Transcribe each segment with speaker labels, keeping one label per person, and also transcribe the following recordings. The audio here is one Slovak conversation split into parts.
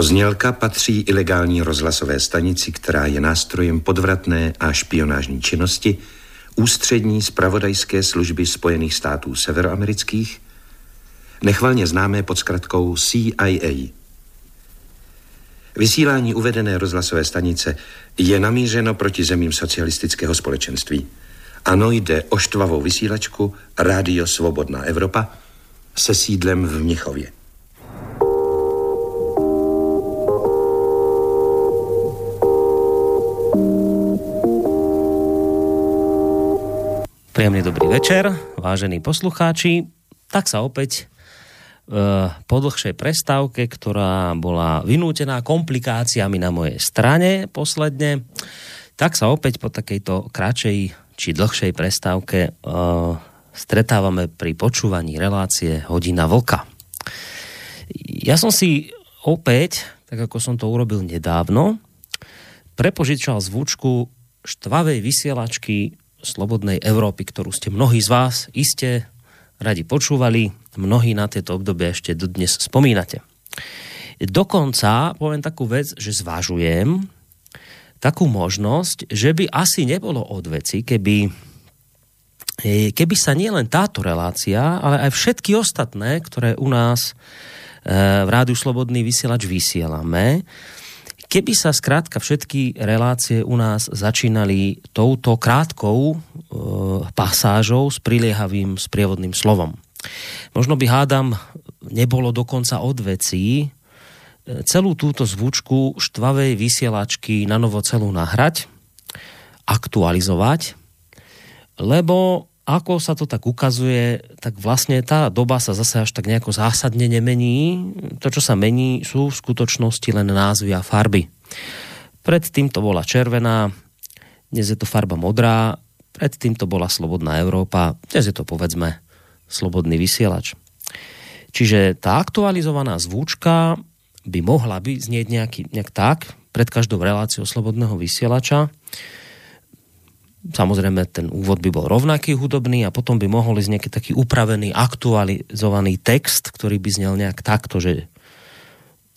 Speaker 1: Tato znělka patří ilegální rozhlasové stanici, která je nástrojem podvratné a špionážní činnosti ústřední spravodajské služby Spojených států severoamerických, nechvalně známé pod zkratkou CIA. Vysílání uvedené rozhlasové stanice je namířeno proti zemím socialistického společenství. Ano, jde o štvavou vysílačku Rádio Svobodná Evropa se sídlem v Mnichově.
Speaker 2: Príjemný dobrý večer, vážení poslucháči. Tak sa opäť e, po dlhšej prestávke, ktorá bola vynútená komplikáciami na mojej strane posledne, tak sa opäť po takejto kratšej či dlhšej prestávke e, stretávame pri počúvaní relácie Hodina Vlka. Ja som si opäť, tak ako som to urobil nedávno, prepožičal zvučku štvavej vysielačky Slobodnej Európy, ktorú ste mnohí z vás iste radi počúvali, mnohí na tieto obdobie ešte dnes spomínate. Dokonca poviem takú vec, že zvažujem takú možnosť, že by asi nebolo od veci, keby, e, keby sa nielen táto relácia, ale aj všetky ostatné, ktoré u nás e, v Rádiu Slobodný vysielač vysielame, Keby sa skrátka všetky relácie u nás začínali touto krátkou e, pasážou s priliehavým sprievodným slovom. Možno by hádam, nebolo dokonca od vecí e, celú túto zvučku štvavej vysielačky na novo celú nahrať, aktualizovať, lebo ako sa to tak ukazuje, tak vlastne tá doba sa zase až tak nejako zásadne nemení. To, čo sa mení, sú v skutočnosti len názvy a farby. Predtým to bola červená, dnes je to farba modrá, predtým to bola Slobodná Európa, dnes je to povedzme Slobodný vysielač. Čiže tá aktualizovaná zvučka by mohla by znieť nejaký, nejak tak pred každou reláciou Slobodného vysielača, Samozrejme, ten úvod by bol rovnaký hudobný a potom by mohol ísť nejaký taký upravený, aktualizovaný text, ktorý by znel nejak takto, že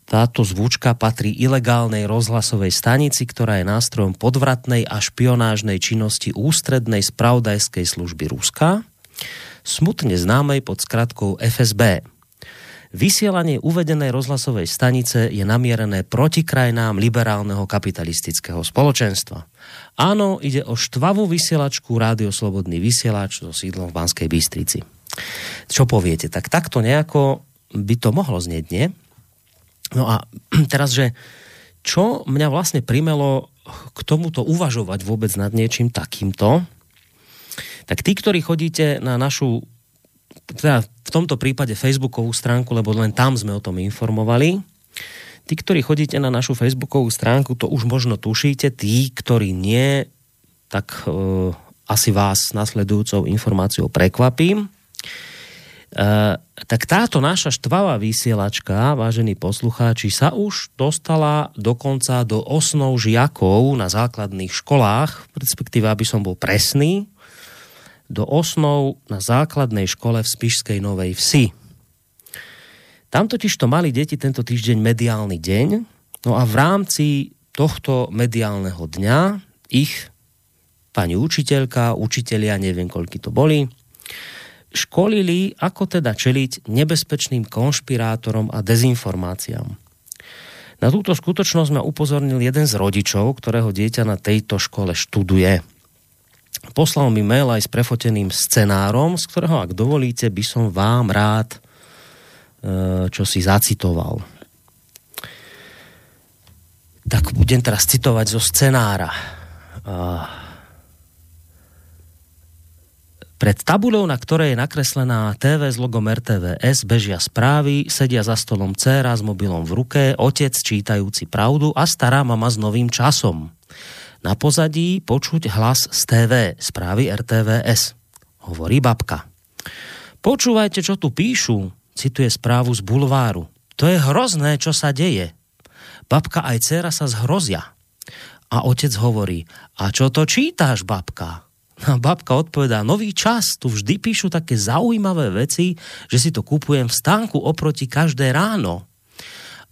Speaker 2: táto zvučka patrí ilegálnej rozhlasovej stanici, ktorá je nástrojom podvratnej a špionážnej činnosti ústrednej spravodajskej služby Ruska, smutne známej pod skratkou FSB. Vysielanie uvedenej rozhlasovej stanice je namierené proti krajinám liberálneho kapitalistického spoločenstva. Áno, ide o štvavú vysielačku Rádio Slobodný vysielač so sídlom v Banskej Bystrici. Čo poviete? Tak takto nejako by to mohlo znieť, nie? No a teraz, že čo mňa vlastne primelo k tomuto uvažovať vôbec nad niečím takýmto, tak tí, ktorí chodíte na našu teda v tomto prípade Facebookovú stránku, lebo len tam sme o tom informovali. Tí, ktorí chodíte na našu Facebookovú stránku, to už možno tušíte. Tí, ktorí nie, tak e, asi vás nasledujúcou informáciou prekvapím. E, tak táto naša štvavá vysielačka, vážení poslucháči, sa už dostala dokonca do osnov žiakov na základných školách, respektíve, aby som bol presný, do osnov na základnej škole v Spišskej Novej Vsi. Tam totiž to mali deti tento týždeň mediálny deň, no a v rámci tohto mediálneho dňa ich pani učiteľka, učitelia, neviem koľky to boli, školili, ako teda čeliť nebezpečným konšpirátorom a dezinformáciám. Na túto skutočnosť ma upozornil jeden z rodičov, ktorého dieťa na tejto škole študuje. Poslal mi mail aj s prefoteným scenárom, z ktorého, ak dovolíte, by som vám rád e, čo si zacitoval. Tak budem teraz citovať zo scenára. Pred tabulou, na ktorej je nakreslená TV s logom RTVS, bežia správy, sedia za stolom dcera s mobilom v ruke, otec čítajúci pravdu a stará mama s novým časom. Na pozadí počuť hlas z TV, správy RTVS. Hovorí babka. Počúvajte, čo tu píšu, cituje správu z bulváru. To je hrozné, čo sa deje. Babka aj dcera sa zhrozia. A otec hovorí, a čo to čítáš, babka? A babka odpovedá, nový čas, tu vždy píšu také zaujímavé veci, že si to kupujem v stánku oproti každé ráno.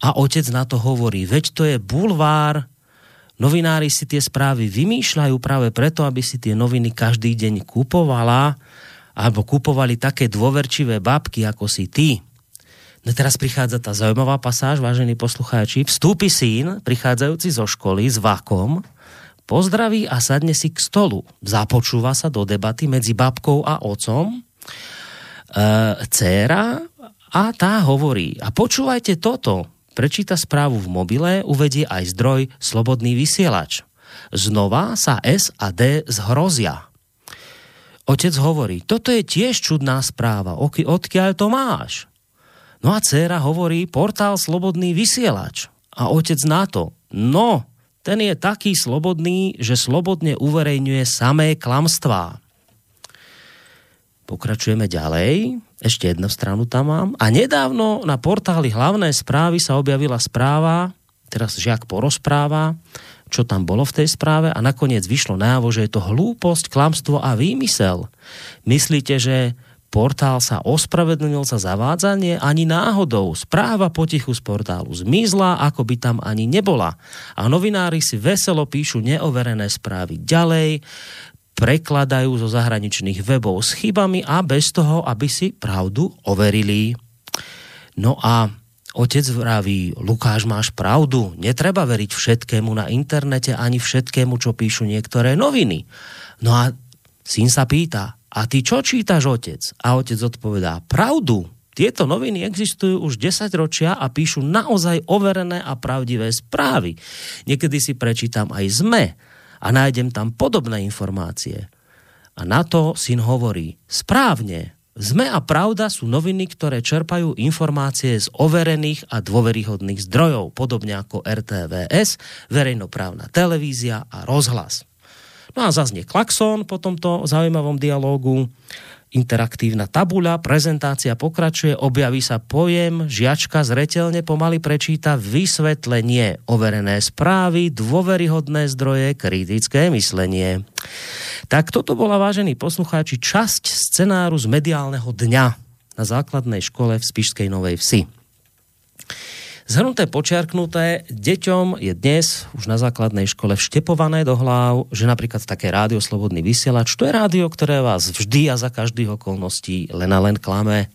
Speaker 2: A otec na to hovorí, veď to je bulvár, novinári si tie správy vymýšľajú práve preto, aby si tie noviny každý deň kupovala, alebo kupovali také dôverčivé babky, ako si ty. No teraz prichádza tá zaujímavá pasáž, vážení poslucháči. Vstúpi syn, prichádzajúci zo školy s vakom, pozdraví a sadne si k stolu. Započúva sa do debaty medzi babkou a otcom. E, dcéra a tá hovorí, a počúvajte toto, prečíta správu v mobile, uvedie aj zdroj Slobodný vysielač. Znova sa S a D zhrozia. Otec hovorí, toto je tiež čudná správa, odkiaľ to máš? No a dcéra hovorí, portál Slobodný vysielač. A otec na to, no, ten je taký slobodný, že slobodne uverejňuje samé klamstvá. Pokračujeme ďalej. Ešte jednu stranu tam mám. A nedávno na portáli hlavné správy sa objavila správa, teraz žiak porozpráva, čo tam bolo v tej správe a nakoniec vyšlo návo, že je to hlúposť, klamstvo a výmysel. Myslíte, že Portál sa ospravedlnil za zavádzanie ani náhodou. Správa potichu z portálu zmizla, ako by tam ani nebola. A novinári si veselo píšu neoverené správy ďalej, prekladajú zo zahraničných webov s chybami a bez toho, aby si pravdu overili. No a otec vraví, Lukáš, máš pravdu, netreba veriť všetkému na internete ani všetkému, čo píšu niektoré noviny. No a syn sa pýta, a ty čo čítaš, otec? A otec odpovedá, pravdu. Tieto noviny existujú už 10 ročia a píšu naozaj overené a pravdivé správy. Niekedy si prečítam aj ZME a nájdem tam podobné informácie. A na to syn hovorí, správne, ZME a Pravda sú noviny, ktoré čerpajú informácie z overených a dôveryhodných zdrojov, podobne ako RTVS, verejnoprávna televízia a rozhlas. No a zaznie klakson po tomto zaujímavom dialógu, interaktívna tabuľa, prezentácia pokračuje, objaví sa pojem, žiačka zretelne pomaly prečíta vysvetlenie, overené správy, dôveryhodné zdroje, kritické myslenie. Tak toto bola, vážení poslucháči, časť scenáru z mediálneho dňa na základnej škole v Spišskej Novej Vsi. Zhrnuté počiarknuté, deťom je dnes už na základnej škole vštepované do hlav, že napríklad také rádio Slobodný vysielač, to je rádio, ktoré vás vždy a za každých okolností len a len klame.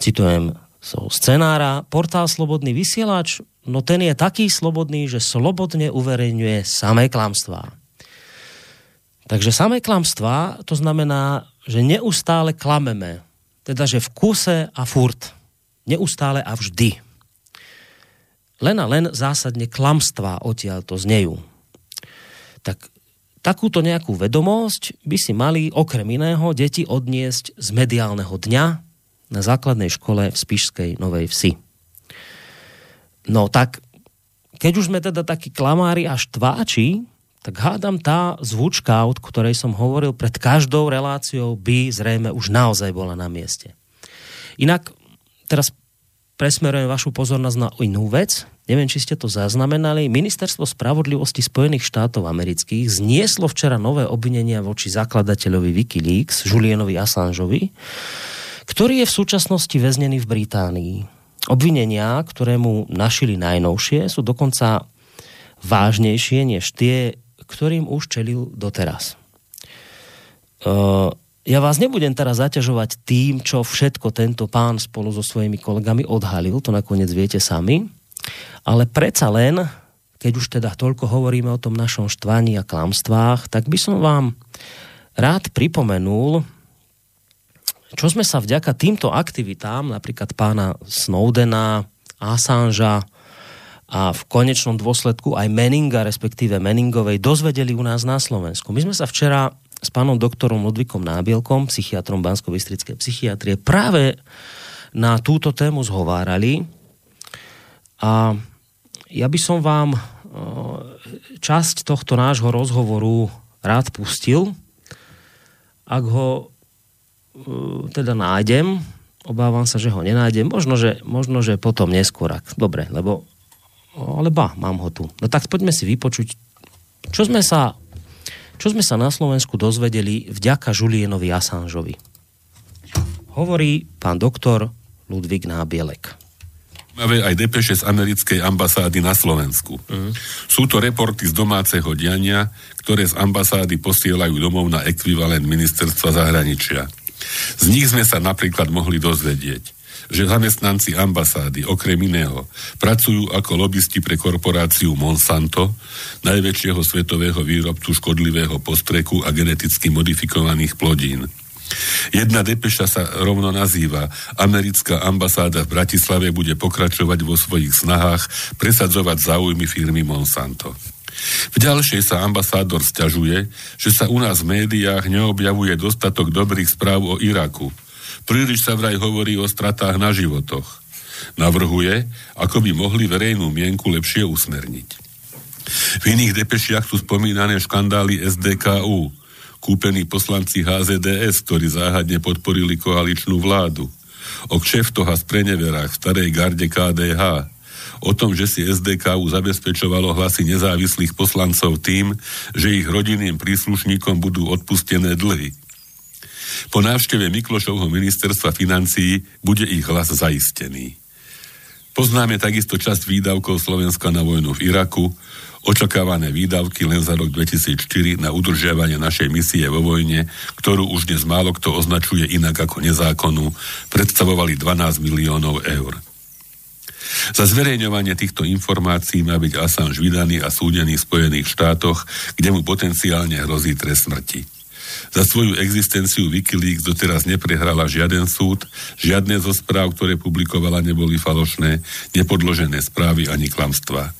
Speaker 2: Citujem zo scenára, portál Slobodný vysielač, no ten je taký slobodný, že slobodne uverejňuje samé klamstvá. Takže samé klamstvá, to znamená, že neustále klameme. Teda, že v kuse a furt. Neustále a vždy len a len zásadne klamstvá odtiaľ to znejú. Tak takúto nejakú vedomosť by si mali okrem iného deti odniesť z mediálneho dňa na základnej škole v Spišskej Novej Vsi. No tak, keď už sme teda takí klamári až tváči, tak hádam tá zvučka, od ktorej som hovoril pred každou reláciou, by zrejme už naozaj bola na mieste. Inak, teraz presmerujem vašu pozornosť na inú vec. Neviem, či ste to zaznamenali. Ministerstvo spravodlivosti Spojených štátov amerických znieslo včera nové obvinenia voči zakladateľovi Wikileaks, Julianovi Assangeovi, ktorý je v súčasnosti väznený v Británii. Obvinenia, ktoré mu našili najnovšie, sú dokonca vážnejšie než tie, ktorým už čelil doteraz. Uh, ja vás nebudem teraz zaťažovať tým, čo všetko tento pán spolu so svojimi kolegami odhalil, to nakoniec viete sami, ale predsa len, keď už teda toľko hovoríme o tom našom štvaní a klamstvách, tak by som vám rád pripomenul, čo sme sa vďaka týmto aktivitám, napríklad pána Snowdena, Assangea a v konečnom dôsledku aj Meninga, respektíve Meningovej, dozvedeli u nás na Slovensku. My sme sa včera s pánom doktorom Ludvíkom Nábielkom, psychiatrom bansko psychiatrie, práve na túto tému zhovárali a ja by som vám e, časť tohto nášho rozhovoru rád pustil. Ak ho e, teda nájdem, obávam sa, že ho nenájdem. Možno, že, možno, že potom neskôr. Dobre, lebo ale ba, mám ho tu. No tak poďme si vypočuť, čo sme sa, čo sme sa na Slovensku dozvedeli vďaka Julienovi Assangeovi. Hovorí pán doktor Ludvík Nábielek.
Speaker 3: Máme aj depeše z americkej ambasády na Slovensku. Uh-huh. Sú to reporty z domáceho diania, ktoré z ambasády posielajú domov na ekvivalent ministerstva zahraničia. Z nich sme sa napríklad mohli dozvedieť, že zamestnanci ambasády okrem iného pracujú ako lobbysti pre korporáciu Monsanto, najväčšieho svetového výrobcu škodlivého postreku a geneticky modifikovaných plodín. Jedna depeša sa rovno nazýva Americká ambasáda v Bratislave bude pokračovať vo svojich snahách presadzovať záujmy firmy Monsanto. V ďalšej sa ambasádor stiažuje, že sa u nás v médiách neobjavuje dostatok dobrých správ o Iraku – Príliš sa vraj hovorí o stratách na životoch. Navrhuje, ako by mohli verejnú mienku lepšie usmerniť. V iných depešiach sú spomínané škandály SDKU, kúpení poslanci HZDS, ktorí záhadne podporili koaličnú vládu, o kšeftoch a spreneverách v starej garde KDH, o tom, že si SDKU zabezpečovalo hlasy nezávislých poslancov tým, že ich rodinným príslušníkom budú odpustené dlhy. Po návšteve Miklošovho ministerstva financií bude ich hlas zaistený. Poznáme takisto časť výdavkov Slovenska na vojnu v Iraku, očakávané výdavky len za rok 2004 na udržiavanie našej misie vo vojne, ktorú už dnes málo kto označuje inak ako nezákonnú, predstavovali 12 miliónov eur. Za zverejňovanie týchto informácií má byť Assange vydaný a súdený v Spojených štátoch, kde mu potenciálne hrozí trest smrti. Za svoju existenciu Wikileaks doteraz neprehrala žiaden súd, žiadne zo správ, ktoré publikovala, neboli falošné, nepodložené správy ani klamstvá.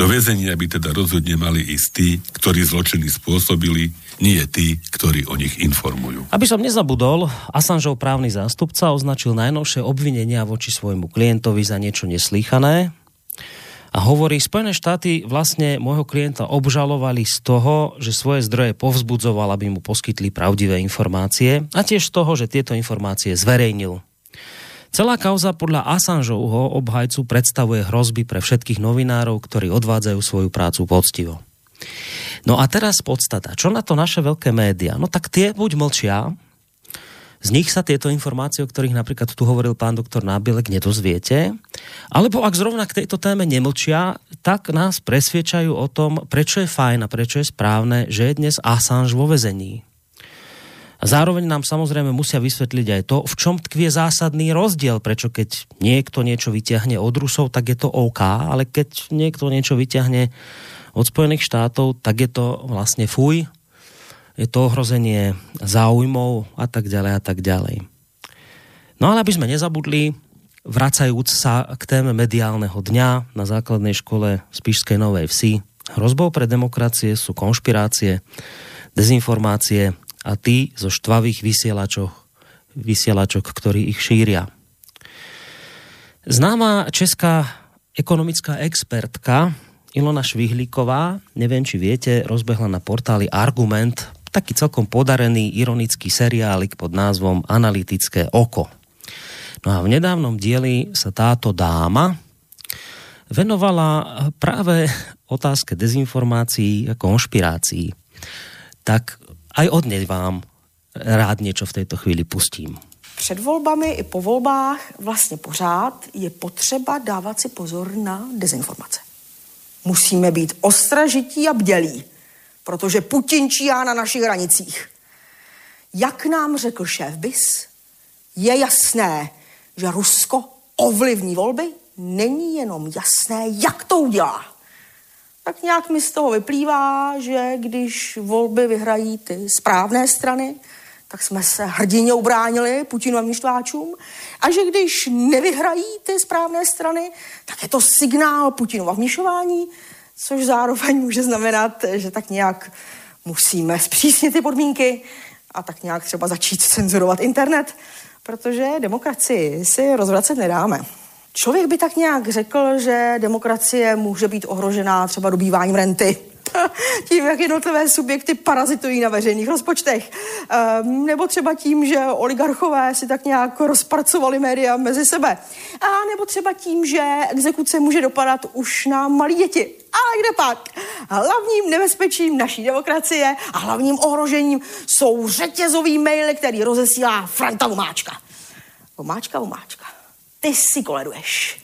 Speaker 3: Do väzenia by teda rozhodne mali ísť tí, ktorí zločiny spôsobili, nie tí, ktorí o nich informujú.
Speaker 2: Aby som nezabudol, Assangeov právny zástupca označil najnovšie obvinenia voči svojmu klientovi za niečo neslýchané, a hovorí, Spojené štáty vlastne môjho klienta obžalovali z toho, že svoje zdroje povzbudzoval, aby mu poskytli pravdivé informácie a tiež z toho, že tieto informácie zverejnil. Celá kauza podľa Assangeovho obhajcu predstavuje hrozby pre všetkých novinárov, ktorí odvádzajú svoju prácu poctivo. No a teraz podstata. Čo na to naše veľké médiá? No tak tie buď mlčia, z nich sa tieto informácie, o ktorých napríklad tu hovoril pán doktor Nábilek, nedozviete. Alebo ak zrovna k tejto téme nemlčia, tak nás presviečajú o tom, prečo je fajn a prečo je správne, že je dnes Assange vo vezení. Zároveň nám samozrejme musia vysvetliť aj to, v čom tkvie zásadný rozdiel, prečo keď niekto niečo vyťahne od Rusov, tak je to OK, ale keď niekto niečo vyťahne od Spojených štátov, tak je to vlastne fuj, je to ohrozenie záujmov a tak ďalej a tak ďalej. No ale aby sme nezabudli, vracajúc sa k téme mediálneho dňa na základnej škole Spišskej Novej Vsi, hrozbou pre demokracie sú konšpirácie, dezinformácie a tí zo štvavých vysielačok, vysielačok, ktorí ich šíria. Známa česká ekonomická expertka Ilona Švihlíková, neviem či viete, rozbehla na portáli Argument taký celkom podarený ironický seriálik pod názvom Analytické oko. No a v nedávnom dieli sa táto dáma venovala práve otázke dezinformácií a konšpirácií. Tak aj odneď vám rád niečo v tejto chvíli pustím.
Speaker 4: Před volbami i po volbách vlastně pořád je potřeba dávat si pozor na dezinformace. Musíme být ostražití a bdělí protože Putin číhá na našich hranicích. Jak nám řekl šéf BIS, je jasné, že Rusko ovlivní volby, není jenom jasné, jak to udělá. Tak nějak mi z toho vyplývá, že když volby vyhrají ty správné strany, tak jsme se hrdině ubránili Putinovým štváčům a že když nevyhrají ty správné strany, tak je to signál Putinova vměšování, což zároveň může znamenat, že tak nějak musíme zpřísnit ty podmínky a tak nějak třeba začít cenzurovat internet, protože demokracii si rozvracet nedáme. Člověk by tak nějak řekl, že demokracie může být ohrožená třeba dobýváním renty, tím, jak jednotlivé subjekty parazitují na veřejných rozpočtech. Um, nebo třeba tím, že oligarchové si tak nějak rozpracovali média mezi sebe. A nebo třeba tím, že exekuce může dopadat už na malé děti. Ale kde pak? Hlavním nebezpečím naší demokracie a hlavním ohrožením jsou řetězový maily, který rozesílá Franta Vomáčka. Vomáčka, Vomáčka, ty si koleduješ.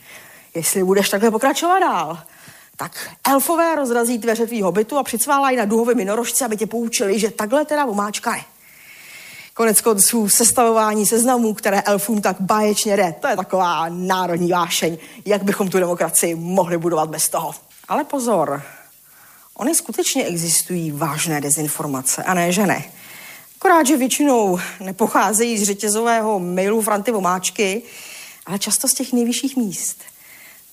Speaker 4: Jestli budeš takhle pokračovat dál, tak elfové rozrazí dveře tvýho bytu a přicválají na duhově minorožce, aby tě poučili, že takhle teda omáčka je. Konec konců sestavování seznamů, které elfům tak báječně jde, to je taková národní vášeň, jak bychom tu demokracii mohli budovat bez toho. Ale pozor, Ony skutečně existují vážné dezinformace, a ne, že ne. Akorát, že většinou nepocházejí z řetězového mailu Franty Vomáčky, ale často z těch nejvyšších míst.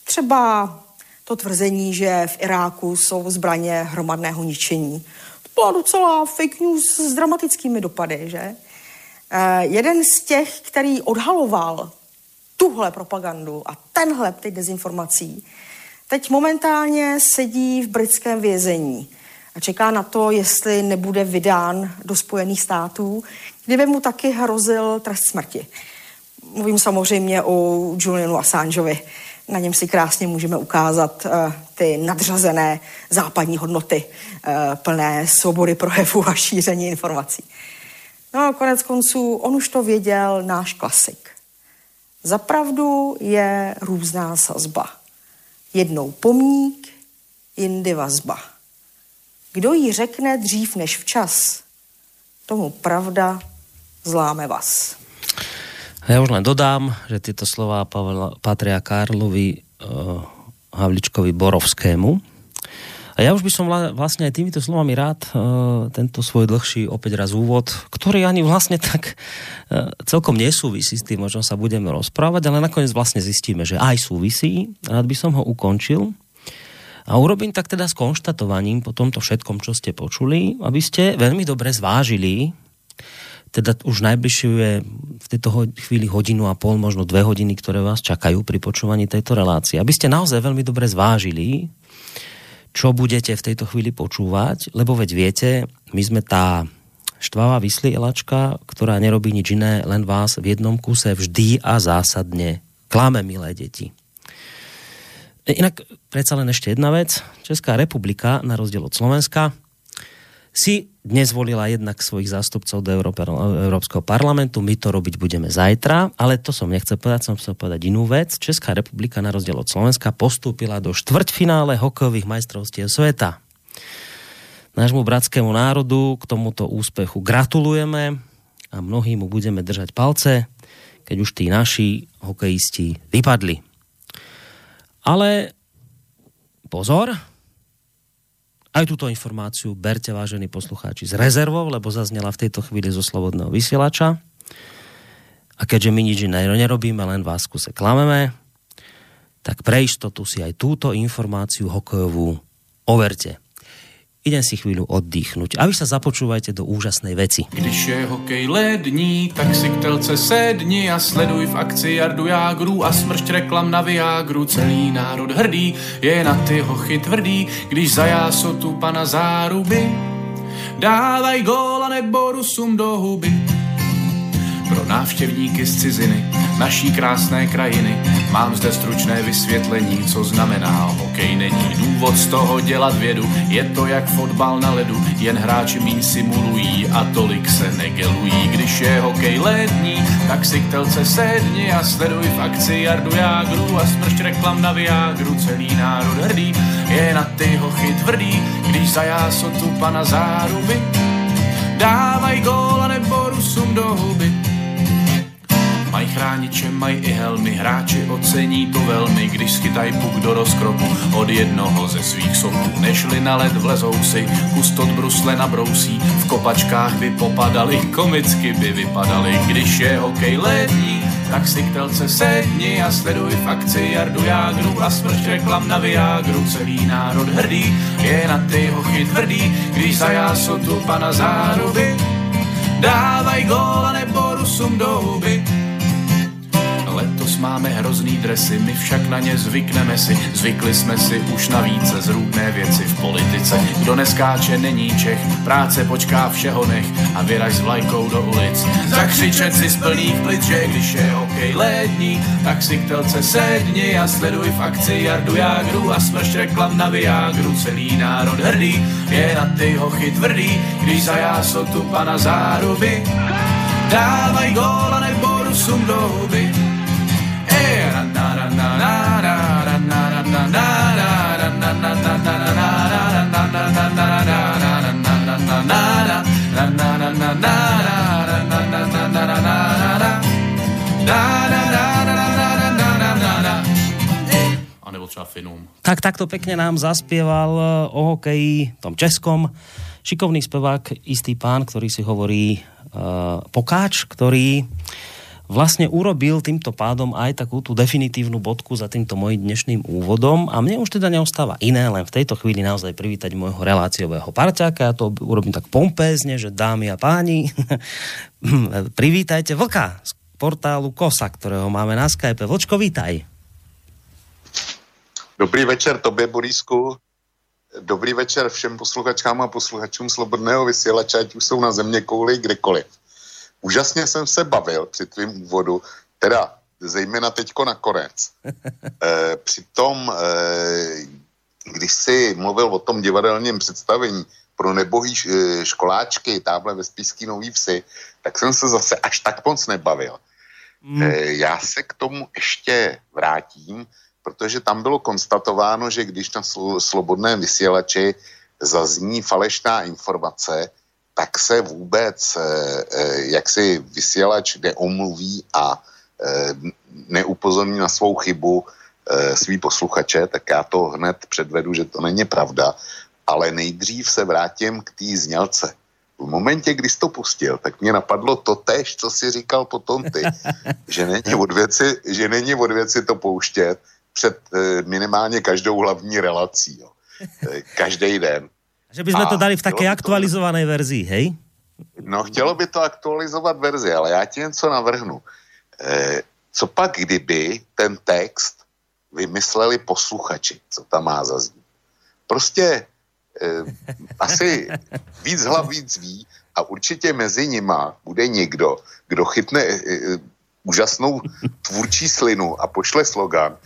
Speaker 4: Třeba to tvrzení, že v Iráku jsou zbraně hromadného ničení. To byla docela fake news s dramatickými dopady, že? Uh, jeden z těch, který odhaloval tuhle propagandu a tenhle ty dezinformací, teď momentálně sedí v britském vězení a čeká na to, jestli nebude vydán do Spojených států, kde by mu taky hrozil trest smrti. Mluvím samozřejmě o Julianu Assangeovi na něm si krásně můžeme ukázat uh, ty nadřazené západní hodnoty, uh, plné svobody projevu a šíření informací. No a konec konců, on už to věděl, náš klasik. Zapravdu je různá sazba. Jednou pomník, jindy vazba. Kdo jí řekne dřív než včas, tomu pravda zláme vás.
Speaker 2: Ja už len dodám, že tieto slova patria Karlovi uh, Havličkovi Borovskému. A ja už by som vlastne aj týmito slovami rád uh, tento svoj dlhší opäť raz úvod, ktorý ani vlastne tak uh, celkom nesúvisí s tým, o čom sa budeme rozprávať, ale nakoniec vlastne zistíme, že aj súvisí. Rád by som ho ukončil. A urobím tak teda s konštatovaním po tomto všetkom, čo ste počuli, aby ste veľmi dobre zvážili, teda už najbližšie je v tejto chvíli hodinu a pol, možno dve hodiny, ktoré vás čakajú pri počúvaní tejto relácie. Aby ste naozaj veľmi dobre zvážili, čo budete v tejto chvíli počúvať, lebo veď viete, my sme tá štvavá vyslielačka, ktorá nerobí nič iné, len vás v jednom kuse vždy a zásadne klame, milé deti. Inak predsa len ešte jedna vec. Česká republika, na rozdiel od Slovenska, si dnes volila jednak svojich zástupcov do Európskeho parlamentu, my to robiť budeme zajtra, ale to som nechcel povedať, som chcel povedať inú vec. Česká republika na rozdiel od Slovenska postúpila do štvrťfinále hokejových majstrovstiev sveta. Nášmu bratskému národu k tomuto úspechu gratulujeme a mnohí mu budeme držať palce, keď už tí naši hokejisti vypadli. Ale pozor, aj túto informáciu berte, vážení poslucháči, s rezervou, lebo zaznela v tejto chvíli zo Slobodného vysielača. A keďže my nič iné nerobíme, len vás kuse klameme, tak pre istotu si aj túto informáciu hokejovú overte idem si chvíľu oddychnúť. A vy sa započúvajte do úžasnej veci.
Speaker 5: Když je hokej lední, tak si k telce sedni a sleduj v akci Jardu Jágru a smršť reklam na Viagru. Celý národ hrdý je na ty hochy tvrdý, když za jásotu pana záruby dávaj góla nebo Rusům do huby pro návštěvníky z ciziny, naší krásné krajiny. Mám zde stručné vysvětlení, co znamená hokej. Není důvod z toho dělat vědu, je to jak fotbal na ledu, jen hráči míň simulují a tolik se negelují. Když je hokej lední, tak si k telce sedni a sleduj v akci Jardu Jágru a smršť reklam na Viagru. Celý národ hrdý je na ty hochy tvrdý, když za jásotu pana záruby dávaj góla nebo Rusům do huby Mají chrániče, mají i helmy, hráči ocení to velmi, když schytaj puk do rozkroku od jednoho ze svých soků. Nešli na led, vlezou si, kustot brusle nabrousí, v kopačkách by popadali, komicky by vypadali, když je hokej lední, tak si k telce sedni a sleduj v akci Jardu Jágru a smršť reklam na Viagru. Celý národ hrdý je na ty hochy tvrdý, když za jásotu pana záruby dávaj gól a nebo Rusum do huby. Letos máme hrozný dresy, my však na ně zvykneme si. Zvykli jsme si už na více zrůdné věci v politice. Kdo neskáče, není Čech, práce počká všeho nech a vyraž s vlajkou do ulic. Zakřičet si z plných plic, že když je hokej lední, tak si k telce sedni a sleduj v akci Jardu Jágru a smršť reklam na Viagru. Celý národ hrdý je na ty hochy tvrdý, když za jásotu pana záruby dávaj gól a nebo Rusum do huby.
Speaker 2: Tak takto pekne nám zaspieval eh, o hokeji, tom českom, šikovný spevák, istý pán, ktorý si hovorí uh, Pokáč, ktorý vlastne urobil týmto pádom aj takú tú definitívnu bodku za týmto mojím dnešným úvodom a mne už teda neostáva iné, len v tejto chvíli naozaj privítať môjho reláciového parťáka. Ja to urobím tak pompézne, že dámy a páni, privítajte Vlka z portálu KOSA, ktorého máme na Skype. Vlčko, vítaj.
Speaker 6: Dobrý večer tobě, Borisku. Dobrý večer všem posluchačkám a posluchačům Slobodného vysílače, ať už jsou na země kouli kdekoliv. Úžasně jsem se bavil při tvým úvodu, teda zejména teďko nakonec. E, přitom, e, když si mluvil o tom divadelním představení pro nebohý e, školáčky táhle ve Spíský Nový Vsi, tak jsem se zase až tak moc nebavil. Mm. E, já se k tomu ještě vrátím, protože tam bylo konstatováno, že když na slobodném vysílači zazní falešná informace, tak se vůbec eh, eh, jak si vysílač neomluví a eh, neupozorní na svou chybu svý posluchače, tak já to hned předvedu, že to není pravda, ale nejdřív se vrátím k té znělce. V momentě, kdy jsi to pustil, tak mě napadlo to tež, co si říkal potom ty, že není od věci, že není od věci to pouštět, před minimálně každou hlavní relací. Jo. Každý den.
Speaker 2: Že by sme to dali v také aktualizované to... verzii, hej?
Speaker 6: No, chtělo by to aktualizovat verzi, ale já ti něco navrhnu. E, co pak, kdyby ten text vymysleli posluchači, co tam má zaznít? Prostě e, asi víc hlav víc ví a určitě mezi nima bude někdo, kdo chytne e, úžasnou tvůrčí slinu a pošle slogan,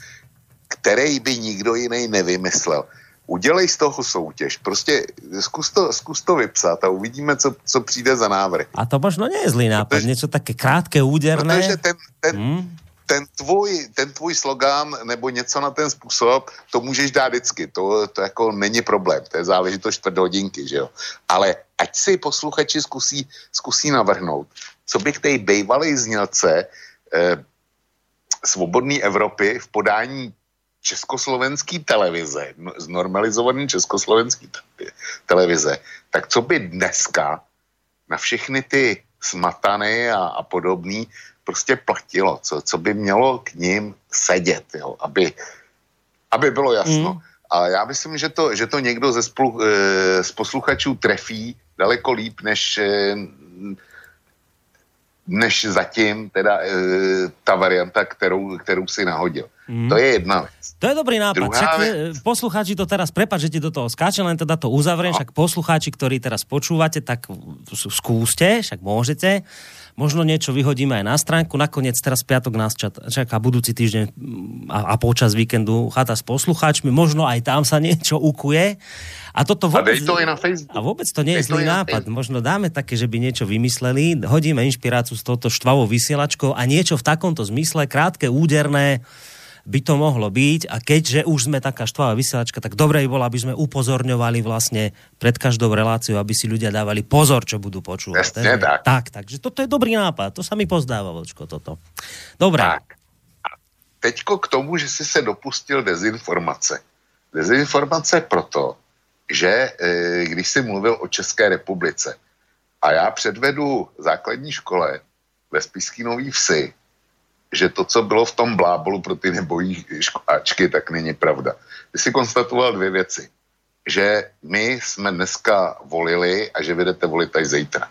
Speaker 6: který by nikdo jiný nevymyslel. Udělej z toho soutěž. Prostě zkus to, zkus to vypsat a uvidíme, co, co přijde za návrh.
Speaker 2: A to možno nie je zlý nápad, něco také krátké, úderné.
Speaker 6: Protože ten, ten, hmm? ten, tvůj, ten tvůj slogán nebo něco na ten způsob, to můžeš dát vždycky. To, to jako není problém. To je záležitost čtvrt hodinky, že jo. Ale ať si posluchači zkusí, zkusí navrhnout, co by k té bejvalej znělce eh, svobodné Evropy v podání československý televize, znormalizovaný československý televize, tak co by dneska na všechny ty smatané a, a podobný prostě platilo, co, co by mělo k ním sedět, jo, aby, aby bylo jasno. Mm. A já myslím, že to, že to někdo ze spolu, e, z posluchačů trefí daleko líp, než, e, než zatím teda e, ta varianta, kterou, kterou si nahodil. Mm. To je jedna vec.
Speaker 2: To je dobrý nápad. Druhá však, vec... poslucháči to teraz, prepáč, že ti do toho skáčem, len teda to uzavriem, no. však poslucháči, ktorí teraz počúvate, tak skúste, však môžete. Možno niečo vyhodíme aj na stránku. Nakoniec teraz piatok nás čaká budúci týždeň a, a počas víkendu chata s poslucháčmi. Možno aj tam sa niečo ukuje. A toto vôbec,
Speaker 6: a to aj na Facebook.
Speaker 2: A vôbec to nie je zlý nápad. Možno dáme také, že by niečo vymysleli, hodíme inšpiráciu s touto štvavou vysielačkou a niečo v takomto zmysle, krátke, úderné, by to mohlo byť a keďže už sme taká štvavá vysielačka, tak dobre by bolo, aby sme upozorňovali vlastne pred každou reláciou, aby si ľudia dávali pozor, čo budú počúvať.
Speaker 6: Jasne, tak.
Speaker 2: tak. Takže toto je dobrý nápad, to sa mi pozdáva, Vočko, toto. Dobre.
Speaker 6: Tak. A teďko k tomu, že si se dopustil dezinformace. Dezinformace proto, že e, když jsi mluvil o České republice a já předvedu základní škole ve Spiský Nový Vsi, že to, co bylo v tom blábolu pro ty nebojí školáčky, tak není pravda. Ty si konstatoval dvě věci. Že my jsme dneska volili a že vedete volit až zítra.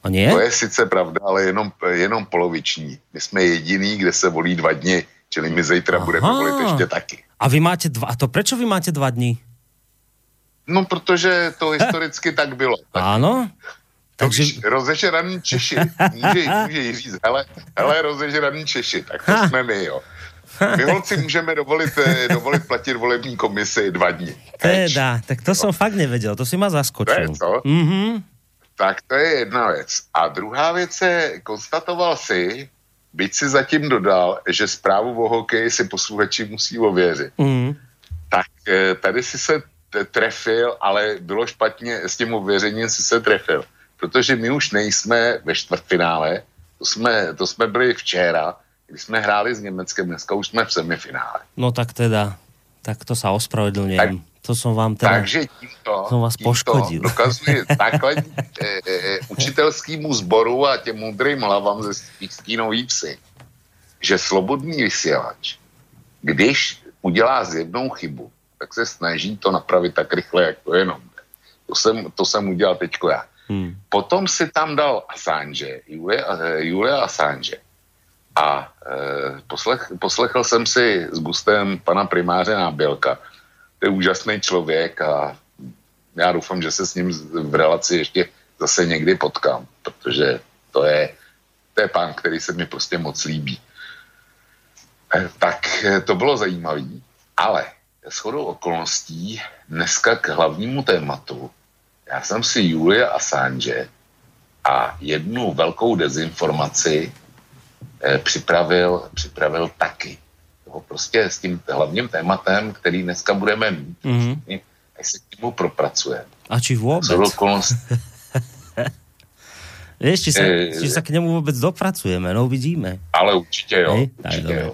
Speaker 2: A nie?
Speaker 6: To je sice pravda, ale jenom, jenom poloviční. My jsme jediný, kde se volí dva dny, čili my zítra
Speaker 2: Aha.
Speaker 6: budeme volit ještě taky.
Speaker 2: A vy máte dva, a to prečo vy máte dva dní?
Speaker 6: No, protože to historicky tak bylo. Tak
Speaker 2: Áno?
Speaker 6: Takže...
Speaker 2: Takže,
Speaker 6: rozežraný Češi. Může, může říct, hele, hele, rozežraný Češi, tak to jsme my, jo. My holci můžeme dovolit, eh, dovolit platit volební komisi dva. Teč.
Speaker 2: teda, tak to som fakt nevedel, to si ma
Speaker 6: To je
Speaker 2: zaskočil.
Speaker 6: co?
Speaker 2: Mhm.
Speaker 6: Tak to je jedna věc. A druhá věc je, konstatoval si, byť si zatím dodal, že zprávu o hokeji si posluchači musí ověřit.
Speaker 2: Mhm.
Speaker 6: Tak eh, tady si se trefil, ale bylo špatně, s tím ověřením si se trefil. Protože my už nejsme ve čtvrtfinále, to jsme, to jsme byli včera, když jsme hráli s Německem, dneska už jsme v semifinále.
Speaker 2: No tak teda, tak to sa ospravedlňujem. To som vám teda...
Speaker 6: Takže tímto,
Speaker 2: Som vás
Speaker 6: tímto
Speaker 2: poškodil.
Speaker 6: dokazuje základní e, e, učitelskému sboru a těm moudrým hlavám ze Spíský nový vsi, že slobodný vysílač, když udělá z jednou chybu, tak se snaží to napravit tak rychle, jak to jenom. To jsem, to jsem udělal teďko já.
Speaker 2: Hmm.
Speaker 6: Potom si tam dal Assange, Julia, eh, Julia Assange. A e, poslech, poslechl jsem si s gustem pana primáře Nábělka. To je úžasný člověk a já doufám, že se s ním v relaci ještě zase někdy potkám, protože to je, to je pán, který se mi prostě moc líbí. E, tak to bylo zajímavé, ale shodou okolností dneska k hlavnímu tématu já jsem si Julia Assange a jednu velkou dezinformaci eh, připravil, připravil taky. To prostě s tím hlavním tématem, který dneska budeme mít,
Speaker 2: Mhm.
Speaker 6: až se k němu propracujeme.
Speaker 2: A či
Speaker 6: okolností,
Speaker 2: Vieš, či sa,
Speaker 6: Eh,
Speaker 2: či sa k nemu vôbec dopracujeme, no uvidíme.
Speaker 6: ale určitě jo.
Speaker 2: Hej,
Speaker 6: určitě jo.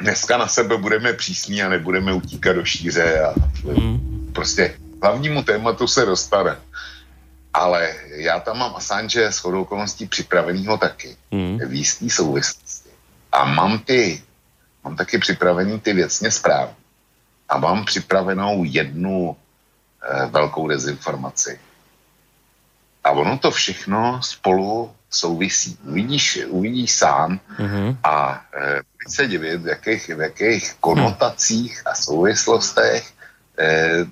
Speaker 6: Dneska na sebe budeme přísní a nebudeme utíkat do šíře a
Speaker 2: Mm.
Speaker 6: prostě hlavnímu tématu se dostane. Ale já tam mám Assange s chodou okolností připravenýho taky.
Speaker 2: Mm.
Speaker 6: v jistý souvislosti. A mám ty, mám taky připravený ty věcně zprávy. A mám připravenou jednu e, velkou dezinformaci. A ono to všechno spolu souvisí. Uvidíš, uvidíš sám
Speaker 2: Mhm.
Speaker 6: a e, se divit, v jakých, v jakých konotacích a souvislostech e,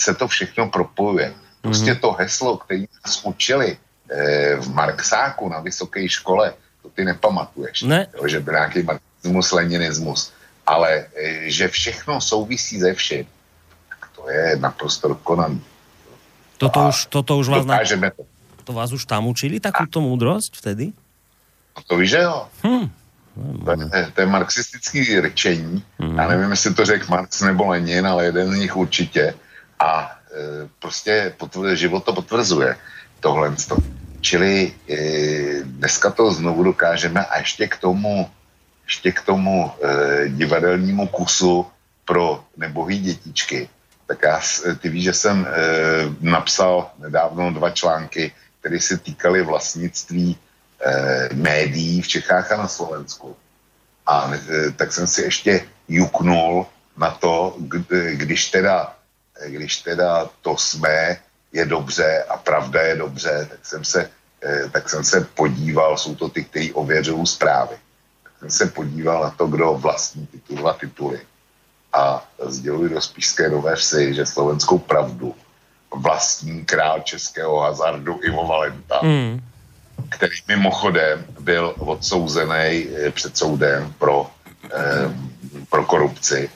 Speaker 6: se to všechno propojuje. Prostě to heslo, které nás učili e, v Marxáku na vysoké škole, to ty nepamatuješ.
Speaker 2: Ne.
Speaker 6: Jo, že byl nějaký marxismus, leninismus. Ale e, že všechno souvisí ze vším, tak to je naprosto dokonaný.
Speaker 2: Toto už, toto už vás, na,
Speaker 6: to.
Speaker 2: to vás už tam učili, takúto múdrosť vtedy?
Speaker 6: To víš, že jo?
Speaker 2: Hm.
Speaker 6: To je, to je marxistický řečení. Já nevím, jestli to řekl Marx nebo Lenin, ale jeden z nich určitě. A e, prostě potvr, život to potvrzuje tohle. Čili e, dneska to znovu dokážeme a ještě k tomu, ještě k tomu e, divadelnímu kusu pro nebohý dětičky. Tak já, ty víš, že jsem e, napsal nedávno dva články, které se týkaly vlastnictví eh, médií v Čechách a na Slovensku. A eh, tak jsem si ještě juknul na to, k- když teda, když teda to jsme je dobře a pravda je dobře, tak jsem se, eh, tak jsem se podíval, jsou to ty, kteří ověřují zprávy. Tak jsem se podíval na to, kdo vlastní ty dva tituly. A sděluji do Spíšské nové vsi, že slovenskou pravdu vlastní král českého hazardu Ivo Valenta
Speaker 2: Mm.
Speaker 6: který mimochodem byl odsouzený eh, před soudem pro, eh, pro korupci.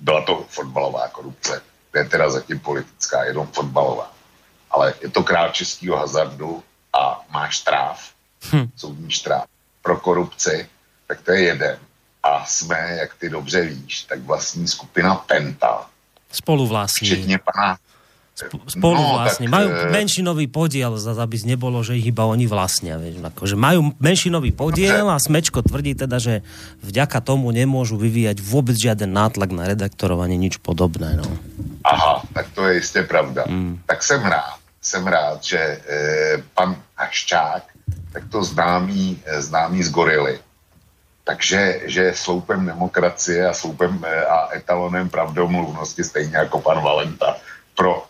Speaker 6: Byla to fotbalová korupce, to je teda zatím politická, jenom fotbalová. Ale je to král českého hazardu a má štráv,
Speaker 2: Hm.
Speaker 6: soudní štráv pro korupci, tak to je jeden. a jsme, jak ty dobře víš, tak vlastní skupina Penta.
Speaker 2: Spolu vlastní.
Speaker 6: Včetně pana
Speaker 2: spolu no, vlastne. Tak, majú e... menšinový podiel, aby nebolo, že ich iba oni vlastnia. Vieš, akože majú menšinový podiel a Smečko tvrdí teda, že vďaka tomu nemôžu vyvíjať vôbec žiaden nátlak na redaktorovanie, nič podobné. No.
Speaker 6: Aha, tak to je jistě pravda. Mm. Tak jsem rád, jsem rád, že e, pan Haščák, tak to známý, e, známý z Gorily, takže že je sloupem demokracie a sloupem e, a etalonem pravdomluvnosti stejně jako pan Valenta pro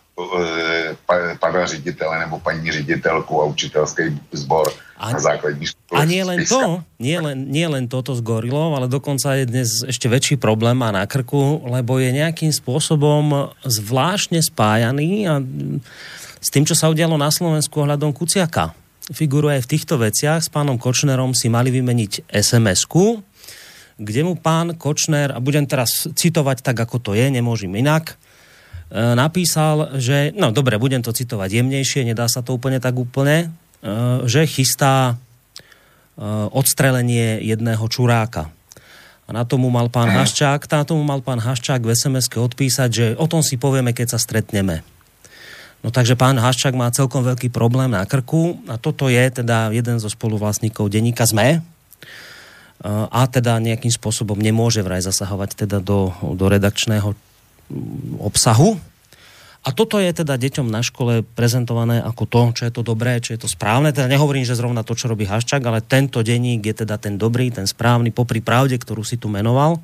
Speaker 6: pana ředitele nebo paní ředitelku a učitelský zbor a, na základní škole.
Speaker 2: A nie len to, nie len, nie len toto s gorilou, ale dokonca je dnes ešte väčší problém má na krku, lebo je nejakým spôsobom zvláštne spájaný a s tým, čo sa udialo na Slovensku ohľadom Kuciaka. Figuruje aj v týchto veciach. S pánom Kočnerom si mali vymeniť SMS-ku, kde mu pán Kočner, a budem teraz citovať tak, ako to je, nemôžem inak, napísal, že, no dobre, budem to citovať jemnejšie, nedá sa to úplne tak úplne, e, že chystá e, odstrelenie jedného čuráka. A na tomu mal pán Haščák, na tomu mal pán Haščák v sms odpísať, že o tom si povieme, keď sa stretneme. No takže pán Haščák má celkom veľký problém na krku a toto je teda jeden zo spoluvlastníkov denníka ZME, a teda nejakým spôsobom nemôže vraj zasahovať teda do, do redakčného obsahu. A toto je teda deťom na škole prezentované ako to, čo je to dobré, čo je to správne. Teda nehovorím, že zrovna to, čo robí Haščák, ale tento denník je teda ten dobrý, ten správny, popri pravde, ktorú si tu menoval.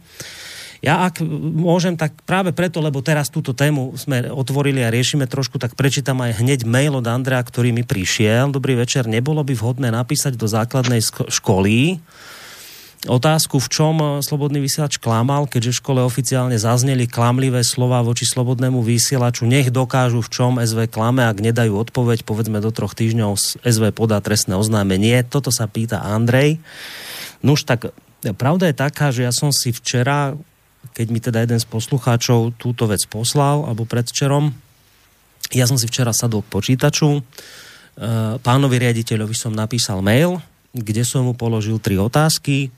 Speaker 2: Ja ak môžem, tak práve preto, lebo teraz túto tému sme otvorili a riešime trošku, tak prečítam aj hneď mail od Andrea, ktorý mi prišiel. Dobrý večer, nebolo by vhodné napísať do základnej školy, otázku, v čom eh, Slobodný vysielač klamal, keďže v škole oficiálne zazneli klamlivé slova voči Slobodnému vysielaču. Nech dokážu, v čom SV klame, ak nedajú odpoveď, povedzme do troch týždňov SV podá trestné oznámenie. Toto sa pýta Andrej. Nuž tak, pravda je taká, že ja som si včera, keď mi teda jeden z poslucháčov túto vec poslal, alebo predvčerom, ja som si včera sadol k počítaču, eh, pánovi riaditeľovi som napísal mail, kde som mu položil tri otázky.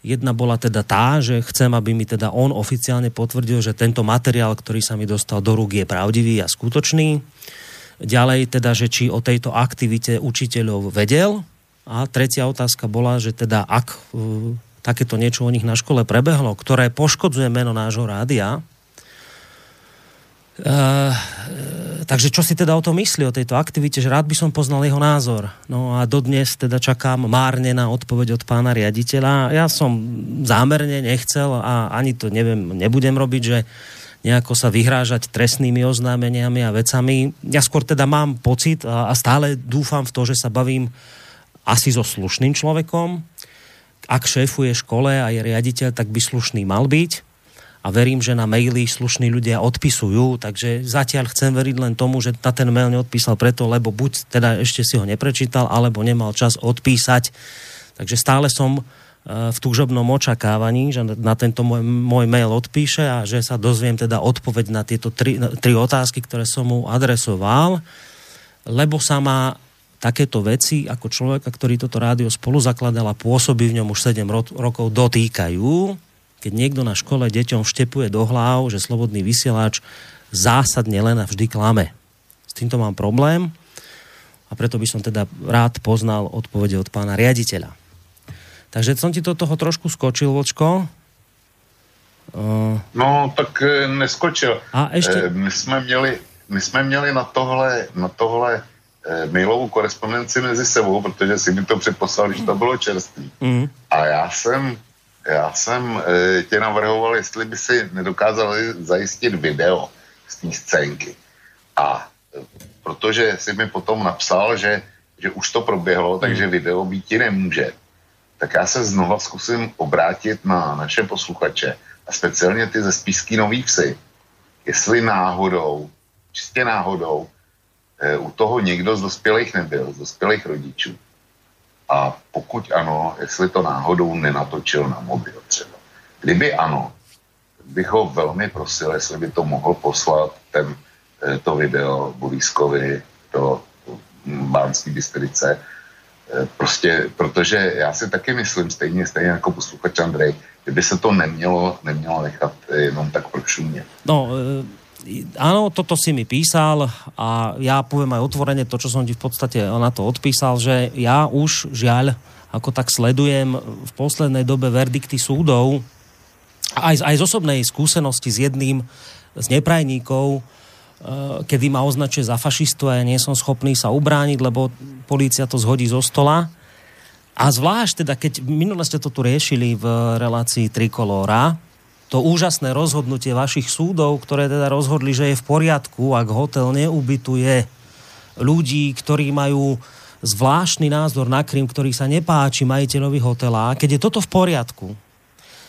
Speaker 2: Jedna bola teda tá, že chcem, aby mi teda on oficiálne potvrdil, že tento materiál, ktorý sa mi dostal do rúk, je pravdivý a skutočný. Ďalej teda, že či o tejto aktivite učiteľov vedel. A tretia otázka bola, že teda ak uh, takéto niečo o nich na škole prebehlo, ktoré poškodzuje meno nášho rádia, Uh, takže čo si teda o tom myslí, o tejto aktivite, že rád by som poznal jeho názor. No a dodnes teda čakám márne na odpoveď od pána riaditeľa. Ja som zámerne nechcel a ani to neviem, nebudem robiť, že nejako sa vyhrážať trestnými oznámeniami a vecami. Ja skôr teda mám pocit a stále dúfam v to, že sa bavím asi so slušným človekom. Ak šéfuje škole a je riaditeľ, tak by slušný mal byť a verím, že na maily slušní ľudia odpisujú, takže zatiaľ chcem veriť len tomu, že na ten mail neodpísal preto, lebo buď teda ešte si ho neprečítal, alebo nemal čas odpísať. Takže stále som e, v túžobnom očakávaní, že na tento môj, môj mail odpíše a že sa dozviem teda odpoveď na tieto tri, tri otázky, ktoré som mu adresoval, lebo sa ma takéto veci ako človeka, ktorý toto rádio spolu zakladal a pôsobí v ňom už 7 ro- rokov, dotýkajú keď niekto na škole deťom vštepuje do hlav, že slobodný vysielač zásadne len a vždy klame. S týmto mám problém a preto by som teda rád poznal odpovede od pána riaditeľa. Takže som ti do toho trošku skočil, Vočko.
Speaker 6: Uh... No, tak e, neskočil. A ešte... E, my jsme měli, my jsme měli na tohle, na tohle e, mailovou korespondenci mezi sebou, protože si mi to předposlal, když to bylo čerstvý. Mm. A já jsem já jsem e, tě navrhoval, jestli by si nedokázali zajistit video z té scénky. A e, protože si mi potom napsal, že, že už to proběhlo, takže hmm. video být ti nemůže, tak já se znova zkusím obrátit na naše posluchače a speciálně ty ze Spíský Nový Vsi, jestli náhodou, čistě náhodou, e, u toho někdo z dospělých nebyl, z dospělých rodičů a pokud ano, jestli to náhodou nenatočil na mobil třeba. Kdyby ano, bych ho velmi prosil, jestli by to mohl poslat ten, eh, to video Bulískovi do Bánské Bystrice, Eh, prostě, protože já si taky myslím, stejně, stejně jako posluchač Andrej, kdyby se to nemělo, nemělo nechat jenom tak prošumět.
Speaker 2: No, áno, toto si mi písal a ja poviem aj otvorene to, čo som ti v podstate na to odpísal, že ja už žiaľ, ako tak sledujem v poslednej dobe verdikty súdov, aj, aj z osobnej skúsenosti s jedným z neprajníkov, Eh, kedy ma označuje za fašistu a ja nie som schopný sa ubrániť, lebo polícia to zhodí zo stola. A zvlášť teda, keď minule ste to tu riešili v relácii Trikolóra, to úžasné rozhodnutie vašich súdov, ktoré teda rozhodli, že je v poriadku, ak hotel neubytuje ľudí, ktorí majú zvláštny názor na Krym, ktorý sa nepáči majiteľovi hotela. Keď je toto v poriadku,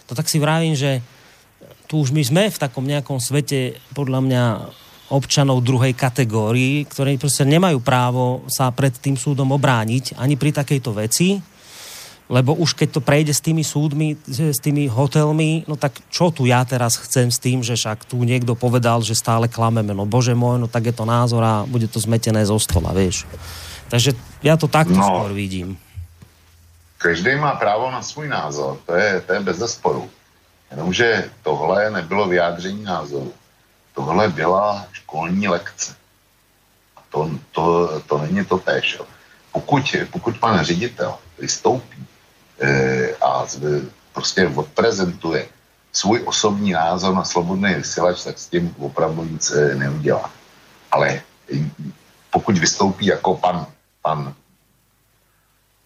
Speaker 2: to tak si vravím, že tu už my sme v takom nejakom svete podľa mňa občanov druhej kategórii, ktorí proste nemajú právo sa pred tým súdom obrániť ani pri takejto veci, lebo už keď to prejde s tými súdmi, s tými hotelmi, no tak čo tu ja teraz chcem s tým, že však tu niekto povedal, že stále klameme, no bože môj, no tak je to názor a bude to zmetené zo stola, vieš. Takže ja to takto no, skôr vidím.
Speaker 6: Každý má právo na svůj názor, to je, to je bez zesporu. Jenomže tohle nebylo vyjádření názoru. Tohle byla školní lekce. A to, to, to není to též. Pokud, pokud pan ředitel vystoupí a z, prostě odprezentuje svůj osobní názor na slobodný vysílač, tak s tím opravdu nic e, neudělá. Ale pokud vystoupí jako pan, pan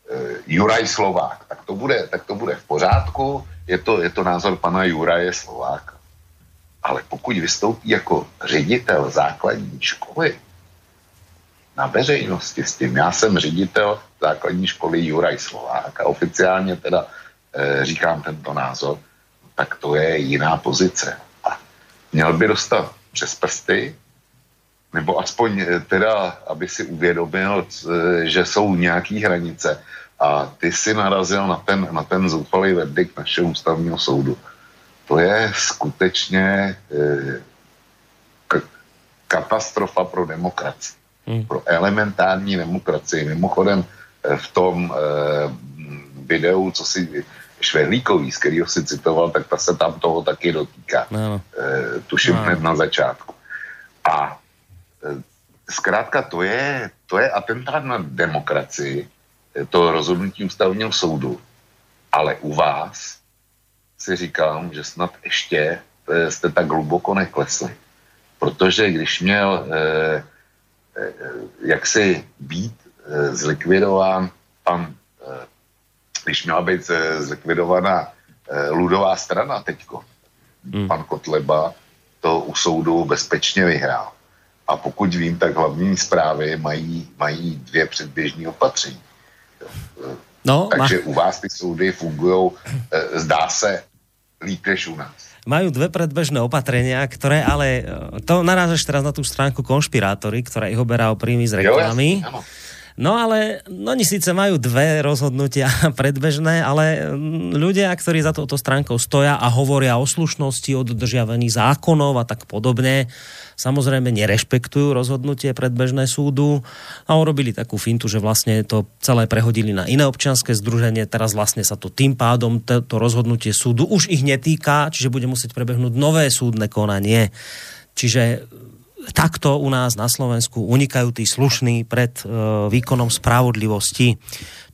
Speaker 6: e, Juraj Slovák, tak to, bude, tak to bude v pořádku. Je to, je to názor pana Juraje Slováka. Ale pokud vystoupí jako ředitel základní školy na veřejnosti s tím, já jsem ředitel základní školy Juraj Slovák a oficiálně teda e, říkám tento názor, tak to je jiná pozice. A měl by dostat přes prsty, nebo aspoň eh, teda, aby si uvědomil, eh, že jsou nějaké hranice a ty si narazil na ten, na ten zoufalý verdikt našeho ústavního soudu to je skutečně eh, katastrofa pro demokracii. Hmm. Pro elementární demokracii. Mimochodem eh, v tom eh, videu, co si Švehlíkový, z kterého si citoval, tak ta se tam toho taky dotýká. No. E, tuším no. na začátku. A e, zkrátka to je, to je atentát na demokracii, to rozhodnutí ústavního soudu. Ale u vás si říkám, že snad ještě jste tak hluboko neklesli. Protože když měl eh, jaksi být eh, zlikvidován pan, eh, když měla být eh, zlikvidovaná eh, ludová strana teďko, hmm. pan Kotleba to u soudu bezpečně vyhrál. A pokud vím, tak hlavní zprávy mají, mají dvě předběžní opatření. No, Takže ma... u vás ty soudy fungují, eh, zdá se, líp než u nás.
Speaker 2: Majú dve predbežné opatrenia, ktoré ale, e, to narážaš teraz na tú stránku konšpirátory, ktorá ich oberá o príjmy z reklamy. Jo, No ale no, oni síce majú dve rozhodnutia predbežné, ale mm, ľudia, ktorí za touto stránkou stoja a hovoria o slušnosti, o dodržiavaní zákonov a tak podobne, samozrejme nerešpektujú rozhodnutie predbežné súdu a urobili takú fintu, že vlastne to celé prehodili na iné občianske združenie, teraz vlastne sa to tým pádom, to, rozhodnutie súdu už ich netýka, čiže bude musieť prebehnúť nové súdne konanie. Čiže takto u nás na Slovensku unikajú tí slušní pred uh, výkonom spravodlivosti.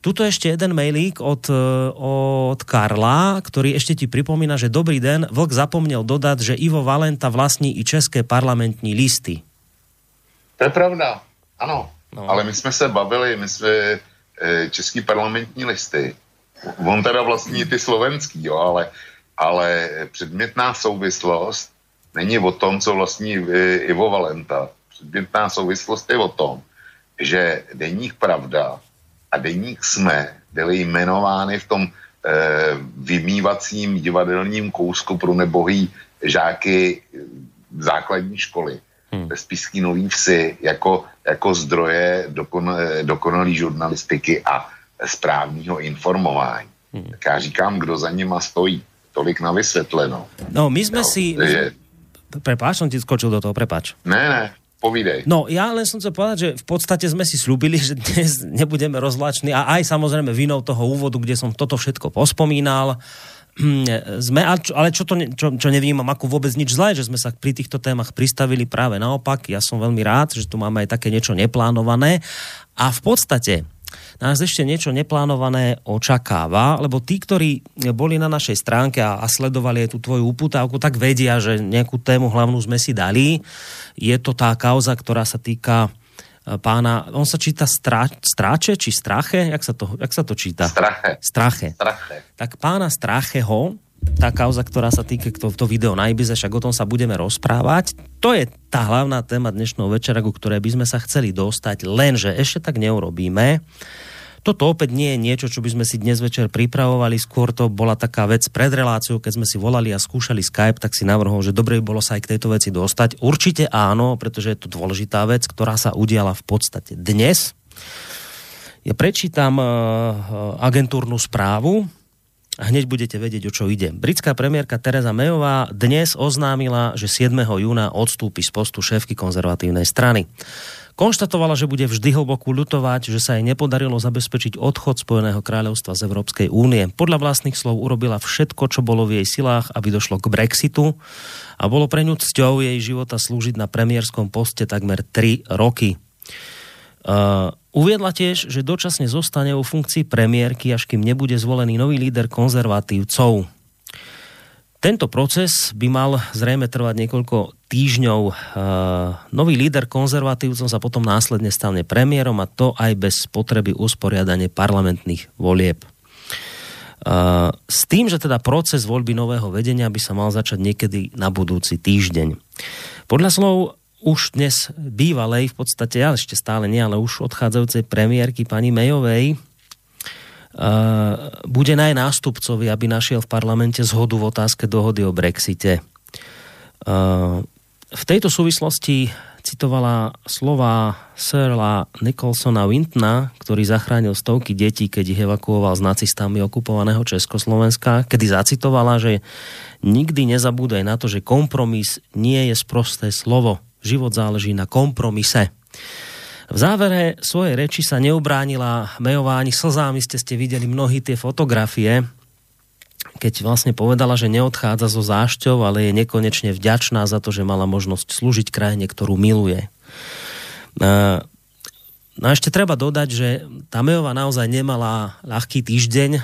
Speaker 2: Tuto ešte jeden mailík od, e, od Karla, ktorý ešte ti pripomína, že dobrý den, Vlk zapomněl dodat, že Ivo Valenta vlastní i české parlamentní listy.
Speaker 6: To je pravda, ano. No. Ale my jsme se bavili, my jsme e, český parlamentní listy. On teda vlastní ty slovenský, jo, ale, ale předmětná souvislost není o tom, co vlastní e, Ivo Valenta. Předmětná souvislost je o tom, že deník Pravda a deník jsme byli jmenovány v tom e, vymývacím divadelním kousku pro nebohý žáky základní školy hmm. ve Nový Vsi jako, jako zdroje dokon, dokonalý žurnalistiky a správního informování. Hmm. Tak já říkám, kdo za nima stojí. Tolik na vysvětleno.
Speaker 2: No, my jsme no, si... Je... Prepáč, som ti skočil do toho, prepáč.
Speaker 6: Ne, ne. Povídej.
Speaker 2: No, ja len som chcel povedať, že v podstate sme si slúbili, že dnes nebudeme rozlační a aj samozrejme vinou toho úvodu, kde som toto všetko pospomínal, sme, ale čo, to, čo, čo nevnímam ako vôbec nič zlé, že sme sa pri týchto témach pristavili práve naopak. Ja som veľmi rád, že tu máme aj také niečo neplánované. A v podstate nás ešte niečo neplánované očakáva, lebo tí, ktorí boli na našej stránke a, a sledovali aj tú tvoju uputávku, tak vedia, že nejakú tému hlavnú sme si dali. Je to tá kauza, ktorá sa týka e, pána, on sa číta strá, stráče či strache? Jak sa to, jak sa to číta?
Speaker 6: Strache.
Speaker 2: Strache.
Speaker 6: Strache.
Speaker 2: Tak pána Stracheho, tá kauza, ktorá sa týka to, to video na Ibize, však o tom sa budeme rozprávať. To je tá hlavná téma dnešného večera, ku ktorej by sme sa chceli dostať, lenže ešte tak neurobíme. Toto opäť nie je niečo, čo by sme si dnes večer pripravovali, skôr to bola taká vec pred reláciou, keď sme si volali a skúšali Skype, tak si navrhol, že dobre by bolo sa aj k tejto veci dostať. Určite áno, pretože je to dôležitá vec, ktorá sa udiala v podstate dnes. Ja prečítam uh, agentúrnu správu, hneď budete vedieť, o čo ide. Britská premiérka Teresa Mayová dnes oznámila, že 7. júna odstúpi z postu šéfky konzervatívnej strany. Konštatovala, že bude vždy hlboko ľutovať, že sa jej nepodarilo zabezpečiť odchod Spojeného kráľovstva z Európskej únie. Podľa vlastných slov urobila všetko, čo bolo v jej silách, aby došlo k Brexitu a bolo pre ňu cťou jej života slúžiť na premiérskom poste takmer 3 roky. Uh, uviedla tiež, že dočasne zostane vo funkcii premiérky, až kým nebude zvolený nový líder konzervatívcov. Tento proces by mal zrejme trvať niekoľko týždňov. Uh, nový líder konzervatívcov sa potom následne stane premiérom a to aj bez potreby usporiadania parlamentných volieb. Uh, s tým, že teda proces voľby nového vedenia by sa mal začať niekedy na budúci týždeň. Podľa slov už dnes bývalej, v podstate, ja ešte stále nie, ale už odchádzajúcej premiérky pani Mejovej, Uh, bude naj nástupcovi, aby našiel v parlamente zhodu v otázke dohody o Brexite. Uh, v tejto súvislosti citovala slova Sirla Nicholsona Wintona, ktorý zachránil stovky detí, keď ich evakuoval z nacistami okupovaného Československa, kedy zacitovala, že nikdy nezabúdaj na to, že kompromis nie je sprosté slovo život záleží na kompromise. V závere svojej reči sa neubránila Mejová ani slzámi, ste ste videli mnohí tie fotografie, keď vlastne povedala, že neodchádza zo zášťou, ale je nekonečne vďačná za to, že mala možnosť slúžiť krajine, ktorú miluje. No a ešte treba dodať, že tá Mejová naozaj nemala ľahký týždeň.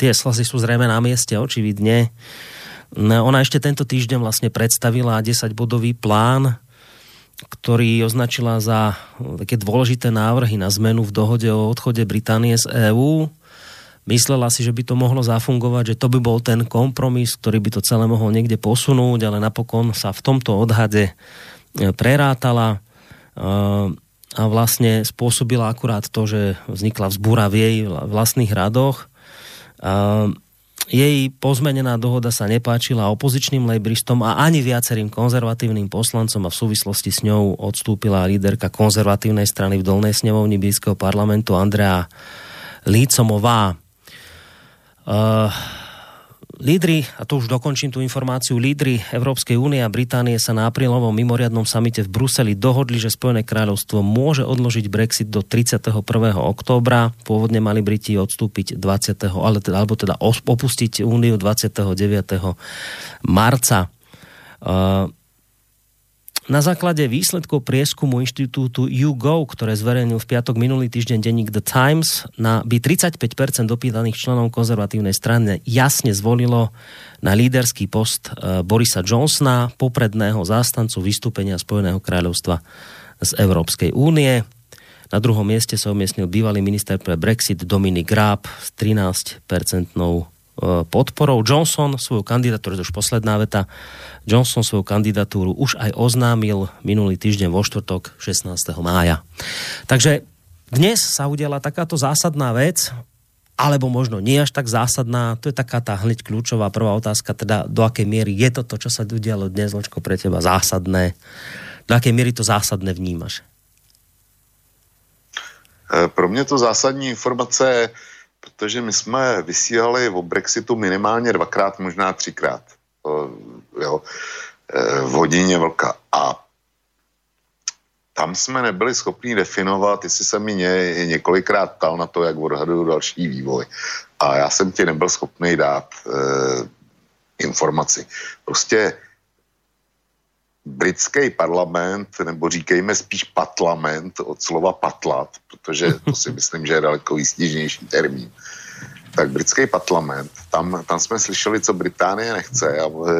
Speaker 2: Tie slzy sú zrejme na mieste, očividne. Ona ešte tento týždeň vlastne predstavila 10-bodový plán, ktorý označila za také dôležité návrhy na zmenu v dohode o odchode Británie z EÚ. Myslela si, že by to mohlo zafungovať, že to by bol ten kompromis, ktorý by to celé mohol niekde posunúť, ale napokon sa v tomto odhade e, prerátala e, a vlastne spôsobila akurát to, že vznikla vzbúra v jej vlastných radoch. Jej pozmenená dohoda sa nepáčila opozičným lejbristom a ani viacerým konzervatívnym poslancom a v súvislosti s ňou odstúpila líderka konzervatívnej strany v dolnej snemovni Bílskeho parlamentu Andrea Lícomová. Uh, Lídry, a to už dokončím tú informáciu, lídry Európskej únie a Británie sa na aprílovom mimoriadnom samite v Bruseli dohodli, že Spojené kráľovstvo môže odložiť Brexit do 31. októbra. Pôvodne mali Briti odstúpiť 20. Ale teda, alebo teda opustiť úniu 29. marca. Uh, na základe výsledkov prieskumu inštitútu YouGo, ktoré zverejnil v piatok minulý týždeň denník The Times, na, by 35% dopýtaných členov konzervatívnej strany jasne zvolilo na líderský post e, Borisa Johnsona, popredného zástancu vystúpenia Spojeného kráľovstva z Európskej únie. Na druhom mieste sa umiestnil bývalý minister pre Brexit Dominik Raab s 13-percentnou E, podporou. Johnson svoju kandidatúru, to už posledná veta, Johnson svoju kandidatúru už aj oznámil minulý týždeň vo štvrtok 16. mája. Takže dnes sa udiala takáto zásadná vec, alebo možno nie až tak zásadná, to je taká tá hneď kľúčová prvá otázka, teda do akej miery je toto, čo sa udialo dnes, Ločko, pre teba zásadné, do akej miery to zásadné vnímaš?
Speaker 6: E, pro mě to zásadní informace je, protože my jsme vysílali o Brexitu minimálně dvakrát, možná třikrát jo, e, v hodině vlka. A tam jsme nebyli schopni definovat, jestli se mi ně, několikrát ptal na to, jak odhaduju další vývoj. A já jsem ti nebyl schopný dát e, informaci. Prostě britský parlament, nebo říkejme spíš parlament od slova patlat, protože to si myslím, že je daleko výstižnější termín, tak britský parlament, tam, tam jsme slyšeli, co Británie nechce a e,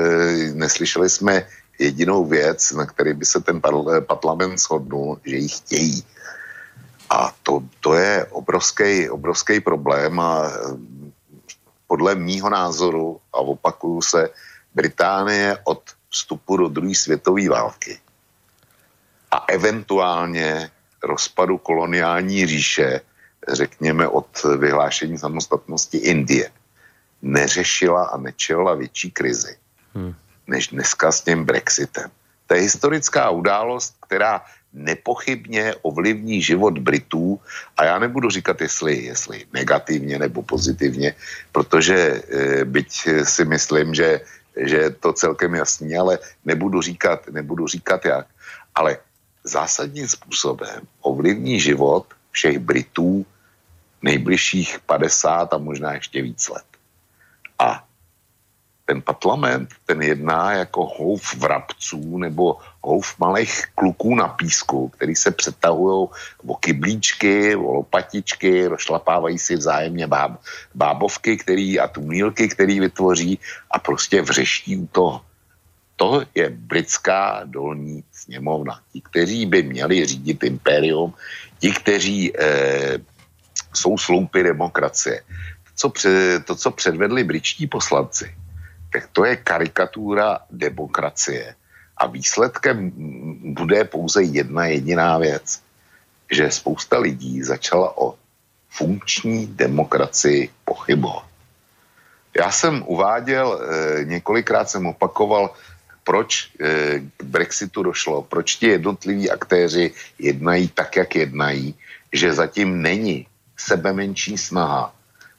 Speaker 6: neslyšeli jsme jedinou věc, na který by se ten parlament shodnul, že ji chtějí. A to, to je obrovský, obrovský problém a e, podle mýho názoru, a opakuju se, Británie od vstupu do druhé světové války a eventuálně rozpadu koloniální říše, řekněme od vyhlášení samostatnosti Indie, neřešila a nečelila větší krizi hmm. než dneska s tím Brexitem. To je historická událost, která nepochybně ovlivní život Britů a já nebudu říkat, jestli, jestli negativně nebo pozitivně, protože e, byť si myslím, že že je to celkem jasný, ale nebudu říkat, nebudu říkat jak. Ale zásadním způsobem ovlivní život všech Britů nejbližších 50 a možná ještě víc let. A ten parlament, ten jedná jako houf vrabců nebo houf malých kluků na písku, který se přetahují o kyblíčky, o lopatičky, rozšlapávají si vzájemně báb, bábovky který, a tumílky, který vytvoří a prostě vřeští u toho. To je britská dolní sněmovna. Ti, kteří by měli řídit impérium, ti, kteří eh, jsou sloupy demokracie. Co, před, to, co předvedli britští poslanci, tak to je karikatura demokracie. A výsledkem bude pouze jedna jediná věc, že spousta lidí začala o funkční demokracii pochybovat. Já jsem uváděl, eh, několikrát jsem opakoval, proč eh, k Brexitu došlo, proč ti jednotliví aktéři jednají tak, jak jednají, že zatím není sebe menší snaha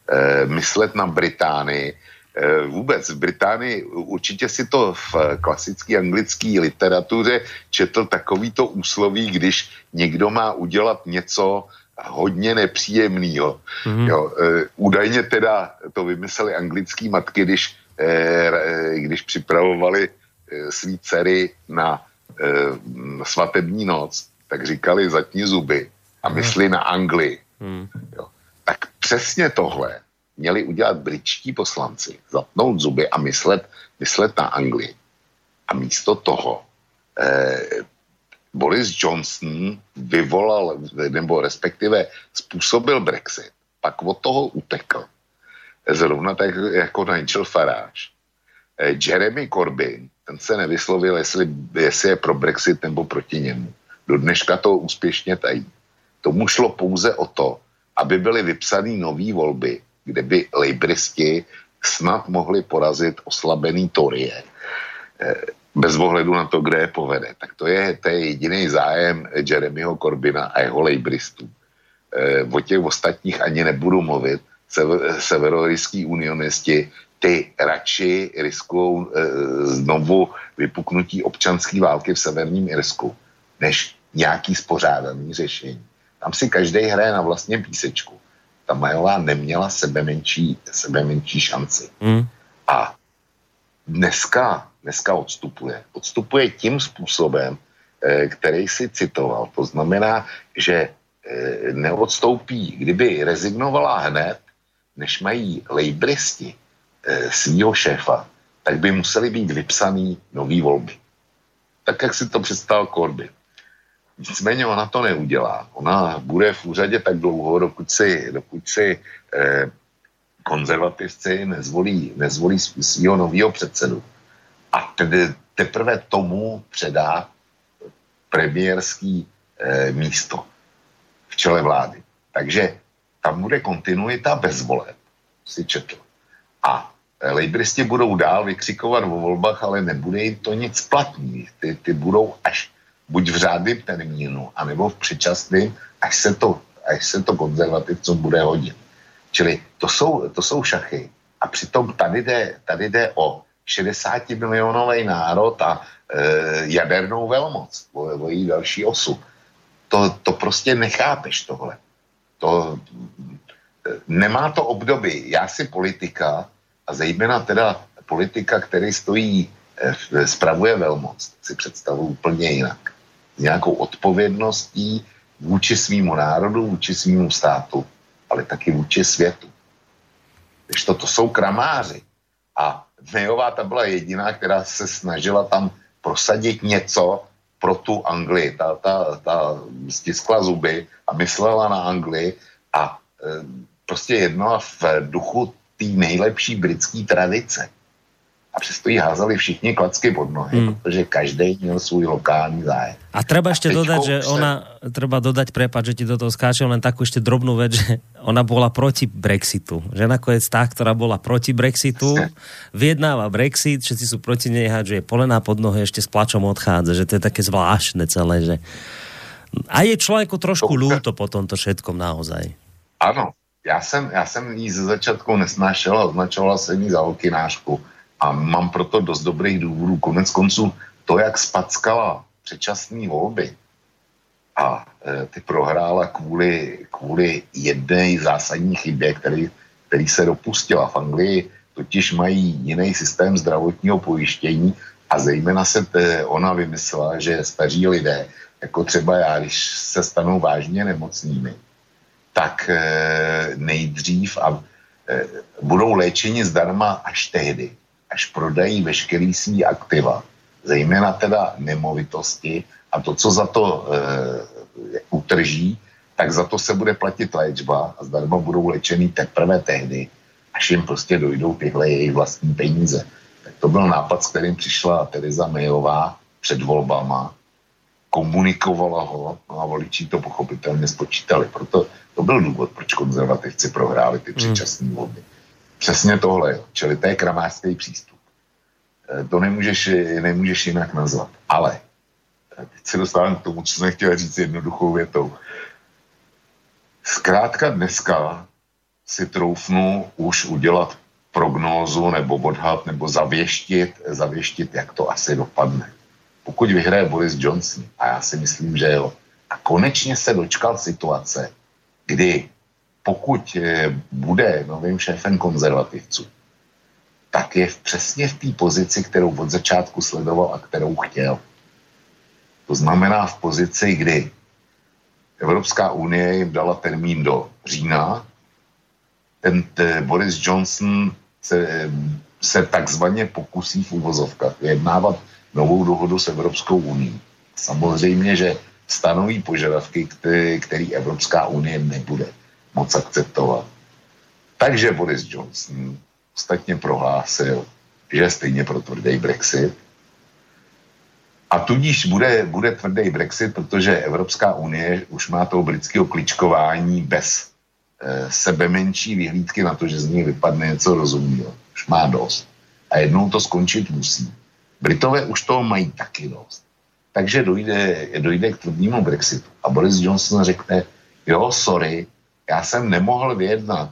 Speaker 6: eh, myslet na Británii Eh, vůbec v Británii určitě si to v klasické anglické literatuře četl takovýto úsloví, když někdo má udělat něco hodně nepříjemného. Mm-hmm. Jo, e, údajně teda to vymysleli anglické matky, když, e, když připravovali svý dcery na e, svatební noc, tak říkali zatní zuby a myslí na Anglii. Mm. Jo. Tak přesně tohle měli udělat britští poslanci, zatnout zuby a myslet, myslet na Anglii. A místo toho eh, Boris Johnson vyvolal, nebo respektive způsobil Brexit, pak od toho utekl. Zrovna tak jako Nigel Farage. Eh, Jeremy Corbyn, ten se nevyslovil, jestli, jestli je pro Brexit nebo proti němu. Do dneška to úspěšně tají. Tomu šlo pouze o to, aby byly vypsané nové volby kde by lejbristi snad mohli porazit oslabený Torie eh, bez ohledu na to, kde je povede. Tak to je, to je jediný zájem Jeremyho Corbina a jeho lejbristů. E, o těch ostatních ani nebudu mluvit. Sever, severoryský unionisti ty radši riskují e, znovu vypuknutí občanské války v severním Irsku, než nějaký spořádaný řešení. Tam si každý hraje na vlastním písečku ta Majová neměla sebe menší, sebe menší šanci. Mm. A dneska, dneska odstupuje. Odstupuje tím způsobem, eh, který si citoval. To znamená, že eh, neodstoupí, kdyby rezignovala hned, než mají lejbristi eh, svýho šéfa, tak by museli být vypsaný nový volby. Tak, jak si to představil Corbyn. Nicméně ona to neudělá. Ona bude v úřadě tak dlouho, dokud si, dokud si eh, konzervativci nezvolí, nezvolí svého nového předsedu. A tedy teprve tomu předá premiérský eh, místo v čele vlády. Takže tam bude kontinuita bez voleb, si četl. A lejbristi budou dál vykřikovat o volbách, ale nebude jim to nic platný. Ty, ty budou až buď v řádném termínu, anebo v předčasném, až se to, až se to konzervativcům bude hodit. Čili to jsou, to jsou šachy. A přitom tady jde, tady jde o 60 milionový národ a e, jadernou velmoc, o, o její další osu. to, to prostě nechápeš tohle. To, nemá to období. Já si politika, a zejména teda politika, který stojí, eh, spravuje velmoc, si představuji úplně jinak. S nějakou odpovědností vůči svýmu národu, vůči svýmu státu, ale taky vůči světu. Když to, to jsou kramáři. A Mayová ta byla jediná, která se snažila tam prosadit něco pro tu Anglii. Ta, ta, ta stiskla zuby a myslela na Anglii a e, prostě jednala v duchu té nejlepší britské tradice. A přesto jí házali všichni klacky pod nohy, hmm. protože každý měl svůj lokální zájem.
Speaker 2: A treba ešte dodať, že se... ona, treba dodať, prepad, že ti do toho skáčem, len takú ešte drobnú vec, že ona bola proti Brexitu. Že nakoniec tá, ktorá bola proti Brexitu, vyjednáva Brexit, všetci sú proti nej, že je polená pod nohy, ešte s plačom odchádza, že to je také zvláštne celé, že a je človeku trošku ľúto po tomto všetkom naozaj.
Speaker 6: Áno, já jsem, já jsem jí ze začátku nesnášel a označovala jsem jí za okinášku a mám proto dost dobrých důvodů. Konec konců to, jak spackala předčasné volby a e, ty prohrála kvůli, kvůli jedné zásadní chybě, který, který se dopustila. V Anglii totiž mají jiný systém zdravotního pojištění a zejména se te, ona vymyslela, že staří lidé, jako třeba já, když se stanou vážně nemocnými, tak e, nejdřív a e, budou léčeni zdarma až tehdy, až prodají veškerý svý aktiva, zejména teda nemovitosti a to, co za to e, utrží, tak za to se bude platit léčba a zdarma budou léčený teprve tehdy, až jim prostě dojdou tyhle jejich vlastní peníze. Tak to byl nápad, s kterým přišla Teresa Mayová před volbama, komunikovala ho no a voliči to pochopitelně spočítali. Proto to byl důvod, proč konzervativci prohráli ty předčasné volby. Přesně tohle, čili to je kramářský přístup. E, to nemůžeš, nemůžeš jinak nazvat. Ale e, teď se dostávám k tomu, co jsem chtěl říct jednoduchou větou. Zkrátka dneska si troufnu už udělat prognózu nebo odhad nebo zavěštit, zavěštit, jak to asi dopadne. Pokud vyhraje Boris Johnson, a já si myslím, že jo, a konečně se dočkal situace, kdy pokud eh, bude novým šéfem konzervativců, tak je přesně v té pozici, kterou od začátku sledoval a kterou chtěl. To znamená v pozici, kdy Evropská unie jim dala termín do října, ten t, Boris Johnson se, se takzvaně pokusí v uvozovkách vyjednávat novou dohodu s Evropskou unii. Samozřejmě, že stanoví požadavky, který, který Evropská unie nebude moc akceptovat. Takže Boris Johnson ostatně prohlásil, že stejně pro tvrdý Brexit. A tudíž bude, bude tvrdý Brexit, protože Evropská unie už má toho britského kličkování bez e, sebe menší vyhlídky na to, že z ní vypadne něco rozumného. Už má dost. A jednou to skončit musí. Britové už toho mají taky dost. Takže dojde, dojde k tvrdému Brexitu. A Boris Johnson řekne, jo, sorry, já jsem nemohl vyjednat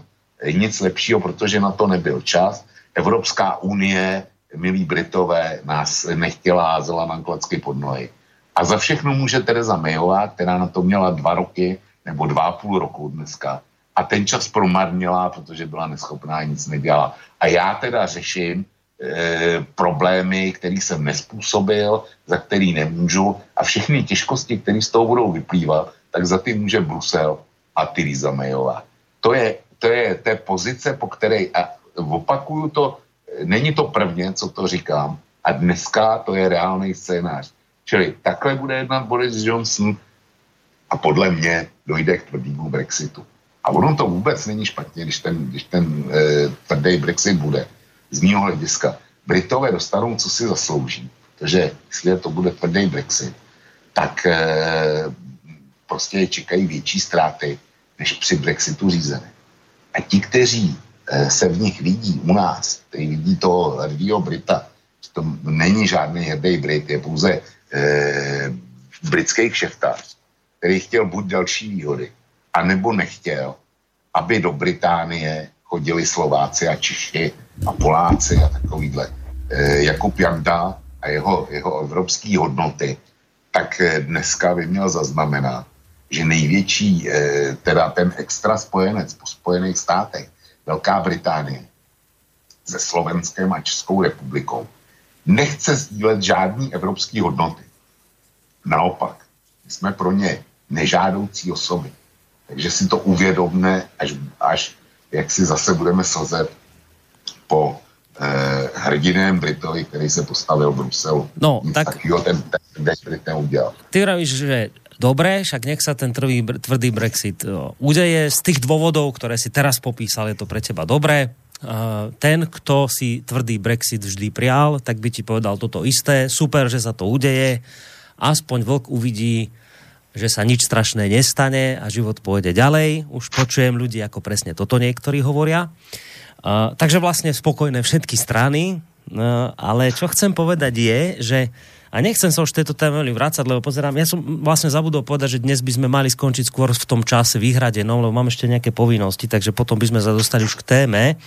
Speaker 6: nic lepšího, protože na to nebyl čas. Evropská unie, milí Britové, nás nechtěla házela na klacky pod nohy. A za všechno může Tereza Mayová, která na to měla dva roky nebo dva a půl roku dneska. A ten čas promarnila, protože byla neschopná, nic nedělala. A já teda řeším problémy, který jsem nespůsobil, za který nemůžu a všechny těžkosti, které z toho budou vyplývat, tak za ty může Brusel a Theresa Mayová. To je, to je té pozice, po které, a opakuju to, není to prvně, co to říkám, a dneska to je reálný scénář. Čili takhle bude jednat Boris Johnson a podle mě dojde k tvrdému Brexitu. A ono to vůbec není špatně, když ten, když ten e, tvrdý Brexit bude z mého hlediska. Britové dostanou, co si zaslouží, protože jestli to bude tvrdý Brexit, tak e, prostě je čekají větší ztráty, než při Brexitu řízené. A ti, kteří e, se v nich vidí u nás, kteří vidí toho hrdýho Brita, to není žádný hrdý Brit, je pouze e, britský kšeftář, který chtěl buď další výhody, anebo nechtěl, aby do Británie chodili Slováci a Češi a Poláci a takovýhle. E, Jakub Janda a jeho, jeho evropské hodnoty, tak dneska by měl zaznamenat, že největší, eh, teda ten extra spojenec po Spojených státech, Velká Británie, se Slovenskem a Českou republikou, nechce sdílet žádný evropský hodnoty. Naopak, my jsme pro ně nežádoucí osoby. Takže si to uvědomne, až, až jak si zase budeme sazet po eh, hrdiném Britovi, který se postavil v Bruselu.
Speaker 2: No, Nic tak...
Speaker 6: Takýho ten, ten, ten Brit neudělal.
Speaker 2: Ty vravíš, že dobre, však nech sa ten tvrdý, tvrdý Brexit udeje z tých dôvodov, ktoré si teraz popísal, je to pre teba dobré. Ten, kto si tvrdý Brexit vždy prial, tak by ti povedal toto isté. Super, že sa to udeje. Aspoň vlk uvidí, že sa nič strašné nestane a život pôjde ďalej. Už počujem ľudí, ako presne toto niektorí hovoria. Uh, takže vlastne spokojné všetky strany, uh, ale čo chcem povedať je, že a nechcem sa už tejto téme vrácať, lebo pozerám, ja som vlastne zabudol povedať, že dnes by sme mali skončiť skôr v tom čase výhrade, no, lebo mám ešte nejaké povinnosti, takže potom by sme sa dostali už k téme.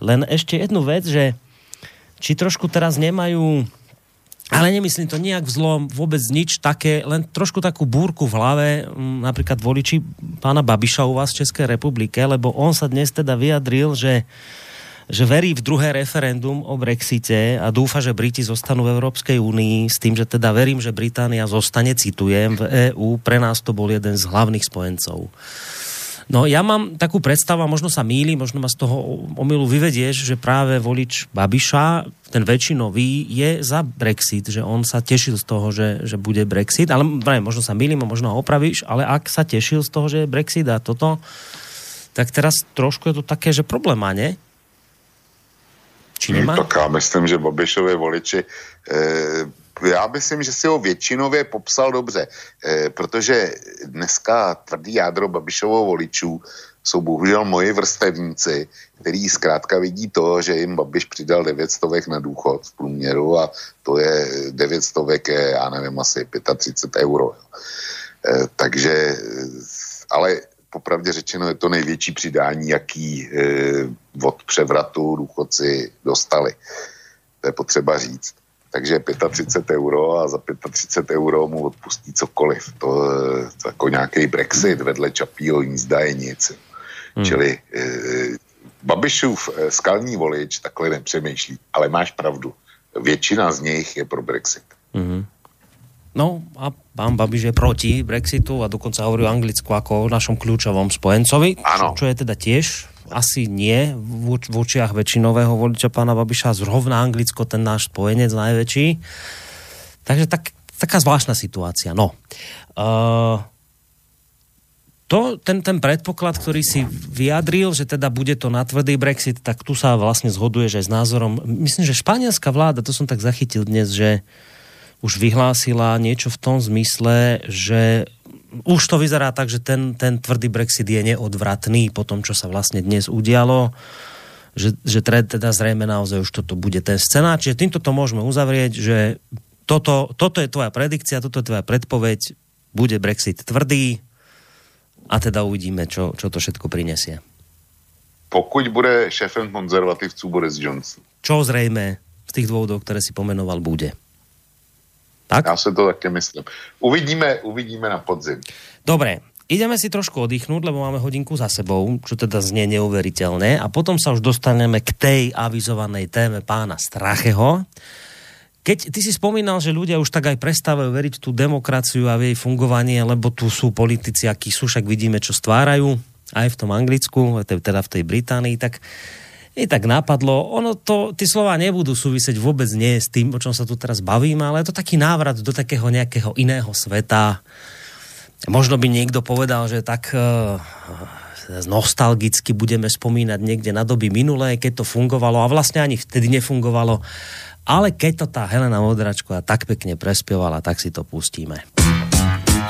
Speaker 2: Len ešte jednu vec, že či trošku teraz nemajú ale nemyslím to nejak vzlom, vôbec nič také, len trošku takú búrku v hlave, napríklad voliči pána Babiša u vás v Českej republike, lebo on sa dnes teda vyjadril, že že verí v druhé referendum o Brexite a dúfa, že Briti zostanú v Európskej únii s tým, že teda verím, že Británia zostane, citujem, v EÚ. Pre nás to bol jeden z hlavných spojencov. No ja mám takú predstavu, a možno sa míli, možno ma z toho omilu vyvedieš, že práve volič Babiša, ten väčšinový, je za Brexit, že on sa tešil z toho, že, že bude Brexit, ale možno sa mýlim, možno ho opravíš, ale ak sa tešil z toho, že je Brexit a toto, tak teraz trošku je to také, že problém má, nie?
Speaker 6: Či nemá? Hmm, tak já myslím, že Babišové voliči eh, já myslím, že si ho většinově popsal dobře, eh, protože dneska tvrdý jádro Babišovou voličů jsou bohužel moji vrstevníci, který zkrátka vidí to, že jim Babiš přidal 9 stovek na důchod v průměru a to je 9 stovek, já nevím, asi 35 euro. Eh, takže, ale popravdě řečeno je to největší přidání, jaký eh, od převratu důchodci dostali. To je potřeba říct. Takže 35 euro a za 35 euro mu odpustí cokoliv. To, to jako nějaký Brexit vedle Čapího jízda je nic. Hmm. Čili eh, Babišův eh, skalní volič takhle nepřemýšlí, ale máš pravdu. Většina z nich je pro Brexit. Hmm.
Speaker 2: No a pán Babiš je proti Brexitu a dokonca hovorí o Anglicku ako o našom kľúčovom spojencovi, čo, čo je teda tiež asi nie v, v očiach väčšinového voliča pána Babiša, zrovna Anglicko ten náš spojenec najväčší. Takže tak, taká zvláštna situácia. No. Uh, to, ten, ten predpoklad, ktorý si vyjadril, že teda bude to na tvrdý Brexit, tak tu sa vlastne zhoduje, že s názorom, myslím, že španielská vláda, to som tak zachytil dnes, že už vyhlásila niečo v tom zmysle, že už to vyzerá tak, že ten, ten tvrdý Brexit je neodvratný po tom, čo sa vlastne dnes udialo, že, že teda zrejme naozaj už toto bude ten scenár. Čiže týmto to môžeme uzavrieť, že toto, toto je tvoja predikcia, toto je tvoja predpoveď, bude Brexit tvrdý a teda uvidíme, čo, čo to všetko prinesie.
Speaker 6: Pokud bude šéfem konzervatívcu Boris Johnson.
Speaker 2: Čo zrejme z tých dôvodov, ktoré si pomenoval, bude.
Speaker 6: Tak? Já se to také myslím. Uvidíme, uvidíme na podzim.
Speaker 2: Dobre, ideme si trošku oddychnúť, lebo máme hodinku za sebou, čo teda znie neuveriteľné a potom sa už dostaneme k tej avizovanej téme pána Stracheho. Keď ty si spomínal, že ľudia už tak aj prestávajú veriť tú demokraciu a v jej fungovanie, lebo tu sú politici, akí sú, však vidíme, čo stvárajú, aj v tom Anglicku, teda v tej Británii, tak i tak napadlo, ono to, tie slova nebudú súvisieť vôbec nie s tým, o čom sa tu teraz bavíme, ale je to taký návrat do takého nejakého iného sveta. Možno by niekto povedal, že tak uh, nostalgicky budeme spomínať niekde na doby minulé, keď to fungovalo a vlastne ani vtedy nefungovalo. Ale keď to tá Helena Modračková tak pekne prespievala, tak si to pustíme.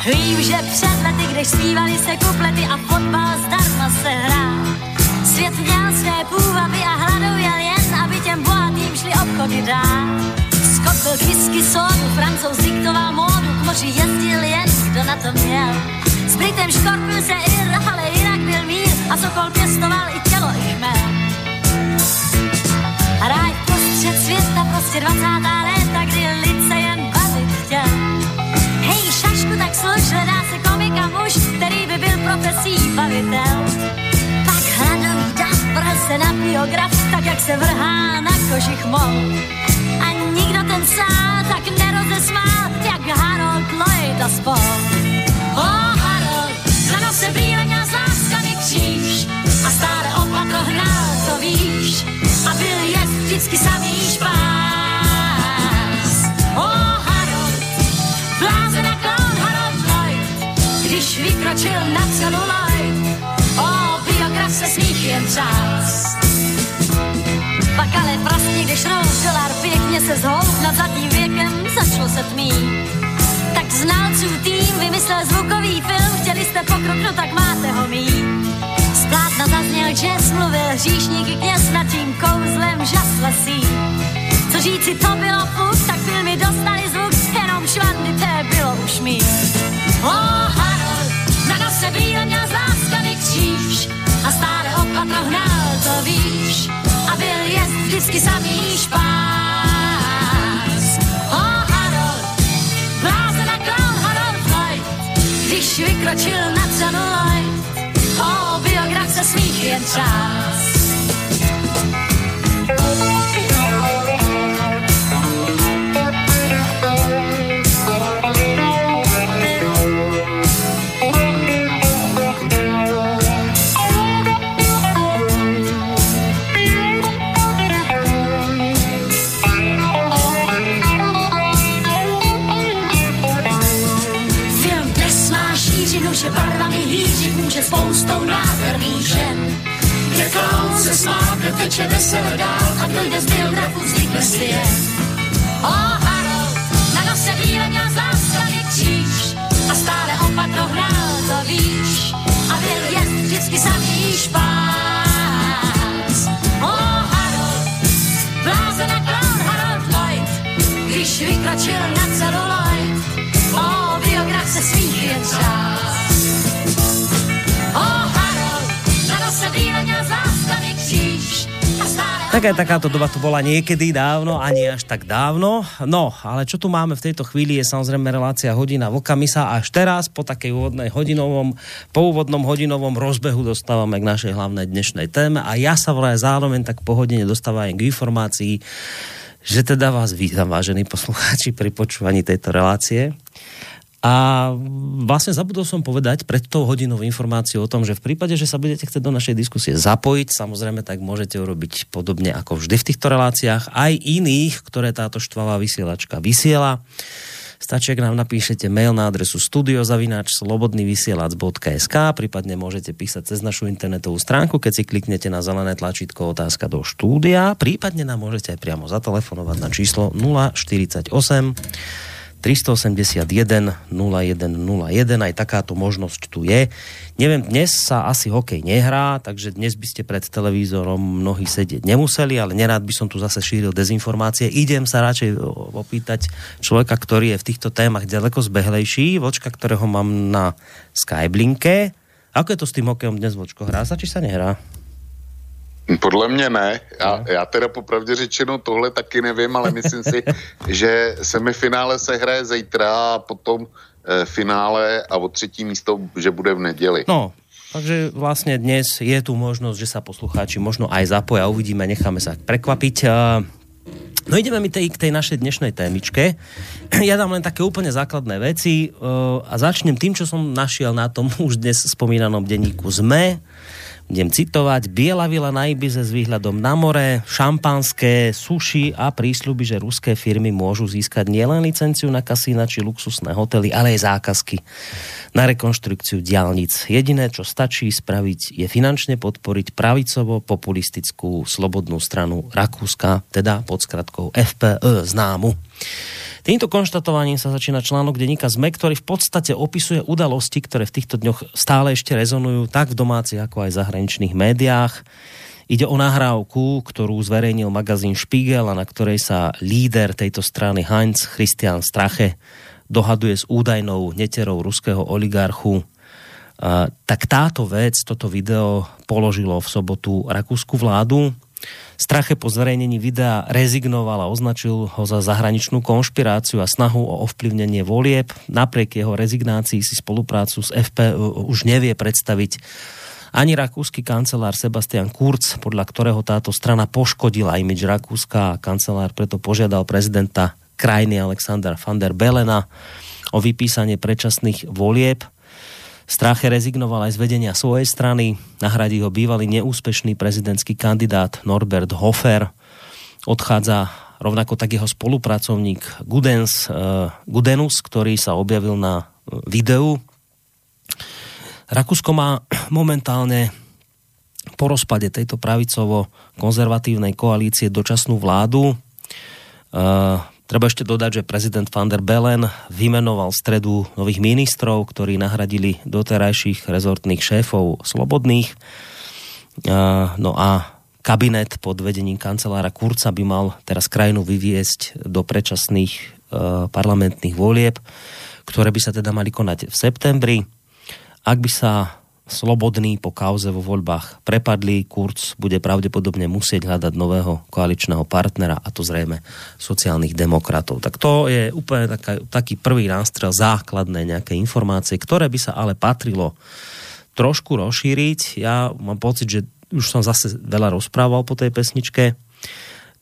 Speaker 2: Vím, že před lety, když zpívali se kuplety a fotbal zdarma se hrál Svět měl své půvaby a hladověl jen, aby těm bohatým šli obchody dál. Skot byl whisky sodu, francouz diktoval módu, k moři jezdil jen, kdo na to měl. S Britem škorpil se Ir, ale Irak byl mír a Sokol pěstoval i tělo, i chmel. Ráj prostřed světa, prostě 20. léta, kdy lid se jen bavit chtěl. Hej, šašku, tak služ, hledá se komika muž,
Speaker 7: nosí bavitel. Vrhl se na biograf, tak jak se vrhá na kožich mol. A nikdo ten sál tak nerozesmál, jak Harold Lloyd a spol. O Harold, na nose brýle měl z láskami kříž a stále opatro hnal, to víš. A byl jest vždycky samý špás. O Harold, blázen a klon Harold Lloyd, když vykročil na celuloid, se smích jen třást. Pak ale prasně, když dolar pěkně se zhoub nad zlatým věkem, začalo se tmít. Tak znalců tým vymyslel zvukový film, chtěli jste pokrok, no tak máte ho mít. Z plátna zazněl jazz, mluvil hříšník i kněz nad tím kouzlem žas lesí. Co říci, to bylo fuk, tak filmy dostali zvuk, jenom švandy, to bylo už mít. O Harold, brýle měl z láskavý kříž a stále opatro hnal, to víš. A byl jest vždycky samý špás. O Harold, blázen a clown Harold Lloyd, když vykročil na celuloid, o biograf se smích jen čas. Může spoustou nádherných žen. Kde kloun se smáte, teče vesele dál a kdo jde z biografu vznikne svět. O Harold, na nose bíle měl zástavy kříž a stále opatro hrál, to víš. A byl jest vždycky samý špás. O Harold, blázen a clown Harold Lloyd, když vykročil na celuloid, o biograf se smích jen čas.
Speaker 2: Tak takáto doba to bola niekedy dávno, ani až tak dávno. No, ale čo tu máme v tejto chvíli je samozrejme relácia hodina vlka. My až teraz po takej úvodnej hodinovom, po úvodnom hodinovom rozbehu dostávame k našej hlavnej dnešnej téme a ja sa vraj zároveň tak po hodine dostávam k informácii, že teda vás vítam, vážení poslucháči, pri počúvaní tejto relácie. A vlastne zabudol som povedať pred tou hodinou informáciu o tom, že v prípade, že sa budete chcieť do našej diskusie zapojiť, samozrejme tak môžete urobiť podobne ako vždy v týchto reláciách, aj iných, ktoré táto štvavá vysielačka vysiela. Stačí, ak nám napíšete mail na adresu studiozavináč slobodnyvysielac.sk prípadne môžete písať cez našu internetovú stránku, keď si kliknete na zelené tlačítko otázka do štúdia, prípadne nám môžete aj priamo zatelefonovať na číslo 048 381 0101, aj takáto možnosť tu je. Neviem, dnes sa asi hokej nehrá, takže dnes by ste pred televízorom mnohí sedieť nemuseli, ale nerád by som tu zase šíril dezinformácie. Idem sa radšej opýtať človeka, ktorý je v týchto témach ďaleko zbehlejší, vočka, ktorého mám na Skyblinke. Ako je to s tým hokejom dnes, vočko? Hrá sa, či sa nehrá?
Speaker 6: Podle mě ne. Já, já teda popravdě řečeno tohle taky nevím, ale myslím si, že semifinále se hraje zítra a potom e, finále a o třetí místo, že bude v neděli.
Speaker 2: No, takže vlastne dnes je tu možnosť, že sa poslucháči možno aj zapoja, uvidíme, necháme sa prekvapiť. No ideme mi tej, k tej našej dnešnej témičke. Ja dám len také úplne základné veci uh, a začnem tým, čo som našiel na tom už dnes spomínanom denníku ZME. Budem citovať. Biela vila na Ibize s výhľadom na more, šampanské, suši a prísľuby, že ruské firmy môžu získať nielen licenciu na kasína či luxusné hotely, ale aj zákazky na rekonštrukciu diálnic. Jediné, čo stačí spraviť, je finančne podporiť pravicovo-populistickú slobodnú stranu Rakúska, teda pod skratkou FPE známu. Týmto konštatovaním sa začína článok denníka ZME, ktorý v podstate opisuje udalosti, ktoré v týchto dňoch stále ešte rezonujú tak v domácich ako aj zahraničných médiách. Ide o nahrávku, ktorú zverejnil magazín Spiegel a na ktorej sa líder tejto strany Heinz Christian Strache dohaduje s údajnou neterou ruského oligarchu. Tak táto vec, toto video položilo v sobotu rakúsku vládu. Strache po zverejnení videa rezignoval a označil ho za zahraničnú konšpiráciu a snahu o ovplyvnenie volieb. Napriek jeho rezignácii si spoluprácu s FP už nevie predstaviť ani rakúsky kancelár Sebastian Kurz, podľa ktorého táto strana poškodila imidž Rakúska a kancelár preto požiadal prezidenta krajiny Alexander van der Belena o vypísanie predčasných volieb. Strache rezignoval aj z vedenia svojej strany, nahradí ho bývalý neúspešný prezidentský kandidát Norbert Hofer. Odchádza rovnako tak jeho spolupracovník Gudens, uh, Gudenus, ktorý sa objavil na uh, videu. Rakúsko má momentálne po rozpade tejto pravicovo-konzervatívnej koalície dočasnú vládu. Uh, Treba ešte dodať, že prezident van der Bellen vymenoval stredu nových ministrov, ktorí nahradili doterajších rezortných šéfov slobodných. No a kabinet pod vedením kancelára Kurca by mal teraz krajinu vyviesť do predčasných e, parlamentných volieb, ktoré by sa teda mali konať v septembri. Ak by sa slobodný po kauze vo voľbách prepadli. Kurz bude pravdepodobne musieť hľadať nového koaličného partnera a to zrejme sociálnych demokratov. Tak to je úplne taká, taký prvý nástrel, základné nejaké informácie, ktoré by sa ale patrilo trošku rozšíriť. Ja mám pocit, že už som zase veľa rozprával po tej pesničke.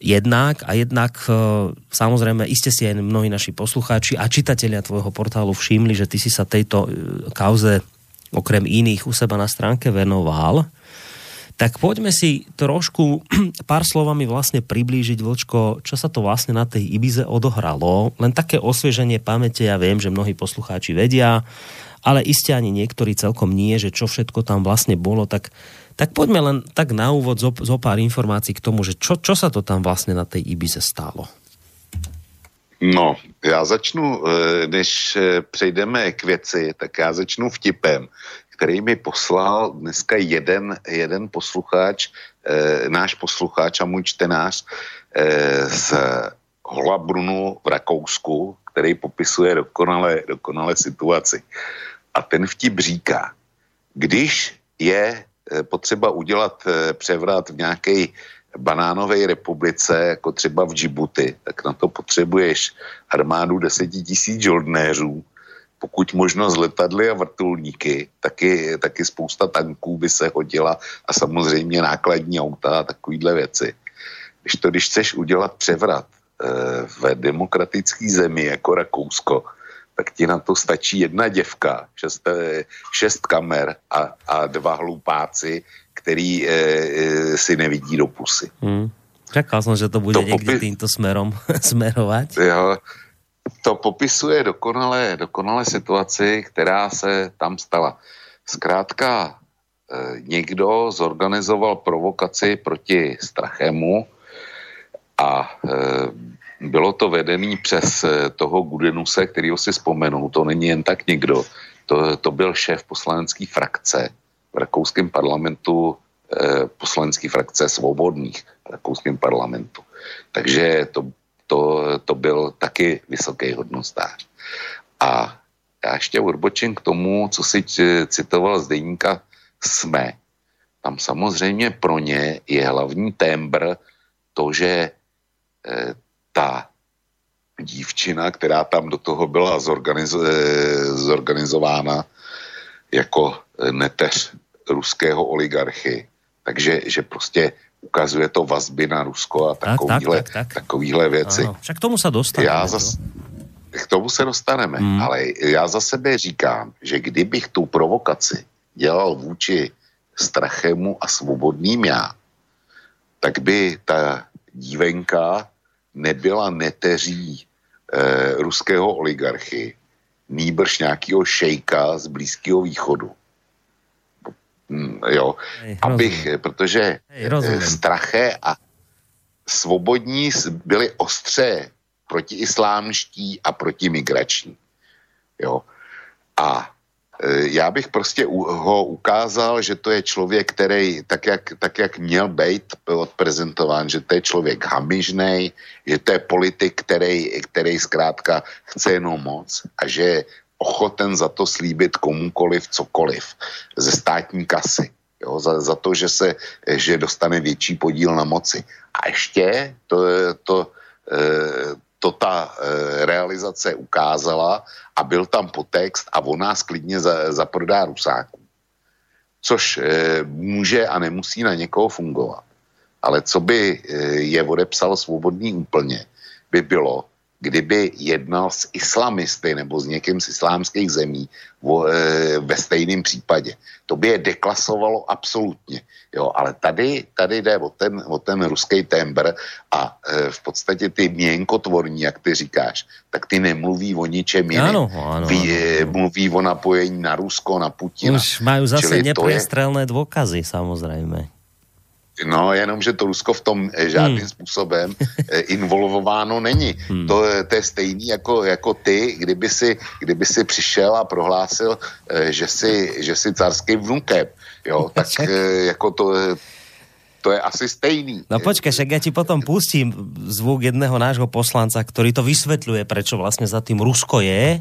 Speaker 2: Jednak a jednak e, samozrejme iste si aj mnohí naši poslucháči a čitatelia tvojho portálu všimli, že ty si sa tejto e, kauze okrem iných u seba na stránke venoval, tak poďme si trošku pár slovami vlastne priblížiť, Vlčko, čo sa to vlastne na tej Ibize odohralo. Len také osvieženie pamäte, ja viem, že mnohí poslucháči vedia, ale iste ani niektorí celkom nie, že čo všetko tam vlastne bolo, tak, tak poďme len tak na úvod zo, zo pár informácií k tomu, že čo, čo sa to tam vlastne na tej Ibize stálo.
Speaker 6: No, já začnu, eh, než eh, přejdeme k věci, tak já začnu vtipem, který mi poslal dneska jeden, jeden posluchač, eh, náš posluchač a můj čtenář z Holabrunu v Rakousku, který popisuje dokonale, dokonale situaci. A ten vtip říká, když je potřeba udělat převrat v nějaké banánové republice, jako třeba v Džibuti, tak na to potřebuješ armádu deseti tisíc žoldnéřů, pokud možno z letadly a vrtulníky, taky, taky spousta tanků by se hodila a samozřejmě nákladní auta a takovýhle věci. Když to, když chceš udělat převrat e, v demokratické zemi jako Rakousko, tak ti na to stačí jedna děvka, šest, eh, šest kamer a, a dva hlupáci, který e, e, si nevidí do pusy. Hmm.
Speaker 2: Čakal jsem, že to bude to někdy popi- týmto smerom smerovat.
Speaker 6: Jo, to popisuje dokonale, dokonale situaci, která se tam stala. Zkrátka, e, někdo zorganizoval provokaci proti Strachemu a e, bylo to vedený přes toho Gudenuse, kterýho si vzpomenu. To není jen tak někdo. To, to byl šéf poslanecké frakce v rakouském parlamentu eh, poslanecké frakce svobodných v rakouském parlamentu. Takže to, to, to byl taky vysoký hodnostář. A já ještě odbočím k tomu, co si citoval z deníka SME. Tam samozřejmě pro ně je hlavní tembr to, že eh, ta dívčina, která tam do toho byla zorganizo- eh, zorganizována jako neteř ruského oligarchy. Takže že prostě ukazuje to vazby na Rusko a takovýhle, tak, tak, tak, tak. takovýhle věci. Ano,
Speaker 2: však k tomu se dostaneme.
Speaker 6: Já zas, k tomu se dostaneme, hmm. ale já za sebe říkám, že kdybych tu provokaci dělal vůči Strachemu a Svobodným já, tak by ta dívenka nebyla neteří e, ruského oligarchy, nýbrž nějakého šejka z Blízkého východu. Mm, jo, Hej, abych, protože Hej, eh, straché a svobodní byli ostře protiislámští a protimigrační. Jo. A eh, já bych prostě ho ukázal, že to je člověk, který tak jak, tak jak měl být odprezentován, že to je člověk hamižnej, že to je politik, který, který zkrátka chce jenom moc a že ochoten za to slíbit komukoliv cokoliv ze státní kasy. jo, za, za to, že se, že dostane větší podíl na moci. A ještě to, to, eh, to ta eh, realizace ukázala a byl tam potext a on nás klidně za, zaprodá Rusáků. Což eh, může a nemusí na někoho fungovat. Ale co by je odepsal svobodný úplně, by bylo, kdyby jednal s islamisty nebo s někým z islámských zemí vo, e, ve stejném případě. To by je deklasovalo absolutně. Jo, ale tady, tady jde o ten, o ten ruský tembr a e, v podstatě ty měnkotvorní, jak ty říkáš, tak ty nemluví o ničem jiném.
Speaker 2: Ano, ano,
Speaker 6: Ví,
Speaker 2: ano.
Speaker 6: ano. Mluví o napojení na Rusko, na Putina.
Speaker 2: Už majú zase
Speaker 6: to je-
Speaker 2: dôkazy, samozrejme.
Speaker 6: No, jenom, že to Rusko v tom eh, žádným
Speaker 2: Hmm.
Speaker 6: způsobem eh, involvováno není.
Speaker 2: Hmm.
Speaker 6: To, je- to je stejný jako, jako ty, kdyby si, kdyby si přišel a prohlásil, že si, že si carským vnukem. Jo, tak jako to, to je asi stejný.
Speaker 2: No počkaj, však ja ti potom pustím zvuk jedného nášho poslanca, ktorý to vysvetľuje, prečo vlastne za tým Rusko je.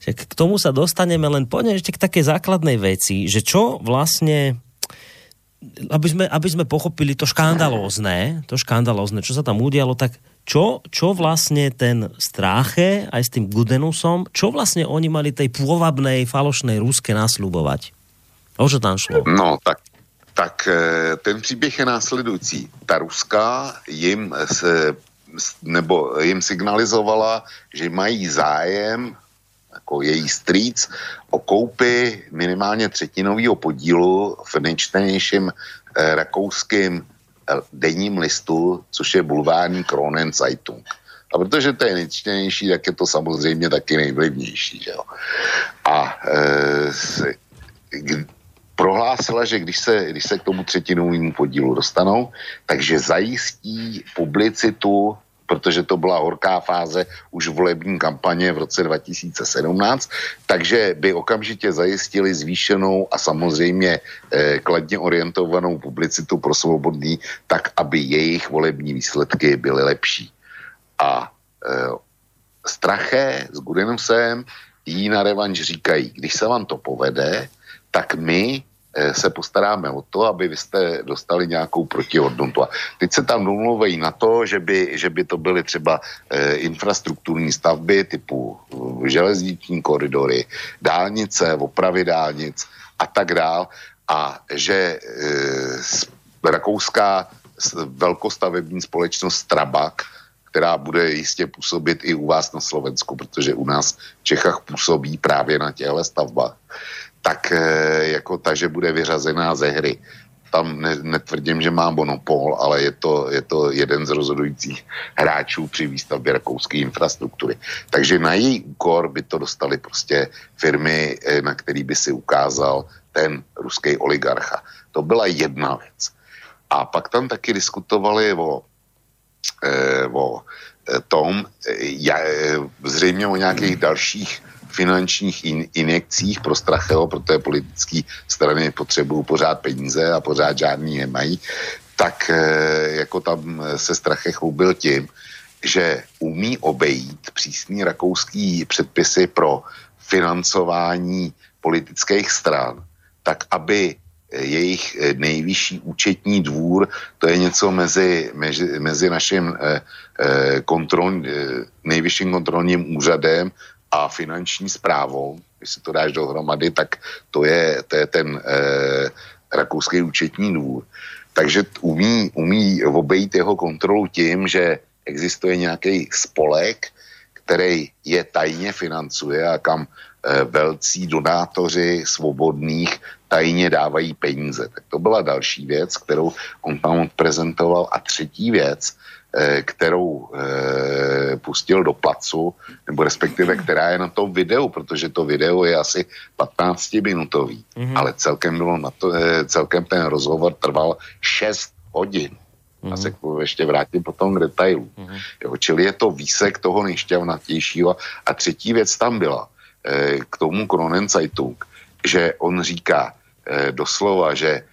Speaker 2: Však k tomu sa dostaneme, len poďme ešte k takej základnej veci, že čo vlastne aby sme, aby sme pochopili to škandalózne, to škandalózne, čo sa tam udialo, tak čo, čo vlastne ten Stráche aj s tým Gudenusom, čo vlastne oni mali tej pôvabnej, falošnej Ruske nasľubovať? O čo tam šlo?
Speaker 6: No, tak, tak eh, ten příběh je následující. Ta Ruska jim, se, nebo jim signalizovala, že mají zájem jako její strýc o koupi minimálně třetinového podílu v nejčtenějším eh, rakouským eh, denním listu, což je bulvární Kronen Zeitung. A protože to je nejčtenější, tak je to samozřejmě taky nejvlivnější. Jo? A eh, s- k- prohlásila, že když se, když se k tomu třetinovému podílu dostanou, takže zajistí publicitu, protože to byla horká fáze už volební kampaně v roce 2017, takže by okamžitě zajistili zvýšenou a samozřejmě eh, kladně orientovanou publicitu pro svobodný, tak aby jejich volební výsledky byly lepší. A eh, Straché s Gudenusem jí na revanš říkají, když se vám to povede, tak my se postaráme o to, aby vy jste dostali nějakou protihodnotu. A teď se tam domluvají na to, že by, že by to byly třeba eh, infrastrukturní stavby typu eh, železniční koridory, dálnice, opravy dálnic a tak dál. A že eh, s- rakouská velkostavební společnost Strabag která bude jistě působit i u vás na Slovensku, protože u nás v Čechách působí právě na těchto stavbách, tak eh, jako ta, že bude vyřazená ze hry. Tam ne, netvrdím, že má monopol, ale je to, je to jeden z rozhodujících hráčů při výstavbě rakouské infrastruktury. Takže na její úkor by to dostali prostě firmy, eh, na který by si ukázal ten ruský oligarcha. To byla jedna věc. A pak tam taky diskutovali o eh, o eh, tom, eh, zřejmě o nějakých dalších finančních in, injekcích pro Stracheho, protože politické strany potřebují pořád peníze a pořád žádný nemají, tak eh, jako tam se Strache chlubil tím, že umí obejít přísný rakouský předpisy pro financování politických stran, tak aby eh, jejich eh, nejvyšší účetní dvůr, to je něco mezi, mezi, mezi naším eh, eh, kontrol, eh, nejvyšším kontrolním úřadem a finanční zprávou. Když si to dáš dohromady, tak to je, to je ten eh, rakouský účetní dvůr. Takže umí, umí obejít jeho kontrolu tím, že existuje nějaký spolek, který je tajně financuje a kam eh, velcí donátoři svobodných tajně dávají peníze. Tak to byla další věc, kterou on tam odprezentoval. A třetí věc, kterou eh, pustil do placu, nebo respektive která je na tom videu, protože to video je asi 15-minutový, mm-hmm. ale celkem, bylo na to, eh, celkem ten rozhovor trval 6 hodin. Mm-hmm. A se k tomu ještě vrátím potom k detailu. Mm-hmm. Jo, čili je to výsek toho nejšťavnatějšího. A třetí věc tam byla, eh, k tomu Kronenzeitung, že on říká eh, doslova, že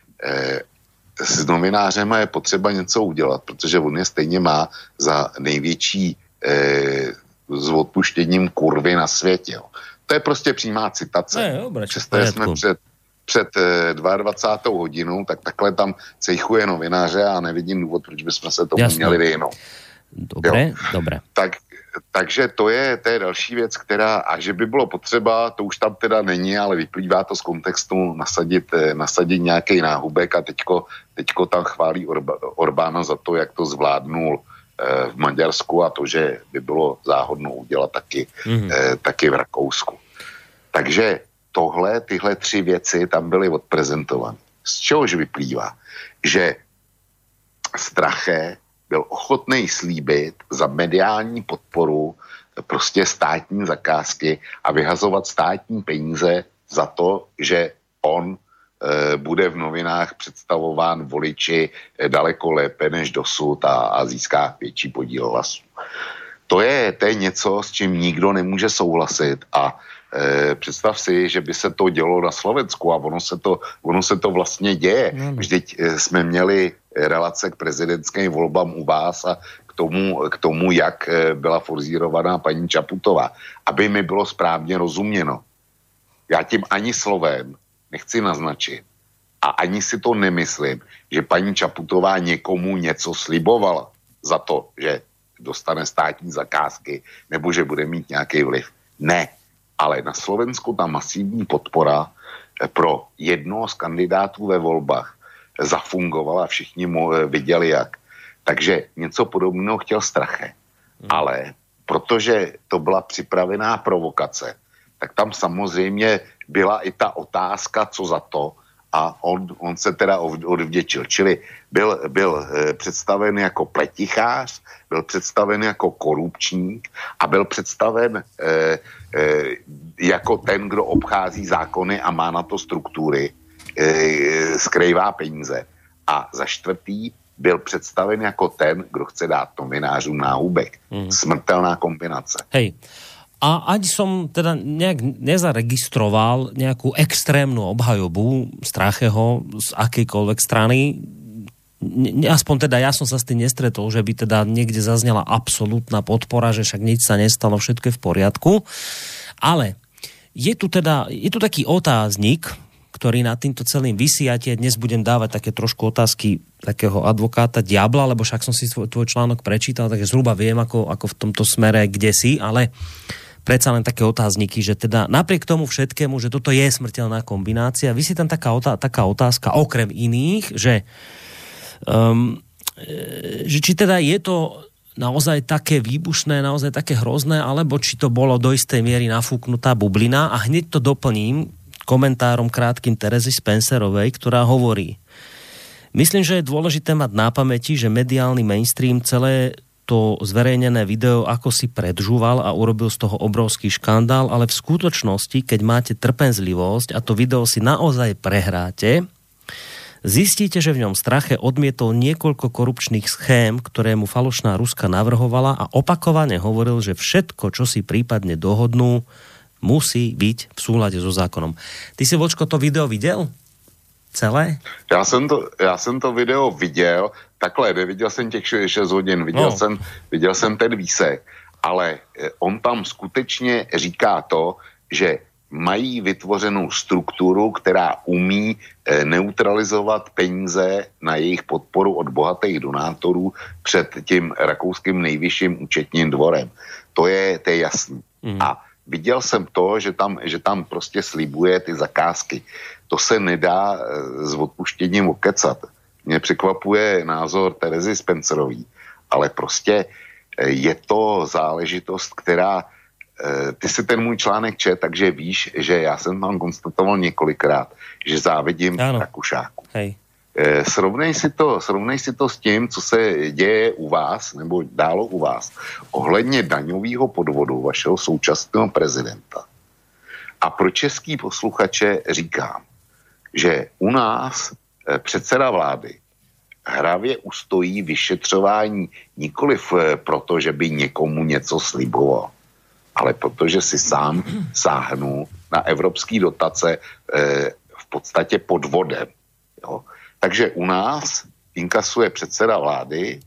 Speaker 6: s novinářema je potřeba něco udělat, protože on je stejně má za největší eh, s odpuštěním kurvy na světě. Jo. To je prostě přímá citace.
Speaker 2: Ne, dobré,
Speaker 6: Přesto jsme před před eh, 22. hodinou, tak takhle tam cejchuje novináře a nevidím důvod, proč bychom se tomu
Speaker 2: Jasné.
Speaker 6: měli vyhnout.
Speaker 2: Dobre, dobre.
Speaker 6: Tak, takže to je, to je další věc, která, a že by bylo potřeba, to už tam teda není, ale vyplývá to z kontextu nasadit, eh, nasadit nějaký náhubek a teďko, teďko tam chválí Orba, Orbána za to, jak to zvládnul eh, v Maďarsku a to, že by bylo záhodno udělat taky, mm-hmm. eh, taky v Rakousku. Takže tohle, tyhle tři věci tam byly odprezentovány. Z čehož vyplývá, že Strache byl ochotný slíbit za mediální podporu prostě státní zakázky a vyhazovat státní peníze za to, že on bude v novinách představován voliči e, daleko lépe než dosud a, a získá větší podíl hlasů. To je, to je něco, s čím nikdo nemůže souhlasit a e, představ si, že by se to dělo na Slovensku a ono se to, ono se to vlastně děje. Vždyť e, jsme měli relace k prezidentským volbám u vás a k tomu, k tomu jak byla forzírovaná paní Čaputová. Aby mi bylo správně rozuměno. Já tím ani slovem nechci naznačit a ani si to nemyslím, že paní Čaputová někomu něco slibovala za to, že dostane státní zakázky nebo že bude mít nějaký vliv. Ne, ale na Slovensku ta masivní podpora eh, pro jednoho z kandidátů ve volbách zafungovala, všichni mu eh, viděli jak. Takže něco podobného chtěl Strache. Ale protože to byla připravená provokace, tak tam samozřejmě byla i ta otázka, co za to, a on, on se teda od- odvděčil. Čili byl, byl eh, představen jako pletichář, byl představen jako korupčník a byl představen eh, eh, jako ten, kdo obchází zákony a má na to struktury, eh, skrývá peníze. A za čtvrtý byl představen jako ten, kdo chce dát novinářům náhubek. Mm. Smrtelná kombinace.
Speaker 2: Hej. A ani som teda nejak nezaregistroval nejakú extrémnu obhajobu Stracheho z akejkoľvek strany. Aspoň teda ja som sa s tým nestretol, že by teda niekde zaznela absolútna podpora, že však nič sa nestalo, všetko je v poriadku. Ale je tu teda, je tu taký otáznik, ktorý nad týmto celým ti dnes budem dávať také trošku otázky takého advokáta diabla, lebo však som si tvoj, tvoj článok prečítal, takže zhruba viem, ako, ako v tomto smere, kde si, ale predsa len také otázniky, že teda napriek tomu všetkému, že toto je smrteľná kombinácia, vysí tam taká, otá- taká otázka, okrem iných, že um, e, že či teda je to naozaj také výbušné, naozaj také hrozné, alebo či to bolo do istej miery nafúknutá bublina? A hneď to doplním komentárom krátkým Terezy Spencerovej, ktorá hovorí Myslím, že je dôležité mať na pamäti, že mediálny mainstream celé to zverejnené video ako si predžúval a urobil z toho obrovský škandál, ale v skutočnosti, keď máte trpenzlivosť a to video si naozaj prehráte, Zistíte, že v ňom strache odmietol niekoľko korupčných schém, ktoré mu falošná Ruska navrhovala a opakovane hovoril, že všetko, čo si prípadne dohodnú, musí byť v súlade so zákonom. Ty si, Vočko, to video videl? Celé?
Speaker 6: Já jsem to, já jsem to video viděl, takhle, neviděl jsem těch 6 hodin, viděl,
Speaker 2: No.
Speaker 6: jsem, viděl jsem ten výsek, ale eh, on tam skutečně říká to, že mají vytvořenou strukturu, která umí eh, neutralizovat peníze na jejich podporu od bohatých donátorů před tím rakouským nejvyšším účetním dvorem. To je, to je jasný. Mm. A viděl jsem to, že tam, že tam prostě slibuje ty zakázky. To se nedá eh, s odpuštěním okecat. Mě překvapuje názor Terezy Spencerový, ale prostě eh, je to záležitost, která eh, ty si ten můj článek čet, takže víš, že já jsem tam konstatoval několikrát, že závidím
Speaker 2: Ano.
Speaker 6: Rakušáku.
Speaker 2: Hej.
Speaker 6: Srovnej si, to, srovnej si to s tím, co se děje u vás, nebo dálo u vás, ohledně daňového podvodu vašeho současného prezidenta. A pro český posluchače říkám, že u nás eh, předseda vlády hravě ustojí vyšetřování nikoliv eh, proto, že by někomu něco sliboval, ale protože si sám sáhnu na evropské dotace eh, v podstatě podvodem. Jo. Takže u nás inkasuje předseda vlády,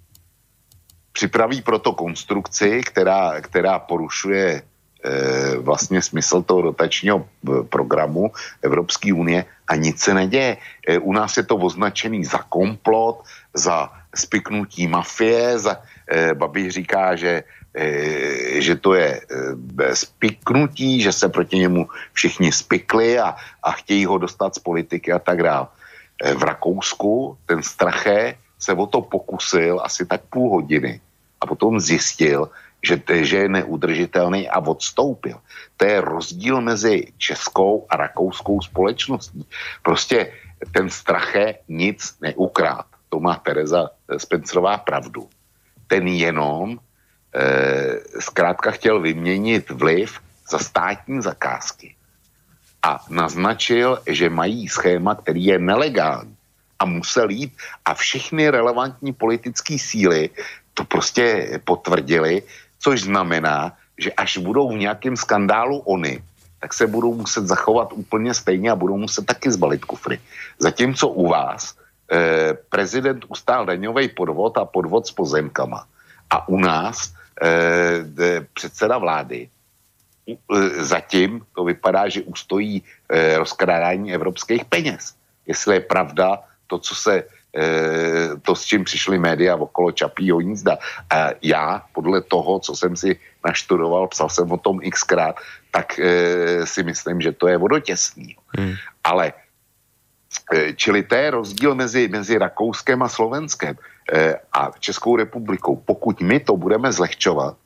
Speaker 6: připraví proto konstrukci, která, která porušuje vlastně smysl toho dotačního eh, programu Evropské unie a nic se neděje. Eh, u nás je to označený za komplot, za spiknutí mafie, za, Babiš říká, že že to je spiknutí, že se proti němu všichni spikli a, a chtějí ho dostat z politiky a tak dále. V Rakousku ten Strache se o to pokusil asi tak půl hodiny a potom zjistil, že, že je neudržitelný a odstoupil. To je rozdíl mezi českou a rakouskou společností. Prostě ten Strache nic neukrát. To má Tereza Spencerová pravdu. Ten jenom eh, zkrátka chtěl vyměnit vliv za státní zakázky a naznačil, že mají schéma, který je nelegální a musel jít a všechny relevantní politické síly to prostě potvrdili, což znamená, že až budou v nějakém skandálu oni, tak se budou muset zachovat úplně stejně a budou muset taky zbalit kufry. Zatímco u vás eh, prezident ustál daňový podvod a podvod s pozemkama. A u nás eh, de, předseda vlády eh, zatím to vypadá, že ustojí eh, rozkrádání evropských peněz. Jestli je pravda to, co se to, s čím přišly média okolo Čapího hnízda. A já podle toho, co jsem si naštudoval, psal jsem o tom xkrát, tak eh, si myslím, že to je vodotěsný. Hmm. Ale čili to je rozdíl mezi, mezi Rakouskem a Slovenskem a Českou republikou. Pokud my to budeme zlehčovat,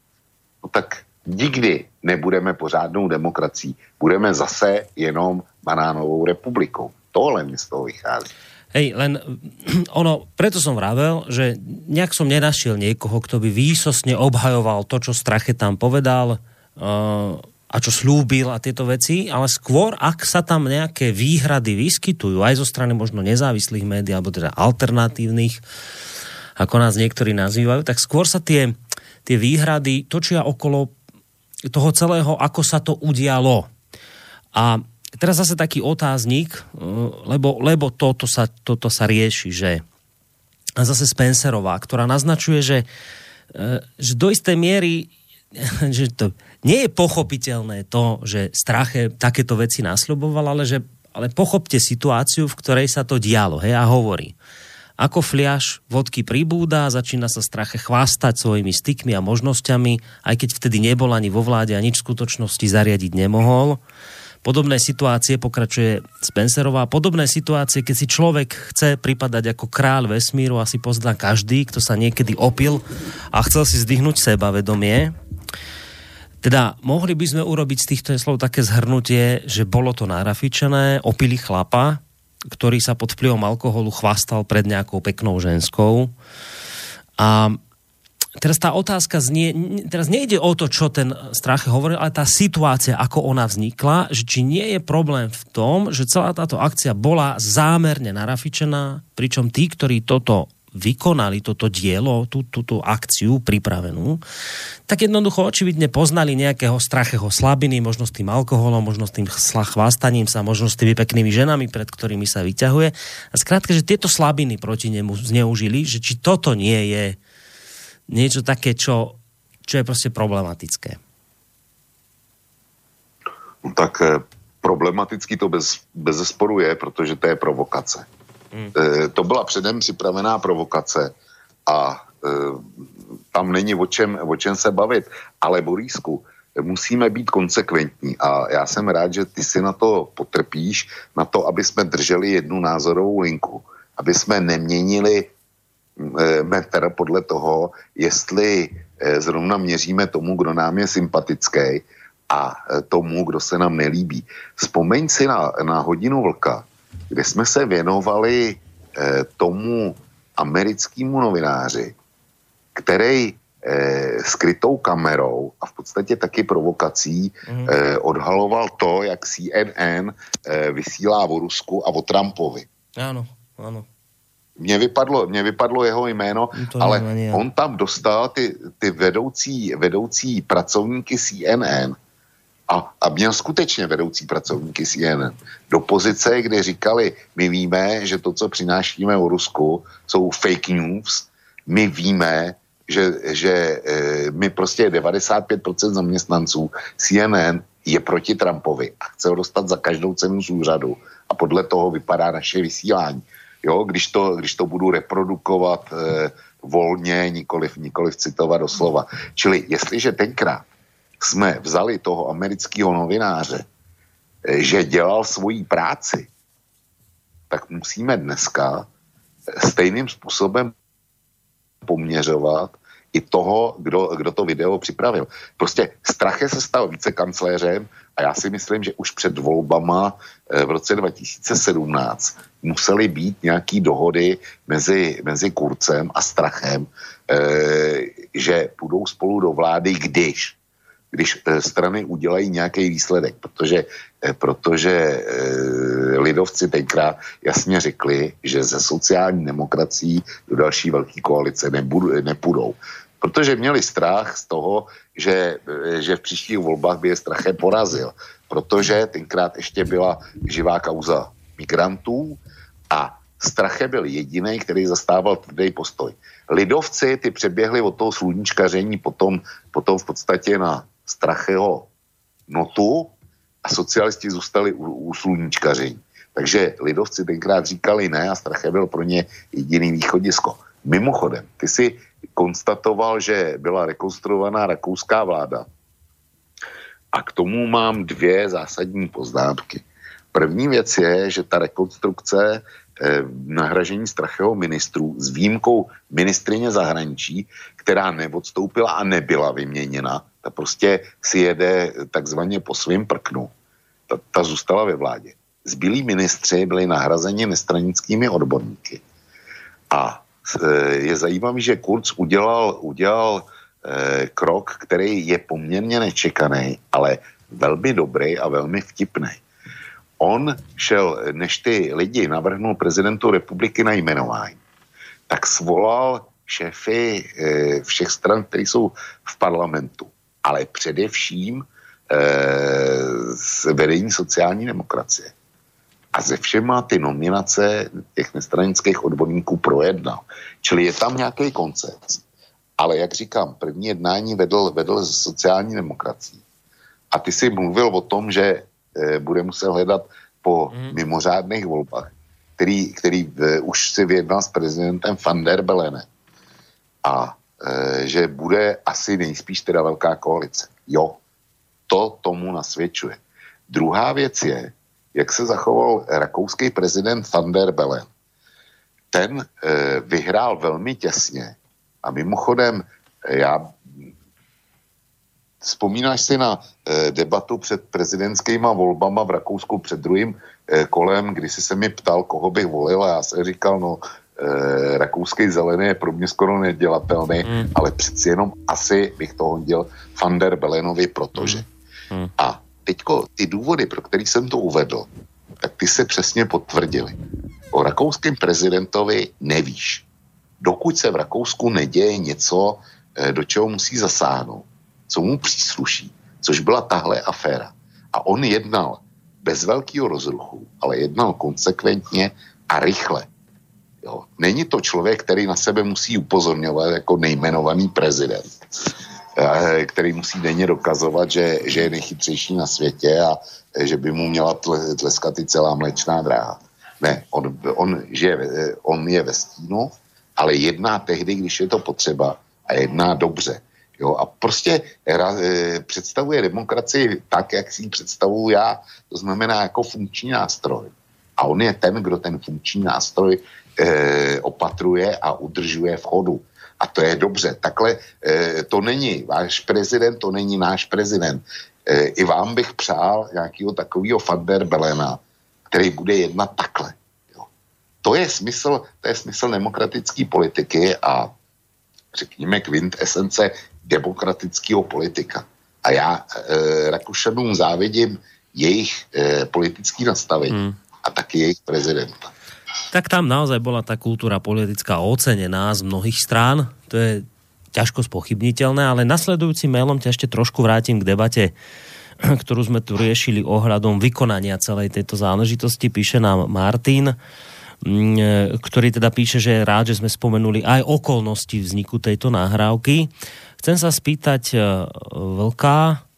Speaker 6: no tak nikdy nebudeme pořádnou demokracií. Budeme zase jenom banánovou republikou. Tohle mi z toho vychází.
Speaker 2: Hej, len ono, preto som vravel, že nejak som nenašiel niekoho, kto by výsosne obhajoval to, čo Strache tam povedal uh, a čo slúbil a tieto veci, ale skôr, ak sa tam nejaké výhrady vyskytujú, aj zo strany možno nezávislých médií, alebo teda alternatívnych, ako nás niektorí nazývajú, tak skôr sa tie, tie výhrady točia okolo toho celého, ako sa to udialo. A teraz zase taký otáznik, eh, lebo, lebo toto, sa, toto sa rieši, že a zase Spencerová, ktorá naznačuje, že, eh, že do istej miery že to nie je pochopiteľné to, že Strache takéto veci nasľuboval, ale že ale pochopte situáciu, v ktorej sa to dialo. Hej, a hovorí, ako fliaš vodky pribúda, začína sa Strache chvástať svojimi stykmi a možnosťami, aj keď vtedy nebol ani vo vláde a nič v skutočnosti zariadiť nemohol. Podobné situácie, pokračuje Spencerová, podobné situácie, keď si človek chce pripadať ako kráľ vesmíru, asi pozná každý, kto sa niekedy opil a chcel si zdvihnúť sebavedomie. Teda mohli by sme urobiť z týchto slov také zhrnutie, že bolo to narafičené, opili chlapa, ktorý sa pod vplyvom alkoholu chvastal pred nejakou peknou ženskou. A teraz tá otázka znie, teraz nejde o to, čo ten strach hovoril, ale tá situácia, ako ona vznikla, že či nie je problém v tom, že celá táto akcia bola zámerne narafičená, pričom tí, ktorí toto vykonali toto dielo, tú, tú, tú akciu pripravenú, tak jednoducho očividne poznali nejakého stracheho slabiny, možno s tým alkoholom, možno s tým chvástaním sa, možno s tými peknými ženami, pred ktorými sa vyťahuje. A skrátka, že tieto slabiny proti nemu zneužili, že či toto nie je niečo také, čo, čo je proste problematické.
Speaker 6: No tak eh, problematický to bez, bez zesporu je, protože to je provokace. Hmm. E, to byla předem připravená provokace a e, tam není o čem, o čem se bavit. Ale Borísku, musíme být konsekventní a já jsem rád, že ty si na to potrpíš, na to, aby jsme drželi jednu názorovou linku, aby jsme neměnili metr podle toho, jestli e, zrovna měříme tomu, kdo nám je sympatický a e, tomu, kdo se nám nelíbí. Vzpomeň si na, na hodinu vlka, kde jsme se věnovali eh, tomu americkému novináři, který eh, skrytou kamerou a v podstatě taky provokací mm. eh, odhaloval to, jak CNN eh, vysílá o Rusku a o Trumpovi.
Speaker 2: Áno, áno.
Speaker 6: Mně vypadlo, mně vypadlo jeho jméno,
Speaker 2: To
Speaker 6: ale
Speaker 2: nevadí, jo.
Speaker 6: on tam dostal ty, ty vedoucí, vedoucí pracovníky CNN a, a měl skutečně vedoucí pracovníky CNN do pozice, kde říkali, my víme, že to, co přinášíme o Rusku, jsou fake news, my víme, že, že e, my prostě 95% zaměstnanců CNN je proti Trumpovi a chce ho dostat za každou cenu z úřadu a podle toho vypadá naše vysílání. Jo, když to, když to budu reprodukovat eh, volně, nikoliv, nikoliv citovat doslova. Čili jestliže tenkrát jsme vzali toho amerického novináře, eh, že dělal svoji práci, tak musíme dneska stejným způsobem poměřovat i toho, kdo, kdo to video připravil. Prostě Strache se stal vicekancléřem a já si myslím, že už před volbama eh, v roce 2017 musely být nějaký dohody mezi, mezi Kurcem a Strachem, eh, že půjdou spolu do vlády, když když eh, strany udělají nějaký výsledek, protože, protože lidovci tenkrát jasně řekli, že ze sociální demokracií do další velké koalice nepůjdou protože měli strach z toho, že, že v příštích volbách by je strachem porazil, protože tenkrát ještě byla živá kauza migrantů a Strache byl jediný, který zastával tvrdý postoj. Lidovci ty přeběhli od toho sluníčkaření potom, potom v podstatě na Stracheho notu a socialisti zůstali u, u sluníčkaření. Takže lidovci tenkrát říkali ne a Strache byl pro ně jediný východisko. Mimochodem, ty si konstatoval, že byla rekonstruovaná rakouská vláda. A k tomu mám dvě zásadní poznámky. První věc je, že ta rekonstrukce eh, nahražení Stracheho ministrů s výjimkou ministrině zahraničí, která neodstoupila a nebyla vyměněna, ta prostě si jede takzvaně po svým prknu. Ta, ta zůstala ve vládě. Zbylí ministři byli nahrazeni nestranickými odborníky. A je zajímavý, že Kurz udělal, udělal eh, krok, který je poměrně nečekaný, ale velmi dobrý a velmi vtipný. On šel, než ty lidi navrhnul prezidentu republiky na jmenování, tak svolal šéfy eh, všech stran, které jsou v parlamentu, ale především z vedení sociální demokracie a ze všema ty nominace těch nestranických odborníků projednal. Čili je tam nějaký koncept. Ale jak říkám, první jednání vedl, vedl ze sociální demokracií. A ty si mluvil o tom, že e, bude muset hledat po mm. mimořádných volbách, který, který e, už si vyjednal s prezidentem van der Belene. A e, že bude asi nejspíš teda velká koalice. Jo, to tomu nasvědčuje. Druhá věc je, jak se zachoval rakouský prezident Van der Bellen. Ten e, vyhrál velmi těsně a mimochodem e, já Vzpomínáš si na e, debatu před prezidentskýma volbama v Rakousku před druhým e, kolem, kdy jsi se mi ptal, koho bych volil a já jsem říkal, no e, rakouský zelený je pro mě skoro nedělatelný, mm. ale přeci jenom asi bych to hodil Van der Belenovi, protože. Mm. A teďko ty důvody, pro který jsem to uvedl, tak ty se přesně potvrdily. O rakouském prezidentovi nevíš. Dokud se v Rakousku neděje něco, eh, do čeho musí zasáhnout, co mu přísluší, což byla tahle aféra. A on jednal bez velkého rozruchu, ale jednal konsekventně a rychle. Jo. Není to člověk, který na sebe musí upozorňovat jako nejmenovaný prezident. Eh, který musí denně dokazovat, že, že je nejchytřejší na světě a eh, že by mu měla tleskat i celá mlečná dráha. Ne, on, on, eh, on je ve stínu, ale jedná tehdy, když je to potřeba a jedná dobře. Jo, a prostě ra, e, představuje demokracii tak, jak si ji představuju já, to znamená jako funkční nástroj. A on je ten, kdo ten funkční nástroj e, opatruje a udržuje v chodu. A to je dobře. Takhle e, to není váš prezident, to není náš prezident. E, I vám bych přál nějakého takového Belena, který bude jednat takhle. Jo. To je smysl, to je smysl demokratické politiky a řekněme kvint esence demokratického politika. A já e, Rakušanům závidím jejich e, politický nastavení hmm. a taky jejich prezidenta
Speaker 2: tak tam naozaj bola tá kultúra politická ocenená z mnohých strán. To je ťažko spochybniteľné, ale nasledujúcim mailom ťa ešte trošku vrátim k debate, ktorú sme tu riešili ohľadom vykonania celej tejto záležitosti. Píše nám Martin, mm, ktorý teda píše, že je rád, že sme spomenuli aj okolnosti vzniku tejto nahrávky. Chcem sa spýtať e, Vlka,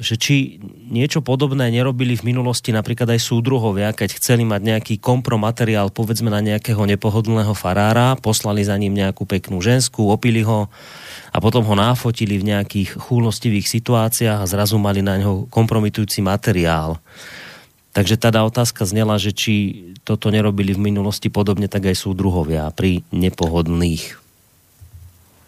Speaker 2: že či niečo podobné nerobili v minulosti napríklad aj súdruhovia, keď chceli mať nejaký kompromateriál povedzme na nejakého nepohodlného farára, poslali za ním nejakú peknú ženskú, opili ho a potom ho náfotili v nejakých chúlostivých situáciách a zrazu mali na ňo kompromitujúci materiál. Takže teda otázka znela, že či toto nerobili v minulosti podobne, tak aj súdruhovia pri nepohodlných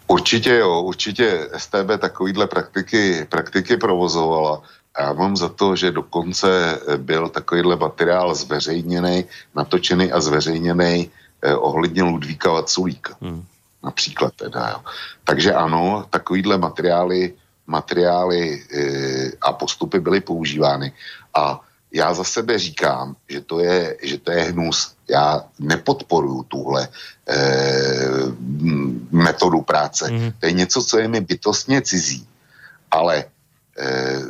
Speaker 6: Určitě jo, určitě STB takovýhle praktiky, praktiky provozovala. A já mám za to, že dokonce byl takovýhle materiál zveřejněný, natočený a zveřejněný eh, ohledně Ludvíka Vaculíka. Hmm. Například teda, jo. Takže ano, takovýhle materiály, materiály eh, a postupy byly používány. A já za sebe říkám, že to je, že to je hnus. Já nepodporuju tuhle eh, metodu práce. Mm. To je něco, co je mi bytostně cizí. Ale eh,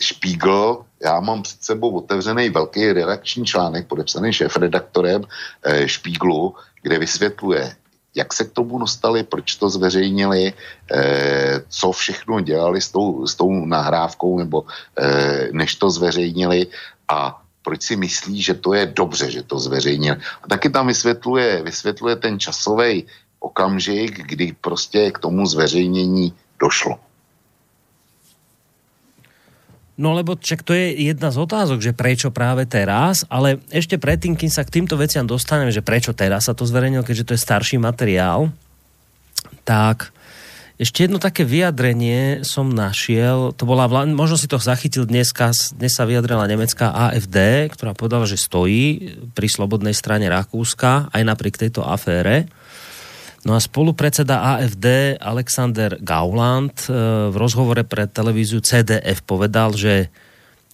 Speaker 6: Špígl, já mám před sebou otevřený velký redakční článek podepsaný šéf-redaktorem eh, Špíglu, kde vysvětluje, jak se k tomu dostali, proč to zveřejnili, eh, co všechno dělali s tou, s tou nahrávkou, nebo eh, než to zveřejnili a proč si myslí, že to je dobře, že to zveřejnil. A taky tam vysvětluje, vysvětluje ten časový okamžik, kdy prostě k tomu zveřejnění došlo.
Speaker 2: No lebo čak to je jedna z otázok, že prečo práve teraz, ale ešte predtým, kým sa k týmto veciam dostaneme, že prečo teraz sa to zverejnilo, keďže to je starší materiál, tak ešte jedno také vyjadrenie som našiel, to bola, možno si to zachytil dneska, dnes sa vyjadrila nemecká AFD, ktorá povedala, že stojí pri slobodnej strane Rakúska, aj napriek tejto afére. No a spolupredseda AFD Alexander Gauland e, v rozhovore pre televíziu CDF povedal, že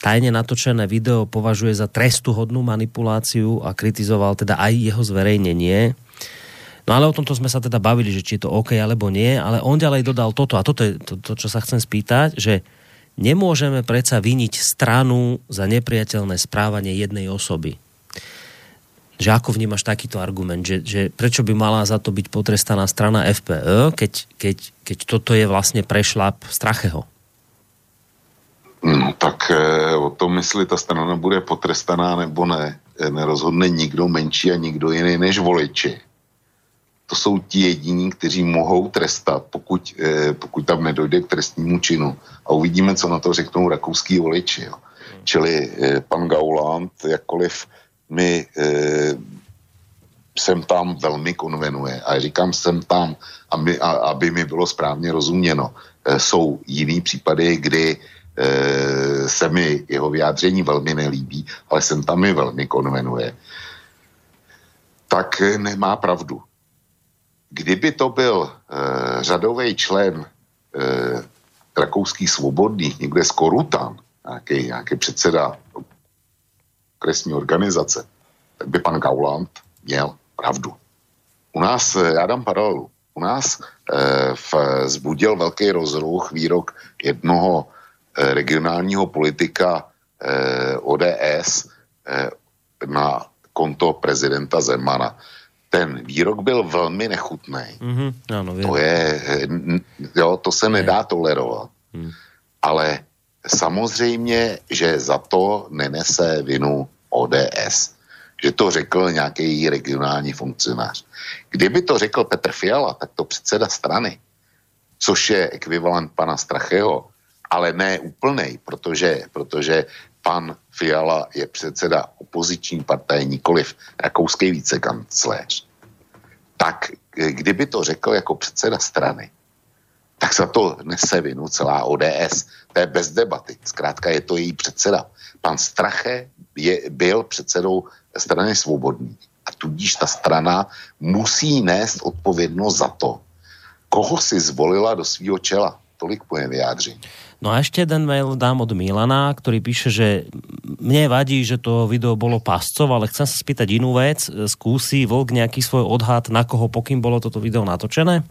Speaker 2: tajne natočené video považuje za trestuhodnú manipuláciu a kritizoval teda aj jeho zverejnenie. No ale o tomto sme sa teda bavili, že či je to OK alebo nie, ale on ďalej dodal toto a toto je to, to čo sa chcem spýtať, že nemôžeme predsa viniť stranu za nepriateľné správanie jednej osoby že ako vnímaš takýto argument, že, že prečo by mala za to byť potrestaná strana FPE, keď, keď, keď toto je vlastne prešlap Stracheho?
Speaker 6: No tak e, o tom, jestli ta strana bude potrestaná nebo ne, e, nerozhodne nikdo menší a nikdo jiný než voliči. To jsou ti jediní, kteří mohou trestat, pokud, e, pokud tam nedojde k trestnímu činu. A uvidíme, co na to řeknou rakouský voliči. Jo. Čili pan Gauland, jakkoliv mi e, sem tam velmi konvenuje. A říkám sem tam, aby, a, aby mi bylo správně rozuměno. E, jsou jiný případy, kdy e, se mi jeho vyjádření velmi nelíbí, ale sem tam mi velmi konvenuje. Tak nemá pravdu. Kdyby to byl e, řadový člen e, rakouských svobodných, někde z Korutan, nějaký, nějaký předseda kresní organizace, tak by pan Gauland měl pravdu. U nás, eh, já dám paralelu, u nás eh, zbudil velký rozruch výrok jednoho eh, regionálního politika eh, ODS eh, na konto prezidenta Zemana. Ten výrok byl velmi nechutný.
Speaker 2: Mm-hmm, ano,
Speaker 6: to je, jo, to se nedá tolerovat. Mm. Ale samozřejmě, že za to nenese vinu ODS. Že to řekl nějaký regionální funkcionář. Kdyby to řekl Petr Fiala, tak to předseda strany, což je ekvivalent pana Stracheho, ale ne úplnej, protože, protože pan Fiala je předseda opoziční partaje, nikoliv rakouský vicekancléř. Tak kdyby to řekl jako předseda strany, tak za to nese vinu celá ODS. To je bez debaty. Zkrátka je to její předseda. Pan Strache je, byl předsedou strany svobodný. A tudíž ta strana musí nést odpovědnost za to, koho si zvolila do svého čela. Tolik pojem vyjádření.
Speaker 2: No a ešte jeden mail dám od Milana, ktorý píše, že mne vadí, že to video bolo pascov, ale chcem sa spýtať inú vec. Skúsi Vlk nejaký svoj odhad, na koho pokým bolo toto video natočené?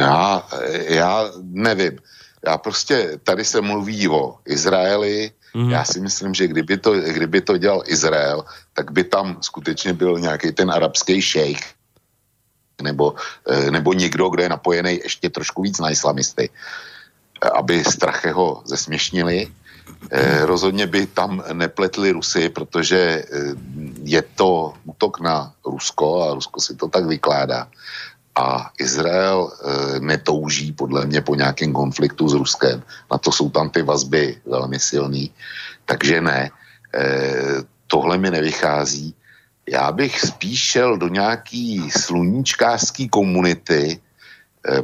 Speaker 6: Já, já nevím. Já prostě, tady se mluví o Izraeli, Mm. Já si myslím, že kdyby to, kdyby to dělal Izrael, tak by tam skutečně byl nějaký ten arabský šejch nebo, eh, nebo někdo, kdo je napojený ještě trošku víc na islamisty, aby strachy ho zesměšnili. Eh, rozhodně by tam nepletli Rusy, protože je to útok na Rusko a Rusko si to tak vykládá. A Izrael netouží podle mě po nějakém konfliktu s Ruskem. Na to jsou tam ty vazby velmi silný. Takže ne, tohle mi nevychází já bych spíš šel do nějaký sluníčkářský komunity, eh,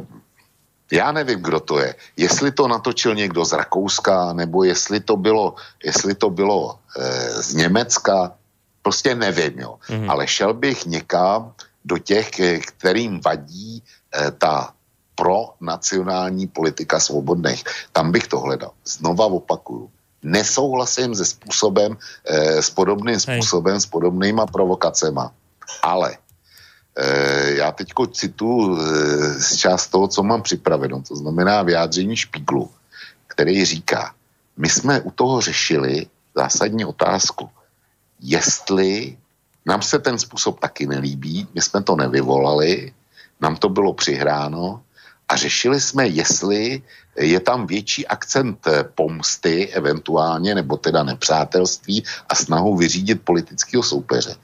Speaker 6: já nevím, kdo to je. Jestli to natočil někdo z Rakouska, nebo jestli to bylo, jestli to bylo e, z Německa, prostě nevím, jo. Mm-hmm. Ale šel bych někam do těch, kterým vadí e, ta pro-nacionální politika svobodných. Tam bych to hledal. Znova opakuju nesouhlasím se způsobem, eh, s podobným způsobem, Hej. s podobnýma provokacema. Ale eh, já teď citu eh, z část toho, co mám připraveno, to znamená vyjádření Špíglu, který říká, my jsme u toho řešili zásadní otázku, jestli nám se ten způsob taky nelíbí, my jsme to nevyvolali, nám to bylo přihráno a řešili jsme, jestli je tam větší akcent eh, pomsty eventuálně, nebo teda nepřátelství a snahu vyřídit politického soupeře.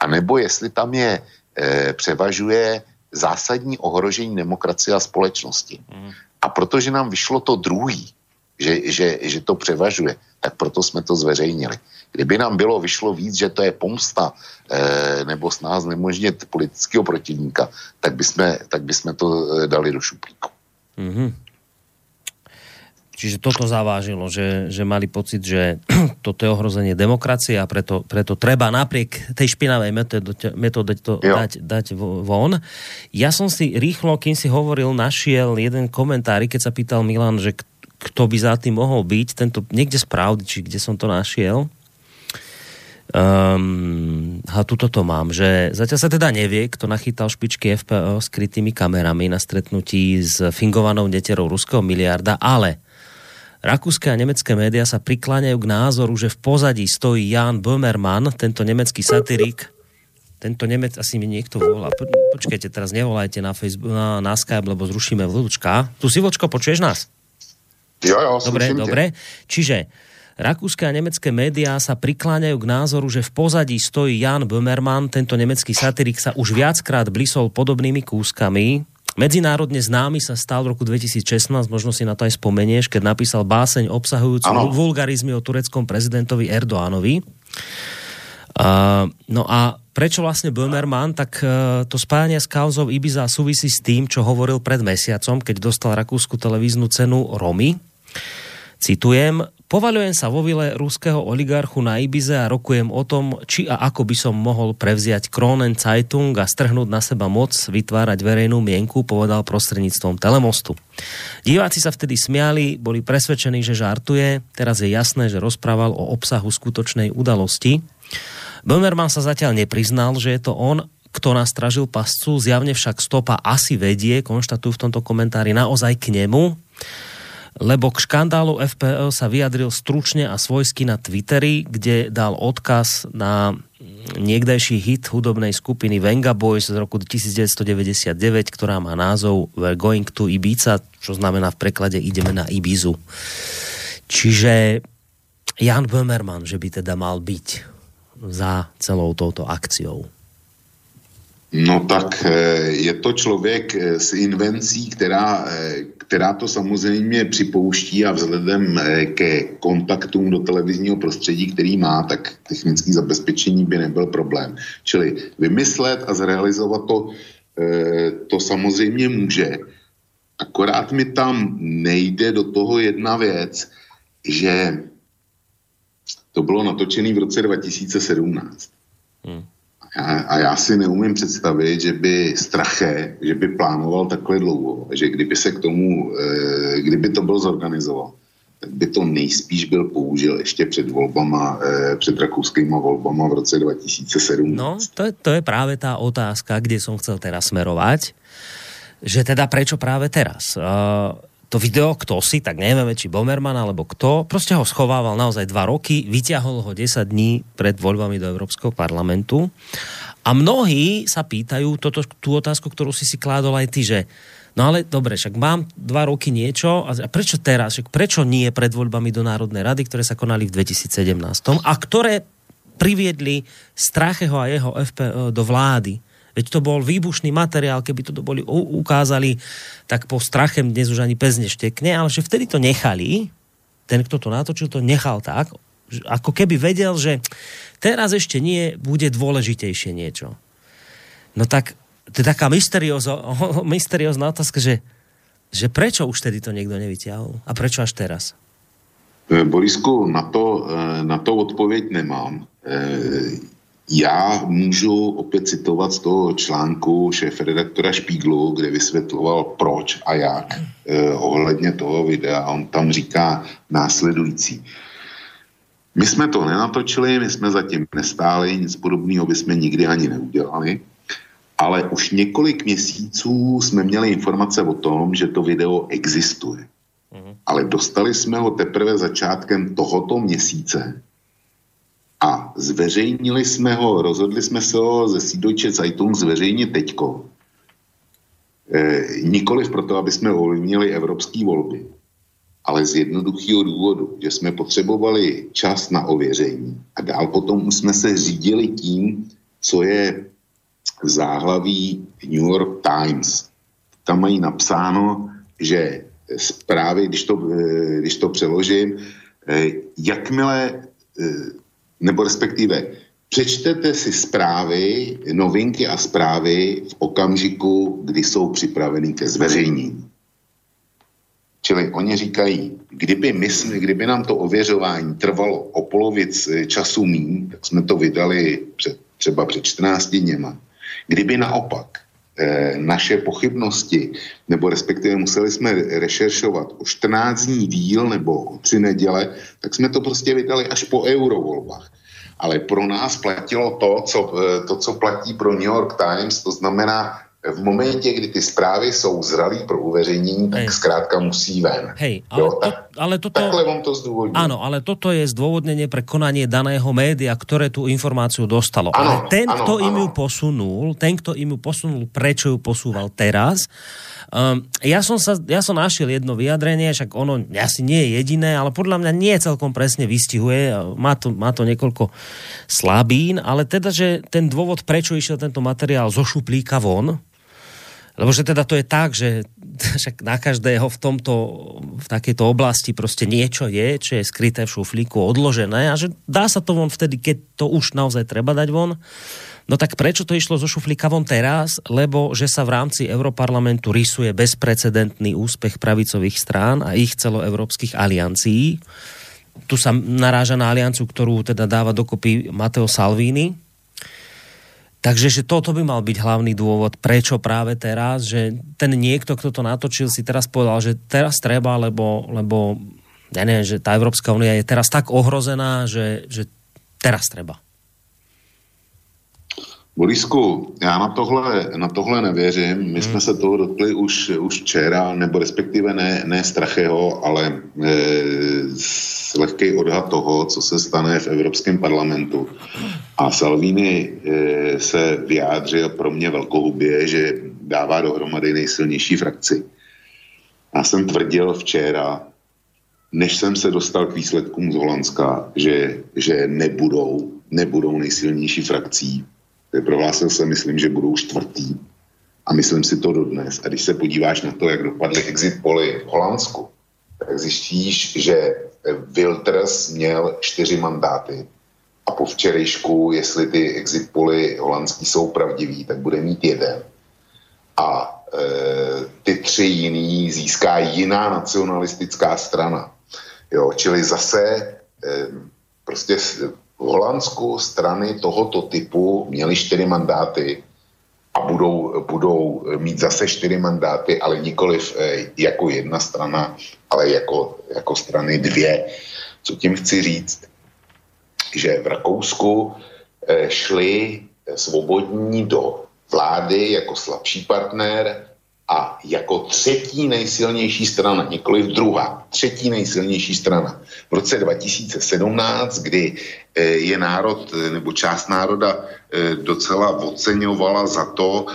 Speaker 6: A nebo jestli tam je, e, převažuje zásadní ohrožení demokracie a společnosti. Mm. A protože nám vyšlo to druhý, že, že, že to převažuje, tak proto jsme to zveřejnili. Kdyby nám bylo vyšlo víc, že to je pomsta e, nebo s nás nemožnit politického protivníka, tak bychom, tak bychom to dali do šuplíku. Mm-hmm.
Speaker 2: Čiže toto zavážilo, že, že mali pocit, že toto je ohrozenie demokracie a preto, preto treba napriek tej špinavej metóde to dať, dať von. Ja som si rýchlo, kým si hovoril, našiel jeden komentár, keď sa pýtal Milan, že kto by za tým mohol byť, tento niekde z pravdy, či kde som to našiel. Um, a tuto to mám, že zatiaľ sa teda nevie, kto nachytal špičky FPO s krytými kamerami na stretnutí s fingovanou neterou ruského miliarda, ale Rakúske a nemecké médiá sa prikláňajú k názoru, že v pozadí stojí Jan Böhmermann, tento nemecký satirik, tento Nemec, asi mi niekto volá. Po, počkajte, teraz nevolajte na, Facebook, na, na Skype, lebo zrušíme vlčka. Tu si, Vlčko, počuješ nás?
Speaker 6: Jo, jo,
Speaker 2: Dobre, dobre. Čiže Rakúske a nemecké médiá sa prikláňajú k názoru, že v pozadí stojí Jan Böhmermann, tento nemecký satirik sa už viackrát blisol podobnými kúskami. Medzinárodne známy sa stal v roku 2016, možno si na to aj spomenieš, keď napísal báseň obsahujúcu ano. vulgarizmy o tureckom prezidentovi Erdoánovi. Uh, no a prečo vlastne Böhmermann, tak uh, to spájanie s kauzou Ibiza súvisí s tým, čo hovoril pred mesiacom, keď dostal rakúsku televíznu cenu Romy. Citujem, Povaľujem sa vo vile ruského oligarchu na Ibize a rokujem o tom, či a ako by som mohol prevziať Kronen Zeitung a strhnúť na seba moc vytvárať verejnú mienku, povedal prostredníctvom telemostu. Diváci sa vtedy smiali, boli presvedčení, že žartuje, teraz je jasné, že rozprával o obsahu skutočnej udalosti. Böhmermann sa zatiaľ nepriznal, že je to on, kto nastražil pascu, zjavne však stopa asi vedie, konštatujú v tomto komentári naozaj k nemu lebo k škandálu FPL sa vyjadril stručne a svojsky na Twitteri, kde dal odkaz na niekdajší hit hudobnej skupiny Venga Boys z roku 1999, ktorá má názov We're going to Ibiza, čo znamená v preklade ideme na Ibizu. Čiže Jan Böhmermann, že by teda mal byť za celou touto akciou.
Speaker 6: No tak eh, je to člověk eh, s invencí, která, eh, která to samozřejmě připouští a vzhledem ke kontaktům do televizního prostředí, který má, tak technický zabezpečení by nebyl problém. Čili vymyslet a zrealizovat to, to samozřejmě může. Akorát mi tam nejde do toho jedna věc, že to bylo natočené v roce 2017. Hmm. A, já si neumím představit, že by Strache, že by plánoval takhle dlouho, že kdyby se k tomu, e, kdyby to byl zorganizoval, tak by to nejspíš byl použil ještě před volbama, e, před rakouskýma volbama v roce 2007.
Speaker 2: No, to, to je práve tá otázka, kde som chcel teraz smerovať, že teda prečo práve teraz? Uh, to video, kto si, tak nevieme, či Bomerman alebo kto, proste ho schovával naozaj dva roky, vyťahol ho 10 dní pred voľbami do Európskeho parlamentu. A mnohí sa pýtajú toto, tú otázku, ktorú si si kládol aj ty, že no ale dobre, však mám dva roky niečo a prečo teraz, však prečo nie pred voľbami do Národnej rady, ktoré sa konali v 2017 a ktoré priviedli Stracheho a jeho FPÖ do vlády Veď to bol výbušný materiál, keby to boli ukázali, tak po strachem dnes už ani pes neštekne, ale že vtedy to nechali, ten, kto to natočil, to nechal tak, ako keby vedel, že teraz ešte nie, bude dôležitejšie niečo. No tak, to je taká mysteriózna otázka, že, že prečo už tedy to niekto nevyťahol? A prečo až teraz?
Speaker 6: E, Borisku, na to, e, na to odpověď nemám. E, já můžu opět citovat z toho článku šéf-redaktora Špíglu, kde vysvětloval proč a jak eh, ohledně toho videa. On tam říká následující. My jsme to nenatočili, my jsme zatím nestáli, nic podobného bychom nikdy ani neudělali, ale už několik měsíců jsme měli informace o tom, že to video existuje. Mhm. Ale dostali jsme ho teprve začátkem tohoto měsíce a zveřejnili jsme ho, rozhodli jsme se ho ze Süddeutsche Zeitung zveřejnit teďko. E, nikoliv proto, aby jsme ovlivnili evropské volby, ale z jednoduchého důvodu, že jsme potřebovali čas na ověření a dál potom jsme se řídili tím, co je záhlaví New York Times. Tam mají napsáno, že zprávy, když to, e, když to přeložím, e, jakmile nebo respektive přečtete si zprávy, novinky a zprávy v okamžiku, kdy jsou připraveny ke zveřejnění. Čili oni říkají, kdyby, my, kdyby nám to ověřování trvalo o polovic eh, času míň, tak jsme to vydali před, třeba před 14 dněma. Kdyby naopak e, naše pochybnosti, nebo respektive museli jsme rešeršovat o 14 dní díl nebo o tři neděle, tak jsme to prostě vydali až po eurovolbách. Ale pro nás platilo to, co, e, to, co platí pro New York Times, to znamená, v momentě, kdy ty zprávy jsou zralý pro uveřejnění, tak Hej. zkrátka musí ven.
Speaker 2: Hej, ale, jo, tak, to, ale toto...
Speaker 6: Takhle vám to zdôvodním.
Speaker 2: Áno, ale toto je zdôvodnenie pre konanie daného média, ktoré tú informáciu dostalo. Ano, ale ten, ano, kto ano. im ju posunul, ten, kto im ju posunul, prečo ju posúval teraz, Um, ja, som sa, ja som našiel jedno vyjadrenie, však ono asi nie je jediné, ale podľa mňa nie celkom presne vystihuje, má to, má to niekoľko slabín, ale teda, že ten dôvod, prečo išiel tento materiál zo šuplíka von, lebo že teda to je tak, že však na každého v tomto, v takejto oblasti proste niečo je, čo je skryté v šuflíku, odložené a že dá sa to von vtedy, keď to už naozaj treba dať von. No tak prečo to išlo zo šuflíka von teraz? Lebo že sa v rámci Europarlamentu rysuje bezprecedentný úspech pravicových strán a ich celoevropských aliancií. Tu sa naráža na alianciu, ktorú teda dáva dokopy Mateo Salvini. Takže že toto by mal byť hlavný dôvod, prečo práve teraz, že ten niekto, kto to natočil, si teraz povedal, že teraz treba, lebo, lebo ja neviem, že tá Európska únia je teraz tak ohrozená, že, že teraz treba.
Speaker 6: Borisku, já na tohle, na tohle nevěřím. My hmm. jsme se toho dotkli už, už včera, nebo respektive ne, ne Stracheho, ale e, lehký odhad toho, co se stane v Evropském parlamentu. A Salvini e, se vyjádřil pro mě velkohubě, že dává dohromady nejsilnější frakci. Já jsem tvrdil včera, než jsem se dostal k výsledkům z Holandska, že, že nebudou, nebudou nejsilnější frakcí prohlásil jsem, myslím, že budou čtvrtý. A myslím si to dodnes. A když se podíváš na to, jak dopadly exit poly v Holandsku, tak zjistíš, že Wilders měl čtyři mandáty a po včerejšku, jestli ty exit poly holandský jsou pravdivý, tak bude mít jeden. A e, ty tři jiný získá jiná nacionalistická strana. Jo, čili zase e, prostě v Holandsku strany tohoto typu měly čtyři mandáty a budou, budou mít zase čtyři mandáty, ale nikoliv eh, jako jedna strana, ale jako, jako strany dvě. Co tím chci říct? Že v Rakousku eh, šli svobodní do vlády jako slabší partner A jako třetí nejsilnější strana, nikoli druhá, třetí nejsilnější strana v roce 2017, kdy eh, je národ eh, nebo část národa eh, docela oceňovala za to,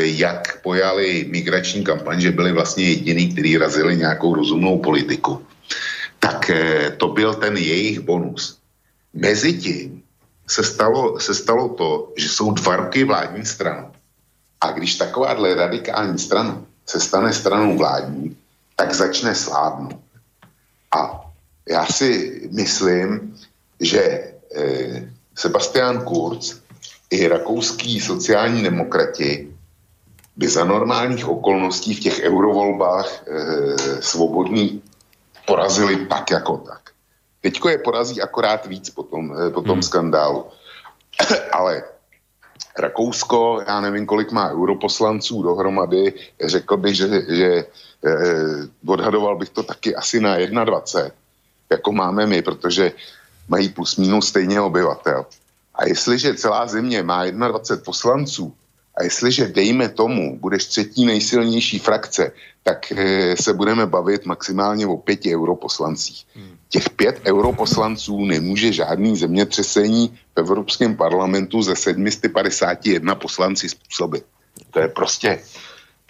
Speaker 6: jak pojali migrační kampaň, že byli vlastně jediný, kteří razili nějakou rozumnou politiku. Tak to byl ten jejich bonus. Mezitím se stalo, se stalo to, že jsou dva roky vládní stranu a když takováhle radikální strana se stane stranou vládní, tak začne slábnout. A já si myslím, že eh, Sebastian Kurz i rakouský sociální demokrati by za normálních okolností v těch eurovolbách eh, svobodní porazili tak jako tak. Teďko je porazí akorát víc po tom, eh, po tom hmm. skandálu. Ale Rakousko, já nevím, kolik má europoslanců dohromady, řekl bych, že, že eh, odhadoval bych to taky asi na 21, jako máme my, protože mají plus minus stejně obyvatel. A jestliže celá země má 21 poslanců, a jestliže, dejme tomu, budeš třetí nejsilnější frakce, tak e, se budeme bavit maximálně o pěti europoslancích. Hmm. Těch pět europoslanců nemůže žádný zemětřesení v Evropském parlamentu ze 751 poslanci způsobit. To je prostě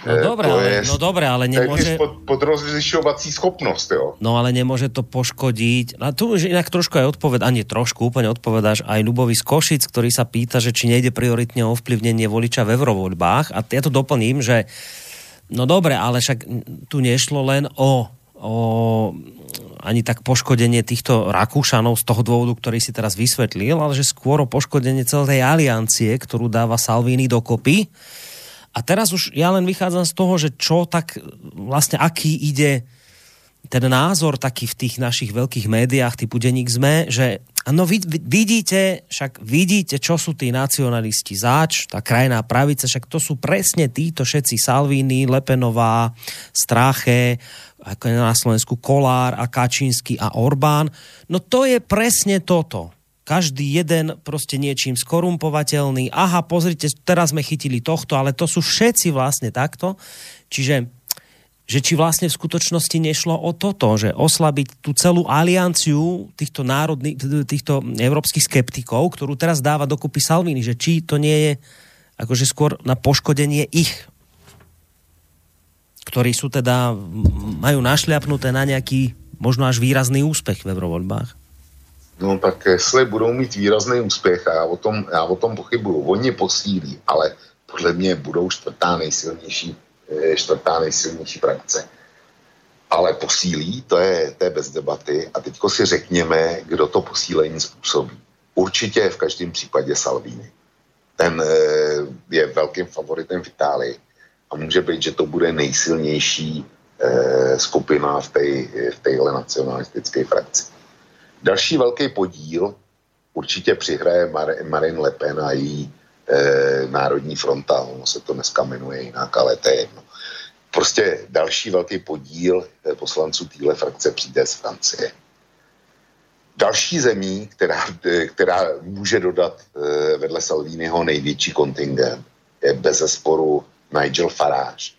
Speaker 2: No eh, dobré, ale, je, no dobré, ale nemôže...
Speaker 6: Pod, podrozlišovací schopnosť, jo.
Speaker 2: No ale nemôže to poškodiť. A tu už inak trošku aj odpoved, ani trošku, úplne odpovedáš aj Ľubovi z Košic, ktorý sa pýta, že či nejde prioritne o ovplyvnenie voliča v eurovoľbách. A ja to doplním, že no dobre, ale však tu nešlo len o, o ani tak poškodenie týchto Rakúšanov z toho dôvodu, ktorý si teraz vysvetlil, ale že skôr o poškodenie celej tej aliancie, ktorú dáva Salvini dokopy. A teraz už ja len vychádzam z toho, že čo tak vlastne aký ide ten názor taký v tých našich veľkých médiách typu Deník ZME, že no vid, vidíte, však vidíte, čo sú tí nacionalisti zač, tá krajná pravica, však to sú presne títo všetci Salvini, Lepenová, Strache, ako na Slovensku Kolár a Kačínsky a Orbán. No to je presne toto každý jeden proste niečím skorumpovateľný. Aha, pozrite, teraz sme chytili tohto, ale to sú všetci vlastne takto. Čiže že či vlastne v skutočnosti nešlo o toto, že oslabiť tú celú alianciu týchto národných, týchto európskych skeptikov, ktorú teraz dáva dokupy Salvini, že či to nie je akože skôr na poškodenie ich, ktorí sú teda, majú našliapnuté na nejaký možno až výrazný úspech v eurovoľbách.
Speaker 6: No tak jestli budou mít výrazný úspěch, a já o tom, já o tom pochybuju, oni posílí, ale podle mě budou čtvrtá nejsilnější, eh, čtvrtá nejsilnější frakce. Ale posílí, to je, to je bez debaty. A teďko si řekněme, kdo to posílení způsobí. Určitě v každém případě Salvini. Ten eh, je velkým favoritem v Itálii. A může být, že to bude nejsilnější eh, skupina v té v téhle nacionalistické frakci. Další velký podíl určitě přihraje Mar- Marine Le Pen a její e, Národní fronta, ono se to dneska jmenuje jinak, ale to je jedno. Prostě další velký podíl e, poslanců téhle frakce přijde z Francie. Další zemí, která, e, která může dodat e, vedle Salviniho největší kontingent, je bez zesporu Nigel Farage.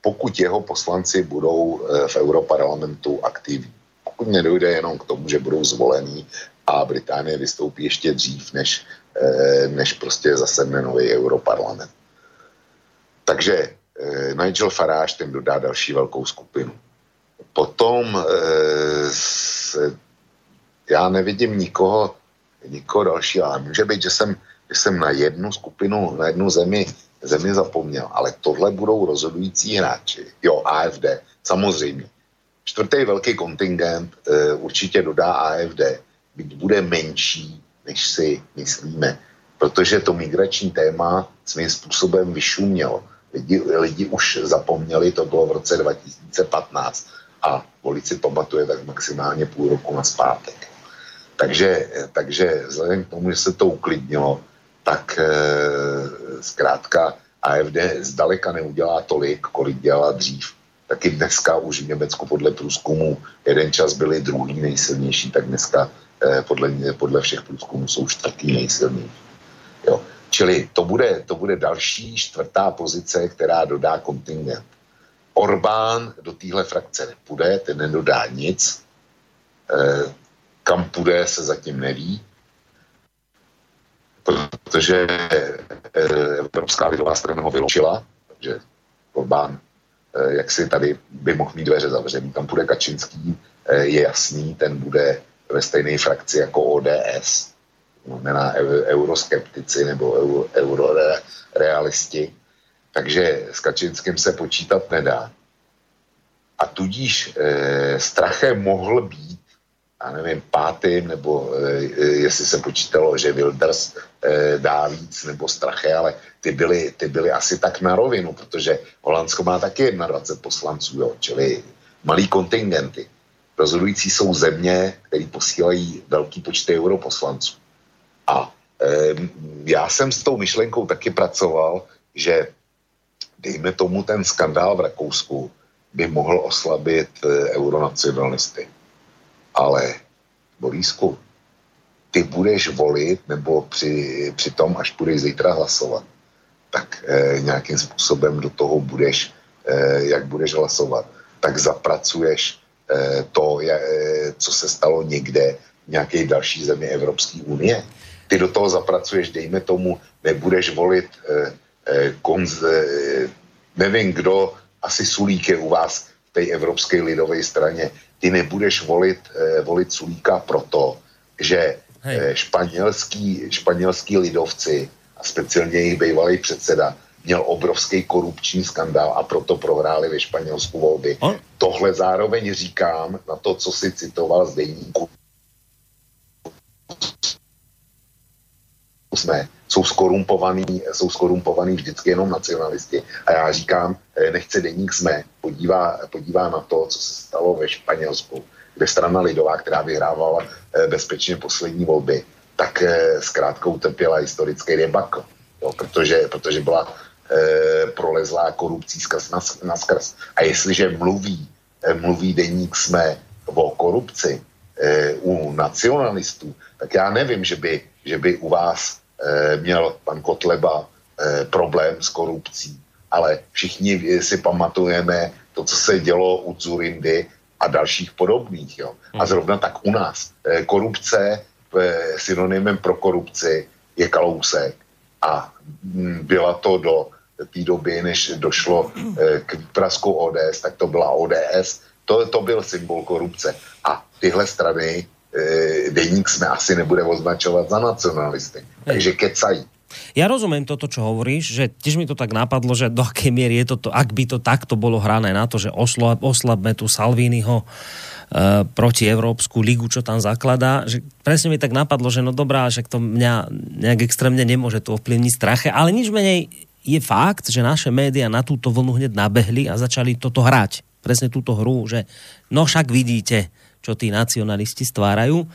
Speaker 6: Pokud jeho poslanci budou e, v Europarlamentu aktivní pokud nedojde jenom k tomu, že budou zvolení a Británie vystoupí ještě dřív, než, eh, než prostě zasedne nový europarlament. Takže eh, Nigel Farage ten dodá další velkou skupinu. Potom eh, já nevidím nikoho, nikoho dalšího, ale může být, že jsem, že jsem na jednu skupinu, na jednu zemi, zemi zapomněl, ale tohle budou rozhodující hráči. Jo, AFD, samozřejmě. Čtvrtý velký kontingent e, určitě dodá AFD, byť bude menší, než si myslíme, protože to migrační téma svým způsobem vyšumělo. Lidi, lidi už zapomněli, to bylo v roce 2015 a volici pamatuje tak maximálně půl roku na zpátek. Takže, takže vzhledem k tomu, že se to uklidnilo, tak e, zkrátka AFD zdaleka neudělá tolik, kolik dělala dřív taky dneska už v Německu podle průzkumu jeden čas byli druhý nejsilnější, tak dneska eh, podle, podle všech průzkumů jsou čtvrtý nejsilnější. Jo. Čili to bude, to bude další čtvrtá pozice, která dodá kontingent. Orbán do téhle frakce nepůjde, ten nedodá nic. E, kam půjde, se zatím neví. Protože e, Evropská lidová strana ho vyloučila, takže Orbán e, jak si tady by mohl mít dveře zavřený. Tam půjde Kačinský, e, je jasný, ten bude ve stejné frakci jako ODS, znamená euroskeptici nebo eurorealisti. Takže s Kačinským se počítat nedá. A tudíž e, strachem mohl být, já nevím, pátým, nebo e, jestli se počítalo, že Wilders e, dá víc, nebo strache, ale ty byly, ty byly asi tak na rovinu, protože Holandsko má taky 21 poslanců, jo, čili malý kontingenty. Rozhodující jsou země, které posílají velký počty europoslanců. A e, já jsem s tou myšlenkou taky pracoval, že dejme tomu ten skandál v Rakousku by mohl oslabit euronacionalisty. Ale Borísku, ty budeš volit, nebo při, při tom, až budeš zítra hlasovat, tak e, nějakým způsobem do toho budeš, e, jak budeš hlasovat, tak zapracuješ e, to, e, co se stalo někde v nějaké další zemi Evropské unie. Ty do toho zapracuješ, dejme tomu, nebudeš volit e, e, konz, e, nevím kdo, asi Sulík je u vás v té Evropské lidové straně. Ty nebudeš volit, e, volit Sulíka proto, že e, španělský, španělský lidovci a speciálně jejich bývalý předseda měl obrovský korupční skandál a proto prohráli ve Španělsku volby. On? Tohle zároveň říkám na to, co si citoval z deníku. Jsme, jsou skorumpovaný, jsou skorumpovaný vždycky jenom nacionalisti. A já říkám, nechce deník jsme, podívá, podívá na to, co se stalo ve Španělsku, kde strana Lidová, která vyhrávala bezpečně poslední volby, tak zkrátka utrpěla historický debakl. Protože, protože byla e, prolezlá korupcí skrz na, na skrz. A jestliže mluví, mluví deník jsme o korupci e, u nacionalistů, tak já nevím, že by, že by u vás měl pan Kotleba e, problém s korupcí. Ale všichni si pamatujeme to, co se dělo u Zurindy a dalších podobných. Jo. A hmm. zrovna tak u nás. E, korupce, synonymem pro korupci je kalousek. A byla to do té doby, než došlo eh, k výprasku ODS, tak to byla ODS, to, to byl symbol korupce. A tyhle strany e, deník jsme asi nebude označovat za nacionalisty. Takže kecají.
Speaker 2: Ja rozumiem toto, čo hovoríš, že tiež mi to tak napadlo, že do akej miery je toto, ak by to takto bolo hrané na to, že oslab, oslabme tu Salviniho uh, proti Európsku ligu, čo tam zakladá, že presne mi tak napadlo, že no dobrá, že to mňa nejak extrémne nemôže to ovplyvniť strache, ale nič menej je fakt, že naše média na túto vlnu hneď nabehli a začali toto hrať. Presne túto hru, že no však vidíte, čo tí nacionalisti stvárajú.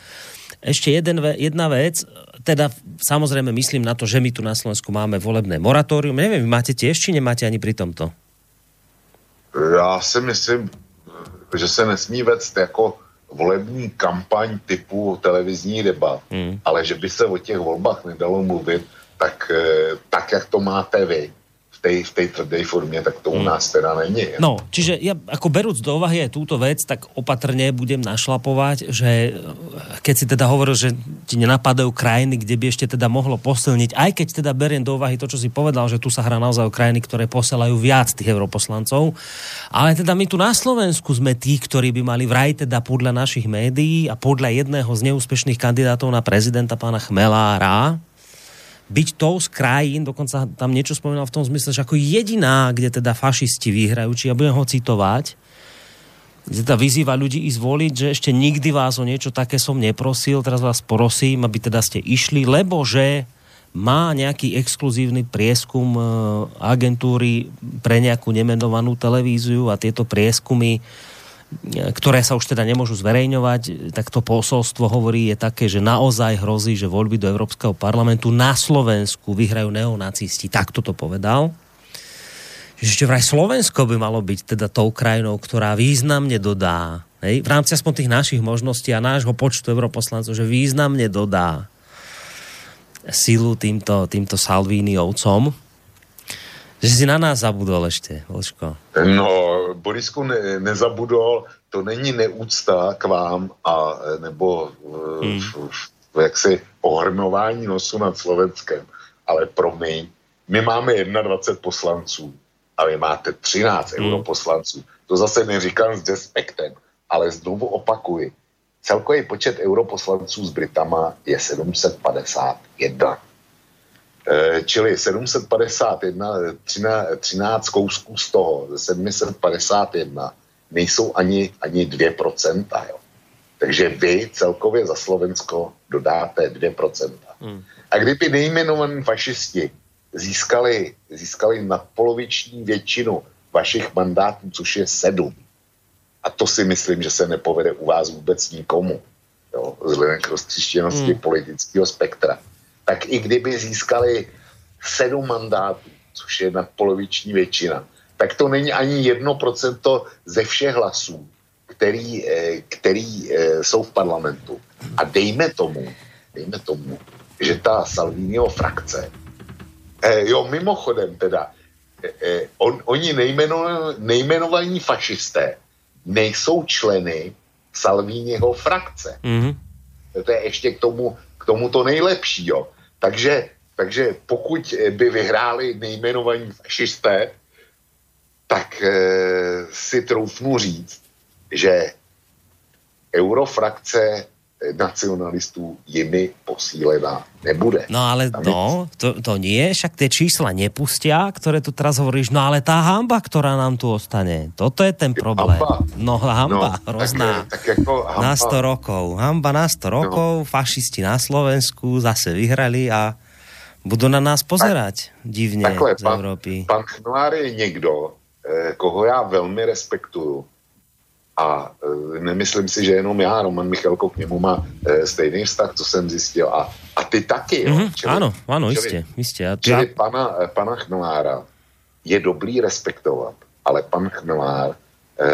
Speaker 2: Ešte jeden, jedna vec, teda samozrejme myslím na to, že my tu na Slovensku máme volebné moratórium. Neviem, vy máte tiež, či nemáte ani pri tomto?
Speaker 6: Já si myslím, že se nesmí vést jako volební kampaň typu televizní debat, hmm. ale že by se o těch volbách nedalo mluvit tak, eh, tak jak to máte vy, tej, v tej tvrdej formě, tak to u hmm. nás teda není.
Speaker 2: No, čiže ja ako berúc do úvahy aj túto vec, tak opatrne budem našlapovať, že eh, keď si teda hovoril, že ti nenapadajú krajiny, kde by ešte teda mohlo posilniť, aj keď teda beriem do úvahy to, čo si povedal, že tu sa hrá naozaj o krajiny, ktoré posielajú viac tých europoslancov, ale teda my tu na Slovensku sme tí, ktorí by mali vraj teda podľa našich médií a podľa jedného z neúspešných kandidátov na prezidenta pána Chmelára, byť tou z krajín, dokonca tam niečo spomínal v tom zmysle, že ako jediná, kde teda fašisti vyhrajú, či ja budem ho citovať, kde teda vyzýva ľudí ísť voliť, že ešte nikdy vás o niečo také som neprosil, teraz vás prosím, aby teda ste išli, lebo že má nejaký exkluzívny prieskum e, agentúry pre nejakú nemenovanú televíziu a tieto prieskumy ktoré sa už teda nemôžu zverejňovať, tak to posolstvo hovorí je také, že naozaj hrozí, že voľby do Európskeho parlamentu na Slovensku vyhrajú neonacisti. Tak to povedal. Že vraj Slovensko by malo byť teda tou krajinou, ktorá významne dodá, hej, v rámci aspoň tých našich možností a nášho počtu europoslancov, že významne dodá silu týmto, týmto Salvíniovcom Že si na nás zabudol ešte, Vlčko.
Speaker 6: No, Borisku ne, nezabudol, to není neúcta k vám a nebo hmm. v, v, v jaksi ohrnování nosu nad Slovenskem, ale promiň, my máme 21 poslanců a vy máte 13 hmm. europoslanců. To zase neříkám s despektem, ale znovu opakuji. Celkový počet europoslanců s Britama je 751. E, čili 751, 13, 13 kousků z toho, ze 751, nejsou ani, ani 2%. Jo. Takže vy celkově za Slovensko dodáte 2%. Hmm. A kdyby nejmenovaní fašisti získali, získali nadpoloviční většinu vašich mandátů, což je sedm. A to si myslím, že se nepovede u vás vůbec nikomu, jo, vzhledem k roztřištěnosti hmm. politického spektra. Tak i kdyby získali sedm mandátů, což je nadpoloviční většina, tak to není ani jedno procento ze všech hlasů, který, eh, který eh, jsou v parlamentu. A dejme tomu, dejme tomu, že ta Salviniho frakce, eh, jo, mimochodem teda, eh, on, oni nejmeno, nejmenovaní fašisté nejsou členy Salviniho frakce. Mm-hmm. To je ještě k tomu, tomu to nejlepší, jo. Takže, takže pokud by vyhráli nejmenovaní fašisté, tak eh, si troufnu říct, že eurofrakce nacionalistů jimi posílená nebude.
Speaker 2: No ale no, to, to nie, však tie čísla nepustia, ktoré tu teraz hovoríš, no ale tá hamba, ktorá nám tu ostane, toto je ten problém. Hamba. No hamba, no, hrozná. Tak, tak jako hamba. Na 100 rokov. Hamba na 100 rokov, no. fašisti na Slovensku zase vyhrali a budú na nás pozerať tak, divne takhle, z Európy.
Speaker 6: Pan, pan Chnolár je někdo, eh, koho já velmi respektuju a e, nemyslím si, že jenom já, Roman Michalko k němu má e, stejný vztah, co jsem zjistil. A, a ty taky. Jo?
Speaker 2: Mm-hmm, čili, ano, ano, čili, jistě. jistě. Já,
Speaker 6: čili pana, e, pana Chmelára je dobrý respektovat, ale pan Chmelár e,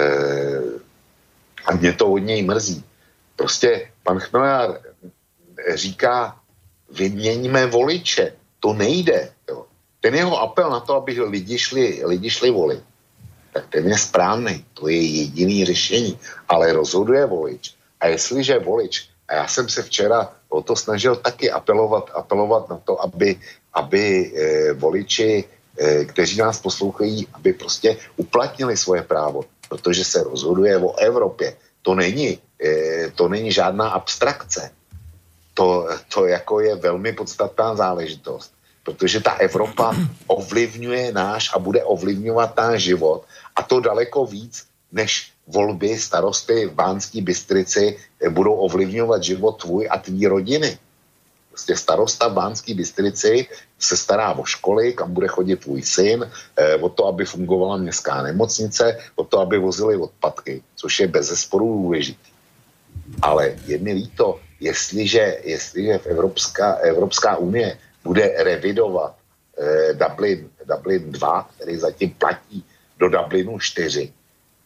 Speaker 6: a mě to od něj mrzí. Prostě pan Chmelár říká, vyměňme voliče. To nejde. Jo. Ten jeho apel na to, aby lidi šli, lidi šli volit, tak ten je správný. To je jediný řešení. Ale rozhoduje volič. A jestliže volič, a já jsem se včera o to snažil taky apelovat, apelovat na to, aby, aby e, voliči, e, kteří nás poslouchají, aby prostě uplatnili svoje právo, protože se rozhoduje o Evropě. To není, e, to není žádná abstrakce. To, to jako je velmi podstatná záležitost protože ta Evropa ovlivňuje náš a bude ovlivňovat náš život a to daleko víc, než volby starosty v Bánské Bystrici budou ovlivňovat život tvůj a tvý rodiny. Prostě starosta v Bánské Bystrici se stará o školy, kam bude chodit tvůj syn, eh, o to, aby fungovala městská nemocnice, o to, aby vozili odpadky, což je bez zesporu důležitý. Ale je mi líto, jestliže, jestliže v Evropská, Evropská unie bude revidovat eh, Dublin, Dublin 2, který zatím platí do Dublinu 4,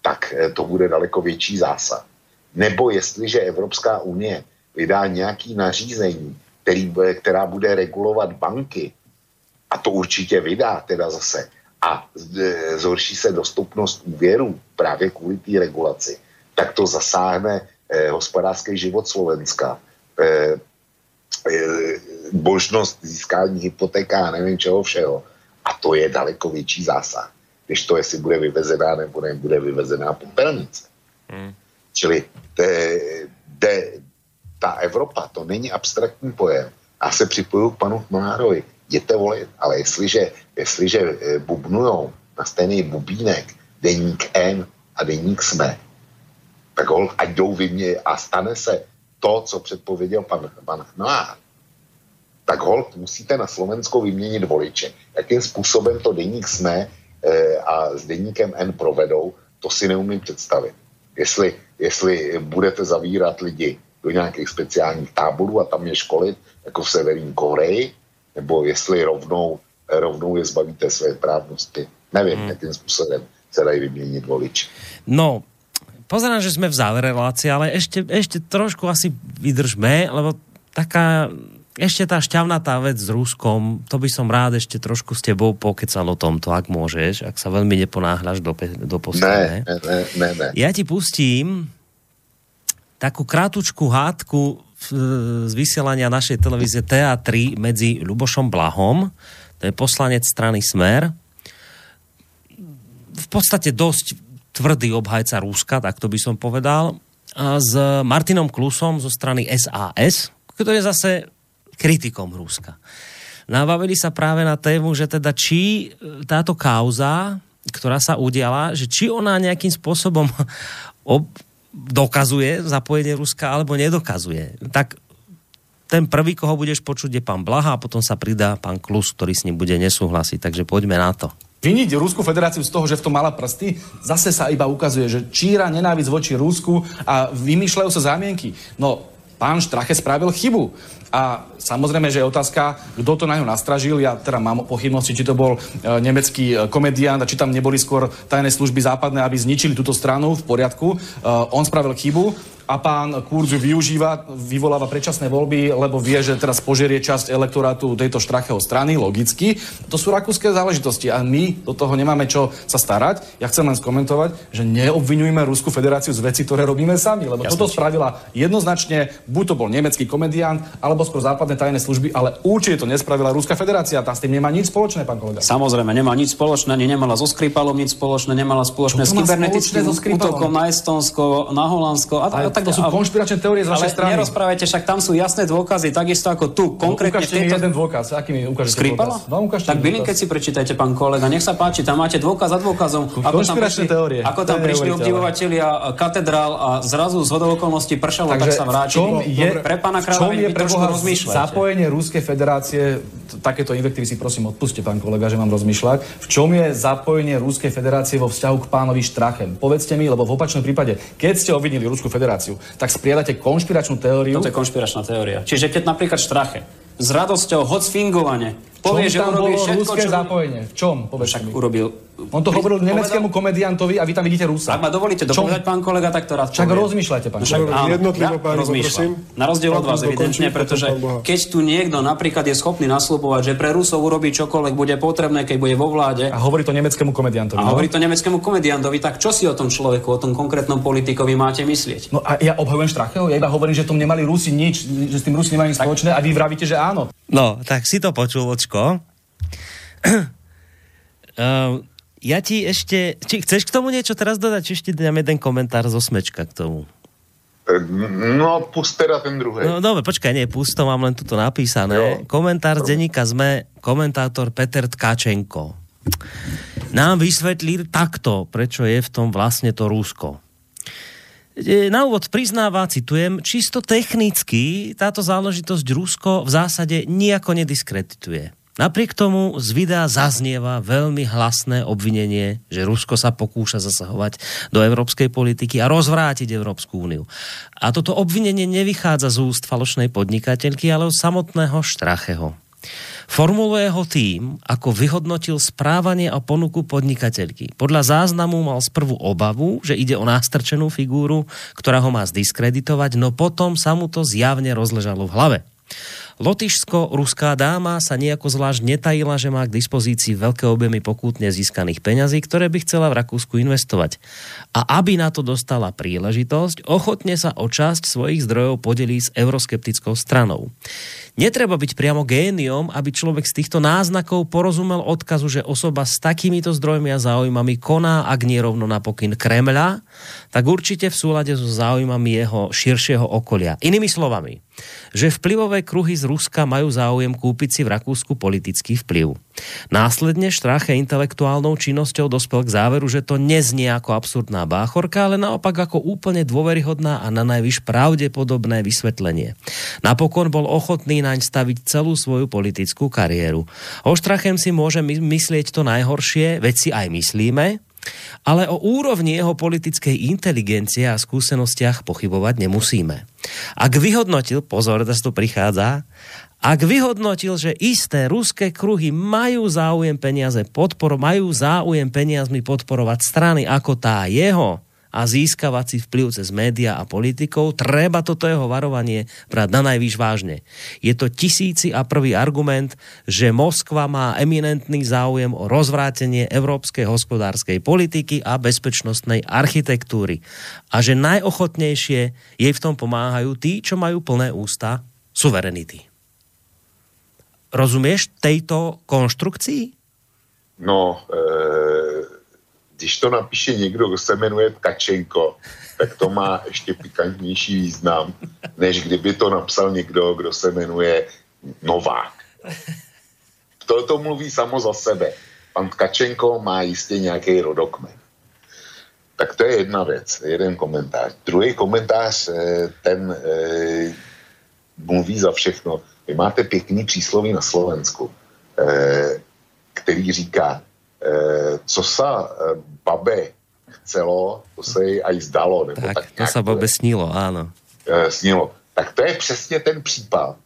Speaker 6: tak eh, to bude daleko větší zásah. Nebo jestliže Evropská unie vydá nějaký nařízení, který, která bude regulovat banky, a to určitě vydá teda zase, a eh, zhorší se dostupnost úvěrů právě kvůli té regulaci, tak to zasáhne eh, hospodářský život Slovenska. Eh, eh, možnost získání hypotéka a nevím čeho všeho. A to je daleko větší zásah než to, jestli bude vyvezená nebo nebude vyvezená popelnice. Hmm. Čili te, te, ta Evropa, to není abstraktní pojem. Já se připoju k panu Chmanárovi. Jděte volit, ale jestliže, jestliže eh, bubnujou na stejný bubínek deník N a deník SME, tak hol, ať jdou vymě a stane se to, co předpověděl pan, pan Chmár, tak hol musíte na Slovensko vyměnit voliče. Jakým způsobem to deník SME a s deníkem N provedou, to si neumím představit. Jestli, jestli budete zavírat lidi do nějakých speciálních táborů a tam je školit, jako v Severní Koreji, nebo jestli rovnou, rovnou je zbavíte své právnosti. Nevím, hmm. jakým způsobem se dají vyměnit volič.
Speaker 2: No, pozerám, že sme v závere relácie, ale ešte, ešte trošku asi vydržme, lebo taká ešte tá šťavnatá vec s Ruskom, to by som rád ešte trošku s tebou pokecal o tomto, ak môžeš, ak sa veľmi neponáhľaš do, pe- do postele.
Speaker 6: Ne, ne, ne, ne.
Speaker 2: Ja ti pustím takú krátučku hádku v- z vysielania našej televízie TA3 medzi Ľubošom Blahom, to je poslanec strany Smer, v podstate dosť tvrdý obhajca Ruska, tak to by som povedal, a s Martinom Klusom zo strany SAS, ktorý je zase kritikom Ruska. Nabavili sa práve na tému, že teda či e, táto kauza, ktorá sa udiala, že či ona nejakým spôsobom ob- dokazuje zapojenie Ruska alebo nedokazuje. Tak ten prvý, koho budeš počuť, je pán Blaha a potom sa pridá pán Klus, ktorý s ním bude nesúhlasiť. Takže poďme na to.
Speaker 8: Viniť Rusku federáciu z toho, že v tom mala prsty, zase sa iba ukazuje, že číra nenávisť voči Rusku a vymýšľajú sa zámienky. No, pán Štrache spravil chybu. A samozrejme, že je otázka, kto to na ňu nastražil. Ja teda mám pochybnosti, či to bol e, nemecký e, komediant a či tam neboli skôr tajné služby západné, aby zničili túto stranu v poriadku. E, on spravil chybu a pán Kurz ju využíva, vyvoláva predčasné voľby, lebo vie, že teraz požerie časť elektorátu tejto štracheho strany, logicky. To sú rakúske záležitosti a my do toho nemáme čo sa starať. Ja chcem len skomentovať, že neobvinujme Rusku federáciu z veci, ktoré robíme sami, lebo
Speaker 9: Jasne.
Speaker 8: toto spravila jednoznačne, buď to bol nemecký komediant, alebo skôr západné tajné služby, ale určite to nespravila Ruská federácia. Tá s tým nemá nič spoločné, pán kolega.
Speaker 9: Samozrejme, nemá nič spoločné, ani nemala so Skripalom nič spoločné, nemala spoločné s kybernetickým
Speaker 8: so
Speaker 9: útokom na Estonsko, na Holandsko a,
Speaker 8: Ale
Speaker 9: a tak
Speaker 8: to sú konšpiračné teórie z vašej strany.
Speaker 9: nerozprávajte, však tam sú jasné dôkazy, takisto ako tu, konkrétne v
Speaker 8: ukážte
Speaker 9: tejto...
Speaker 8: jeden dôkaz. Aký mi ukážete
Speaker 9: Skripala?
Speaker 8: No, ukážte
Speaker 9: tak keď si prečítajte, pán kolega, nech sa páči, tam máte dôkaz za dôkazom. Ako tam prišli,
Speaker 8: teórie.
Speaker 9: ako tam prišli obdivovatelia katedrál a zrazu z hodou okolností pršalo, tak sa vrátili.
Speaker 8: je,
Speaker 9: Pre pána kráľa
Speaker 8: je pre Boha
Speaker 9: rozmýšľajte.
Speaker 8: zapojenie Ruskej federácie, t- takéto invektivy si prosím odpuste, pán kolega, že mám rozmýšľať, v čom je zapojenie Ruskej federácie vo vzťahu k pánovi Štrachem? Povedzte mi, lebo v opačnom prípade, keď ste obvinili Ruskú federáciu, tak spriadate konšpiračnú teóriu.
Speaker 9: Toto je konšpiračná teória. Čiže keď napríklad Štrache s radosťou, hoc fingovane, povie,
Speaker 8: čom
Speaker 9: že
Speaker 8: bolo
Speaker 9: všetko, čo...
Speaker 8: zapojenie? V čom? Povedzte
Speaker 9: Však
Speaker 8: mi.
Speaker 9: urobil...
Speaker 8: On to hovoril
Speaker 9: Povedal-
Speaker 8: nemeckému komediantovi a vy tam vidíte Rusa.
Speaker 9: Ak ma dovolíte dopovedať, pán kolega, tak to rád
Speaker 8: Však
Speaker 9: poviem.
Speaker 8: rozmýšľajte, pán
Speaker 9: No však
Speaker 8: kolega.
Speaker 9: áno,
Speaker 10: Jednotlivo,
Speaker 9: ja
Speaker 10: páni,
Speaker 9: rozmýšľam. Na rozdiel od
Speaker 10: Pán
Speaker 9: vás, evidentne, pretože
Speaker 10: pán
Speaker 9: keď tu niekto napríklad je schopný nasľubovať, že pre Rusov urobí čokoľvek bude potrebné, keď bude vo vláde,
Speaker 8: A hovorí to nemeckému komediantovi.
Speaker 9: a
Speaker 8: no?
Speaker 9: hovorí to nemeckému komediantovi, tak čo si o tom človeku, o tom konkrétnom politikovi máte myslieť?
Speaker 8: No a ja obhajujem Štracheho, ja iba hovorím, že tom nemali Rusi nič, že s tým Rusi nemajú nič spoločné a vy vravíte, že áno.
Speaker 2: No, tak si to počul, očko. uh, ja ti ešte... Či chceš k tomu niečo teraz dodať? Či ešte dám jeden komentár zo Smečka k tomu?
Speaker 6: No, pust teda ten druhý.
Speaker 2: No dobre, počkaj, nie, pusto, mám len tuto napísané. Jo. Komentár z denníka sme komentátor Peter Tkačenko. Nám vysvetlí takto, prečo je v tom vlastne to Rusko. E, Na úvod priznáva, citujem, čisto technicky táto záležitosť Rusko v zásade nejako nediskredituje. Napriek tomu z videa zaznieva veľmi hlasné obvinenie, že Rusko sa pokúša zasahovať do európskej politiky a rozvrátiť Európsku úniu. A toto obvinenie nevychádza z úst falošnej podnikateľky, ale od samotného Štracheho. Formuluje ho tým, ako vyhodnotil správanie a ponuku podnikateľky. Podľa záznamu mal sprvu obavu, že ide o nástrčenú figúru, ktorá ho má zdiskreditovať, no potom sa mu to zjavne rozležalo v hlave. Lotyšsko-ruská dáma sa nejako zvlášť netajila, že má k dispozícii veľké objemy pokútne získaných peňazí, ktoré by chcela v Rakúsku investovať. A aby na to dostala príležitosť, ochotne sa o časť svojich zdrojov podelí s euroskeptickou stranou. Netreba byť priamo géniom, aby človek z týchto náznakov porozumel odkazu, že osoba s takýmito zdrojmi a záujmami koná, ak nie rovno na pokyn Kremľa, tak určite v súlade so záujmami jeho širšieho okolia. Inými slovami, že vplyvové kruhy z Ruska majú záujem kúpiť si v Rakúsku politický vplyv. Následne Štrache intelektuálnou činnosťou dospel k záveru, že to neznie ako absurdná báchorka, ale naopak ako úplne dôveryhodná a na najvyš pravdepodobné vysvetlenie. Napokon bol ochotný naň staviť celú svoju politickú kariéru. O Štrachem si môže my- myslieť to najhoršie, veď si aj myslíme, ale o úrovni jeho politickej inteligencie a skúsenostiach pochybovať nemusíme. Ak vyhodnotil, pozor, teraz to prichádza, ak vyhodnotil, že isté ruské kruhy majú záujem peniaze podpor, majú záujem peniazmi podporovať strany ako tá jeho, a získavať si vplyv cez média a politikov, treba toto jeho varovanie brať na najvýš vážne. Je to tisíci a prvý argument, že Moskva má eminentný záujem o rozvrátenie európskej hospodárskej politiky a bezpečnostnej architektúry. A že najochotnejšie jej v tom pomáhajú tí, čo majú plné ústa suverenity. Rozumieš tejto konštrukcii?
Speaker 6: No, e, když to napíše někdo, kdo se jmenuje Tkačenko, tak to má ještě pikantnější význam, než kdyby to napsal někdo, kdo se jmenuje Novák. To, mluví samo za sebe. Pan Tkačenko má jistě nějaký rodokmen. Tak to je jedna věc, jeden komentář. Druhý komentář, eh, ten eh, mluví za všechno. Vy máte pěkný přísloví na Slovensku, eh, který říká, co sa babe chcelo, to se jej aj zdalo. Nebo
Speaker 2: tak,
Speaker 6: tak
Speaker 2: to sa babe snilo, áno.
Speaker 6: Snilo. Tak to je přesně ten případ.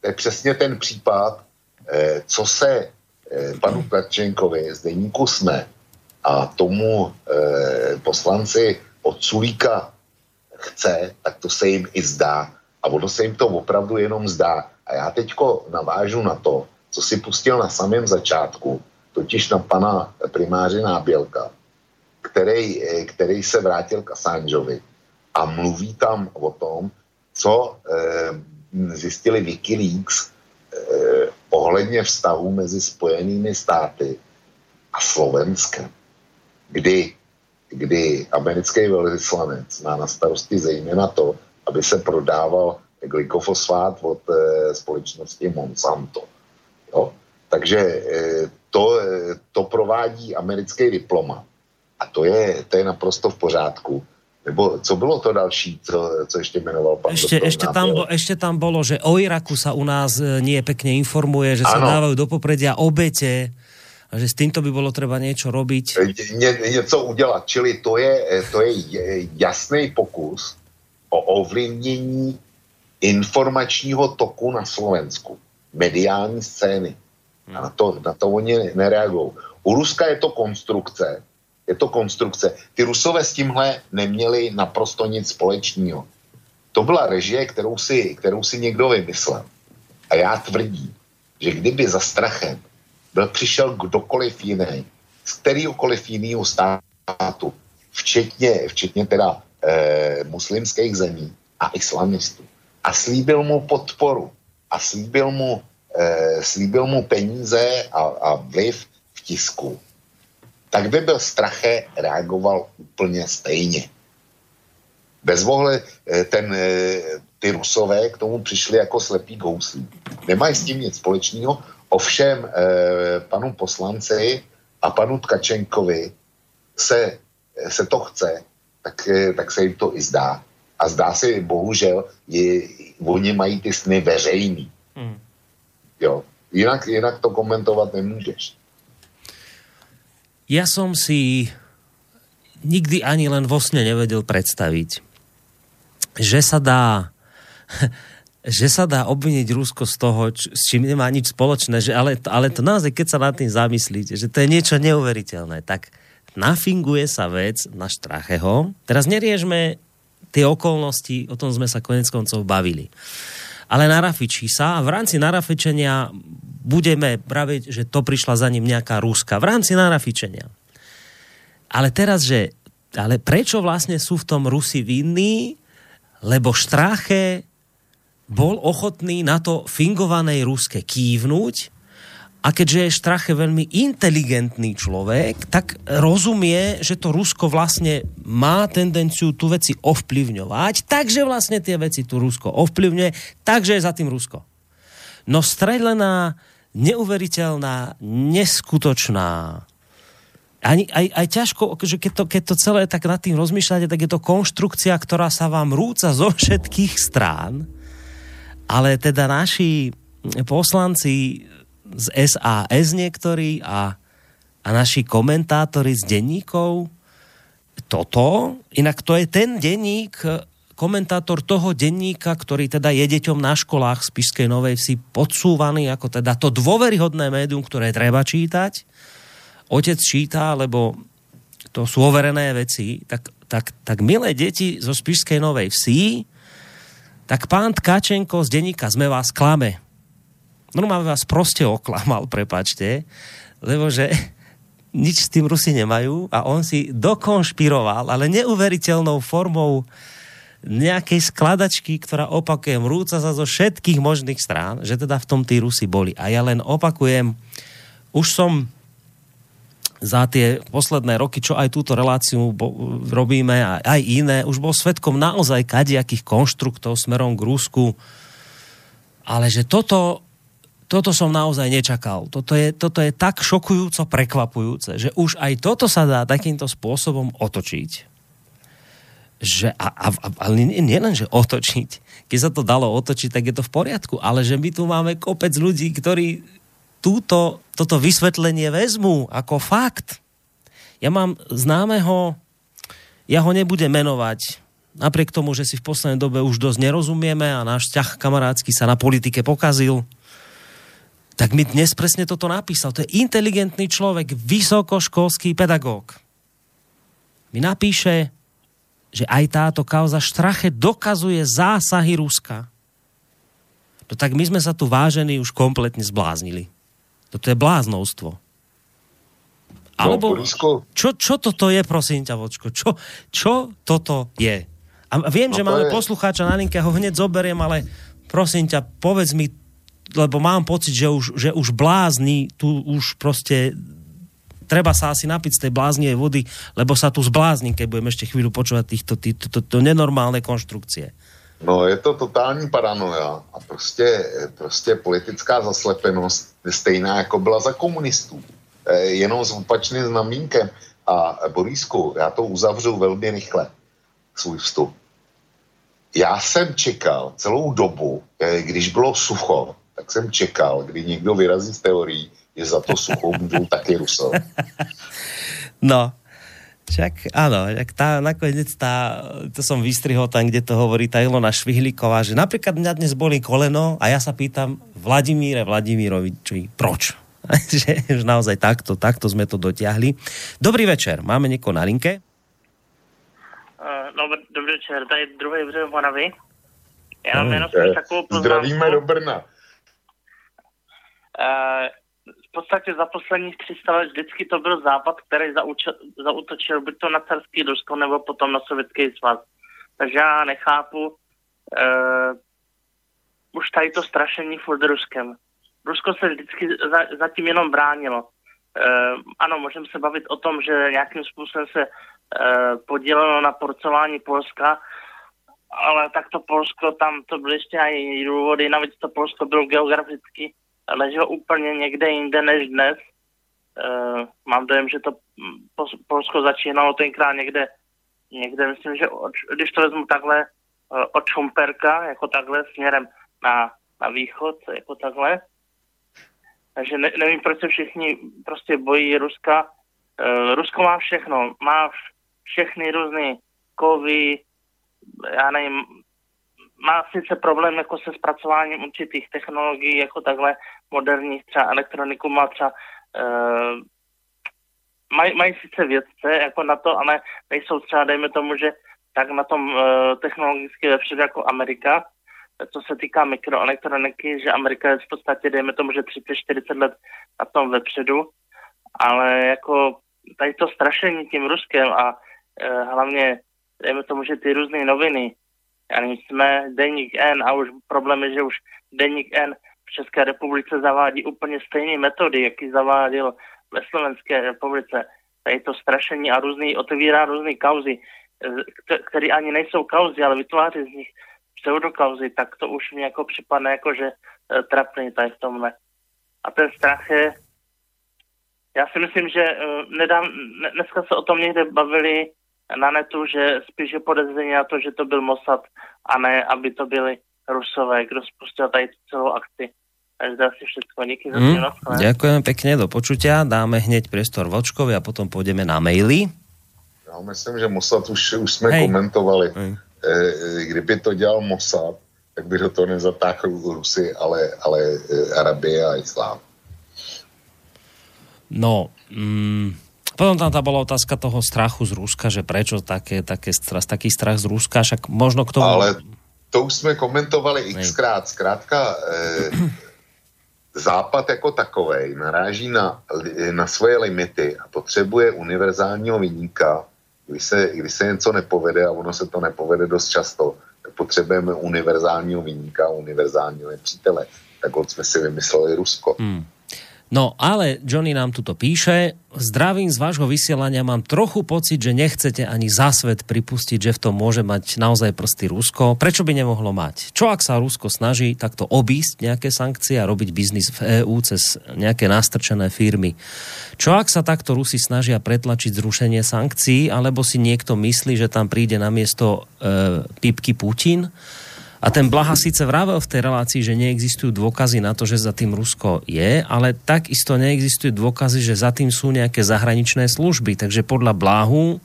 Speaker 6: To je přesně ten případ, co se panu Tlačenkovi z deníku jsme a tomu poslanci od Sulíka chce, tak to se jim i zdá. A ono se jim to opravdu jenom zdá. A já teďko navážu na to, co si pustil na samém začátku, totiž na pana primáře Nábělka, který, eh, který se vrátil k Assangeovi. A mluví tam o tom, co eh, zjistili Wikileaks eh, ohledně vztahu mezi Spojenými státy a Slovenskem, kdy, kdy americký velvyslanec má na starosti zejména to, aby se prodával glykofosfát od eh, společnosti Monsanto. Jo? Takže eh, to, eh, to provádí americký diplomat. A to je, to je naprosto v pořádku. Nebo co bylo to další, co, co ještě jmenoval pan
Speaker 2: ešte, ešte, tam, bo, ešte tam bolo, že o Iraku sa u nás nie pekne informuje, že sa ano. dávajú do popredia obete a že s týmto by bolo treba niečo robiť.
Speaker 6: Ně, něco udělat, čili to je, to je jasný pokus o ovlivnění informačního toku na Slovensku, mediální scény. A na to, na to oni nereagují. U Ruska je to konstrukce, je to konstrukce. Ty Rusové s tímhle neměli naprosto nic společného. To byla režie, kterou si, kterou si někdo vymyslel. A já tvrdím, že kdyby za strachem byl přišel kdokoliv jiný, z kterýhokoliv jiného státu, včetně, včetně teda e, muslimských zemí a islamistů, a slíbil mu podporu a slíbil mu, e, slíbil mu peníze a, a vliv v tisku, tak by byl Strache reagoval úplně stejně. Bez vohle eh, ten, eh, ty rusové k tomu přišli jako slepý gouslí. Nemají s tím nic společného, ovšem eh, panu poslanci a panu Tkačenkovi se, se to chce, tak, tak se jim to i zdá. A zdá se, bohužel, je, oni mají ty sny veřejný. Hmm. Jo. Jinak, jinak to komentovat nemůžeš
Speaker 2: ja som si nikdy ani len vo sne nevedel predstaviť, že sa dá že sa dá obviniť Rusko z toho, č- s čím nemá nič spoločné, že ale, ale to naozaj, keď sa nad tým zamyslíte, že to je niečo neuveriteľné, tak nafinguje sa vec na Štracheho. Teraz neriežme tie okolnosti, o tom sme sa konec koncov bavili. Ale narafičí sa a v rámci narafičenia budeme praviť, že to prišla za ním nejaká Ruska v rámci narafičenia. Ale teraz, že ale prečo vlastne sú v tom Rusi vinní? Lebo Štráche bol ochotný na to fingovanej Ruske kývnuť a keďže je Štrache veľmi inteligentný človek, tak rozumie, že to Rusko vlastne má tendenciu tu veci ovplyvňovať, takže vlastne tie veci tu Rusko ovplyvňuje, takže je za tým Rusko. No strelená neuveriteľná, neskutočná. Ani, aj, aj ťažko, že keď to, keď to celé tak nad tým rozmýšľate, tak je to konštrukcia, ktorá sa vám rúca zo všetkých strán, ale teda naši poslanci z SAS niektorí a, a naši komentátori z denníkov toto, inak to je ten denník, komentátor toho denníka, ktorý teda je deťom na školách z Pišskej Novej Vsi podsúvaný ako teda to dôveryhodné médium, ktoré treba čítať. Otec číta, lebo to sú overené veci, tak tak, tak milé deti zo Spišskej Novej Vsi, tak pán Tkačenko z denníka sme vás klame. Normálne vás proste oklamal, prepačte, lebo že nič s tým Rusi nemajú a on si dokonšpiroval, ale neuveriteľnou formou nejakej skladačky, ktorá opakujem, rúca sa zo všetkých možných strán, že teda v tom tí Rusi boli. A ja len opakujem, už som za tie posledné roky, čo aj túto reláciu bo, robíme, a aj iné, už bol svetkom naozaj kadiakých konštruktov smerom k Rusku. Ale že toto, toto som naozaj nečakal. Toto je, toto je tak šokujúco prekvapujúce, že už aj toto sa dá takýmto spôsobom otočiť. Že, a, a, a, ale nie, nie len, že otočiť. Keď sa to dalo otočiť, tak je to v poriadku. Ale že my tu máme kopec ľudí, ktorí túto, toto vysvetlenie vezmu ako fakt. Ja mám známeho, ja ho nebudem menovať, napriek tomu, že si v poslednej dobe už dosť nerozumieme a náš vzťah kamarátsky sa na politike pokazil, tak mi dnes presne toto napísal. To je inteligentný človek, vysokoškolský pedagóg. Mi napíše, že aj táto kauza Štrache dokazuje zásahy Ruska. No tak my sme sa tu vážení už kompletne zbláznili. Toto je bláznovstvo. Alebo, čo, čo toto je, prosím ťa, Vočko? Čo, čo toto je? A viem, no že máme je... poslucháča na linke, ho hneď zoberiem, ale prosím ťa, povedz mi, lebo mám pocit, že už, že už blázni, tu už proste treba sa asi napiť z tej bláznie vody, lebo sa tu zblázním, keď budeme ešte chvíľu počúvať týchto, týchto, týchto, nenormálne konštrukcie.
Speaker 6: No, je to totální paranoja a prostě, prostě politická zaslepenost je stejná, jako byla za komunistů. E, jenom s opačným znamínkem. A Borisku, já to uzavřu velmi rychle, svůj vstup. Já jsem čekal celou dobu, e, když bylo sucho, tak jsem čekal, kdy někdo vyrazí z teorií, že za to sucho můžou taky Rusové.
Speaker 2: No, však áno, tak tá, nakoniec tá, to som vystrihol tam, kde to hovorí tá Ilona Švihlíková, že napríklad mňa dnes boli koleno a ja sa pýtam Vladimíre Vladimiroviči, proč? že už naozaj takto, takto sme to dotiahli. Dobrý večer, máme niekoho na linke?
Speaker 10: Uh, no, dobrý večer, tady druhý břeh Moravy. Já mám jenom takovou
Speaker 6: poznámku. Zdravíme do Brna.
Speaker 10: Uh, v podstatě za posledních 300 let vždycky to byl západ, který zaučil, zautočil buď to na carský Rusko, nebo potom na sovětský svaz. Takže já nechápu uh, už tady to strašení furt Ruskem. Rusko se vždycky za, zatím jenom bránilo. Uh, ano, můžeme se bavit o tom, že nějakým způsobem se uh, podílelo na porcování Polska, ale tak to Polsko, tam to byly ještě i důvody, navíc to Polsko bylo geograficky ležel úplně někde jinde než dnes. Uh, mám dojem, že to Polsko začínalo tenkrát někde, někde myslím, že od, když to vezmu takhle uh, od Šumperka, jako takhle směrem na, na východ, jako takhle. Takže ne, nevím, proč se všichni prostě bojí Ruska. Uh, Rusko má všechno, má všechny různé kovy, já nevím, má sice problém jako se zpracováním určitých technologií, jako takhle moderních, třeba elektroniku má třeba uh, mají, mají sice vědce jako na to, ale nejsou třeba, dejme tomu, že tak na tom uh, technologicky vepředu jako Amerika, co se týká mikroelektroniky, že Amerika je v podstatě, dejme tomu, že 30-40 let na tom vepředu, ale jako tady to strašení tím Ruskem a uh, hlavně, dejme tomu, že ty různé noviny, ani jsme Deník N a už problém je, že už Deník N v České republice zavádí úplně stejné metody, jaký zaváděl ve Slovenské republice. Tady to strašení a různý, otevírá různé kauzy, které ani nejsou kauzy, ale vytváří z nich pseudokauzy, tak to už mi jako připadne jako, že e, trapný tady v tomhle. A ten strach je, já si myslím, že e, nedám, dneska se o tom někde bavili na netu, že spíš je podezření na to, že to byl Mossad a ne, aby to byli Rusové, kdo spustil tady celou akci. Takže asi všetko. Díky za mm,
Speaker 2: Ďakujem pekne, do počutia. Dáme hneď priestor Vočkovi a potom pôjdeme na maily.
Speaker 6: Já myslím, že Mossad už, už jsme Hej. komentovali. Hej. E, kdyby to dělal Mossad, tak by do toho nezatáhl Rusy, ale, ale e, Arabie a Islám.
Speaker 2: No, mm, Potom tam tá bola otázka toho strachu z Ruska, že prečo také, také, taký strach z Ruska, však možno k tomu...
Speaker 6: Ale to už jsme komentovali xkrát. Zkrátka, eh, Západ jako takovej naráží na, na svoje limity a potřebuje univerzálního vyníka. Když se, když se něco nepovede a ono se to nepovede dost často, tak potřebujeme univerzálního vyníka, univerzálního nepřítele. Tak od jsme si vymysleli Rusko.
Speaker 2: Hmm. No ale Johnny nám tuto píše, zdravím z vášho vysielania, mám trochu pocit, že nechcete ani za svet pripustiť, že v tom môže mať naozaj prsty Rusko. Prečo by nemohlo mať? Čo ak sa Rusko snaží takto obísť nejaké sankcie a robiť biznis v EÚ cez nejaké nastrčené firmy? Čo ak sa takto Rusi snažia pretlačiť zrušenie sankcií, alebo si niekto myslí, že tam príde na miesto e, Pipky Putin? A ten Blaha síce vravel v tej relácii, že neexistujú dôkazy na to, že za tým Rusko je, ale takisto neexistujú dôkazy, že za tým sú nejaké zahraničné služby. Takže podľa Blahu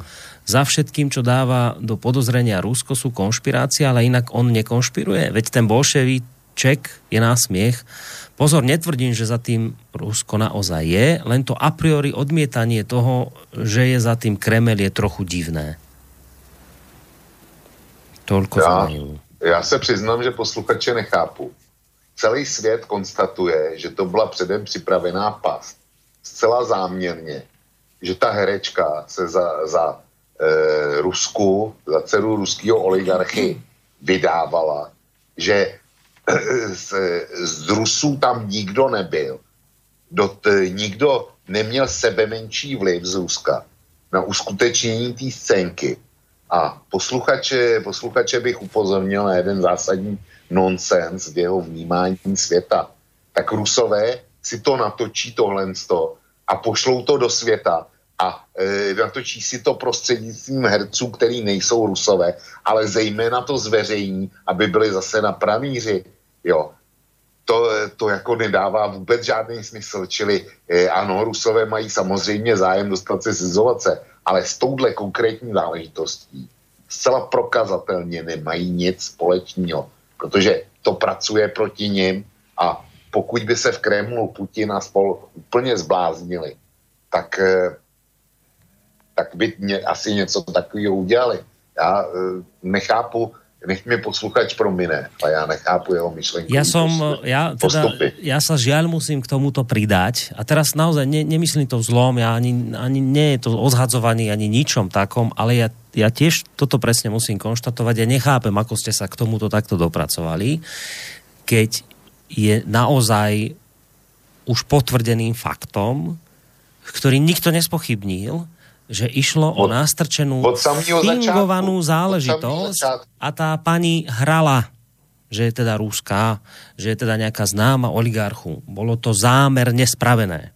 Speaker 2: za všetkým, čo dáva do podozrenia Rusko, sú konšpirácie, ale inak on nekonšpiruje. Veď ten bolševiček je násmiech. Pozor, netvrdím, že za tým Rusko naozaj je, len to a priori odmietanie toho, že je za tým Kremel je trochu divné. Toľko ja,
Speaker 6: já se přiznám, že posluchače nechápu. Celý svět konstatuje, že to byla předem připravená past. Zcela záměrně, že ta herečka se za, za e, Rusku, za dceru ruského oligarchy vydávala, že e, z, z Rusů tam nikdo nebyl. Dot, nikdo neměl sebe menší vliv z Ruska na uskutečnění té scénky a posluchače, posluchače bych upozornil na jeden zásadní nonsens v jeho vnímání světa. Tak Rusové si to natočí tohle a pošlou to do světa a e, natočí si to prostřednictvím herců, který nejsou Rusové, ale zejména to zveřejní, aby byli zase na pramíři. Jo. To, to jako nedává vůbec žádný smysl, čili e, ano, Rusové mají samozřejmě zájem dostat se z izolace, ale s touhle konkrétní záležitostí zcela prokazatelně nemají nic společného, protože to pracuje proti nim a pokud by se v Kremlu Putin a spol úplně zbláznili, tak, eh, tak by mě asi něco takového udělali. Já eh, nechápu, nech mi posluchač promine, a ja nechápu jeho myšlenku.
Speaker 2: Ja som, ja, teda, ja sa žiaľ musím k tomuto pridať a teraz naozaj ne, nemyslím to zlom, ja ani, ani nie je to odhadzovaný ani ničom takom, ale ja, ja tiež toto presne musím konštatovať. Ja nechápem, ako ste sa k tomuto takto dopracovali, keď je naozaj už potvrdeným faktom, ktorý nikto nespochybnil, že išlo o nástrčenú fingovanú záležitosť a tá pani hrala že je teda rúská, že je teda nejaká známa oligarchu. Bolo to zámerne spravené.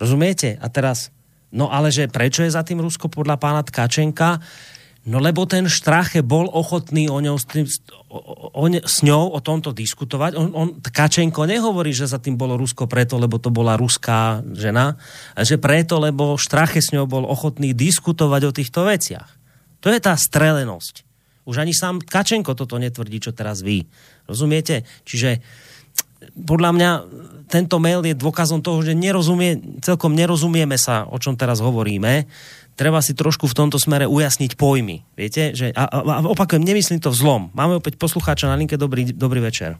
Speaker 2: Rozumiete? A teraz, no ale že prečo je za tým Rusko podľa pána Tkačenka? No lebo ten Štrache bol ochotný o ňou, s, tým, o, o, s ňou o tomto diskutovať. On, on, Kačenko nehovorí, že za tým bolo Rusko preto, lebo to bola ruská žena, že preto, lebo Štrache s ňou bol ochotný diskutovať o týchto veciach. To je tá strelenosť. Už ani sám Kačenko toto netvrdí, čo teraz vy. Rozumiete? Čiže podľa mňa tento mail je dôkazom toho, že nerozumie, celkom nerozumieme sa, o čom teraz hovoríme treba si trošku v tomto smere ujasniť pojmy. Viete? Že, a, a, a opakujem, nemyslím to vzlom. Máme opäť poslucháča na linke. Dobrý, dobrý večer.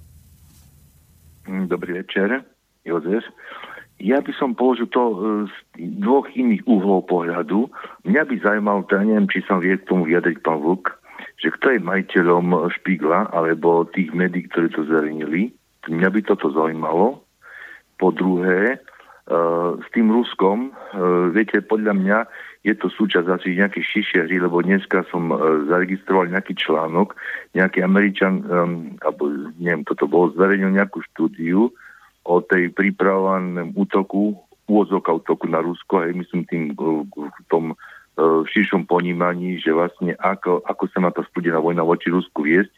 Speaker 11: Mm, dobrý večer, Jozef. Ja by som položil to e, z dvoch iných uhlov pohľadu. Mňa by zaujímalo, to ja neviem, či som vie k tomu vyjadriť pán Vlk, že kto je majiteľom Špigla alebo tých médií, ktorí to zverejnili. Mňa by toto zaujímalo. Po druhé, uh, s tým Ruskom, uh, viete, podľa mňa je to súčasť asi širšej hry, lebo dneska som uh, zaregistroval nejaký článok, nejaký Američan, um, alebo neviem, toto bolo, zverejnil nejakú štúdiu o tej pripravovaném útoku, úvodzovka útoku na Rusko, aj myslím tým v tom v širšom ponímaní, že vlastne ako, ako sa má tá studená vojna voči Rusku viesť.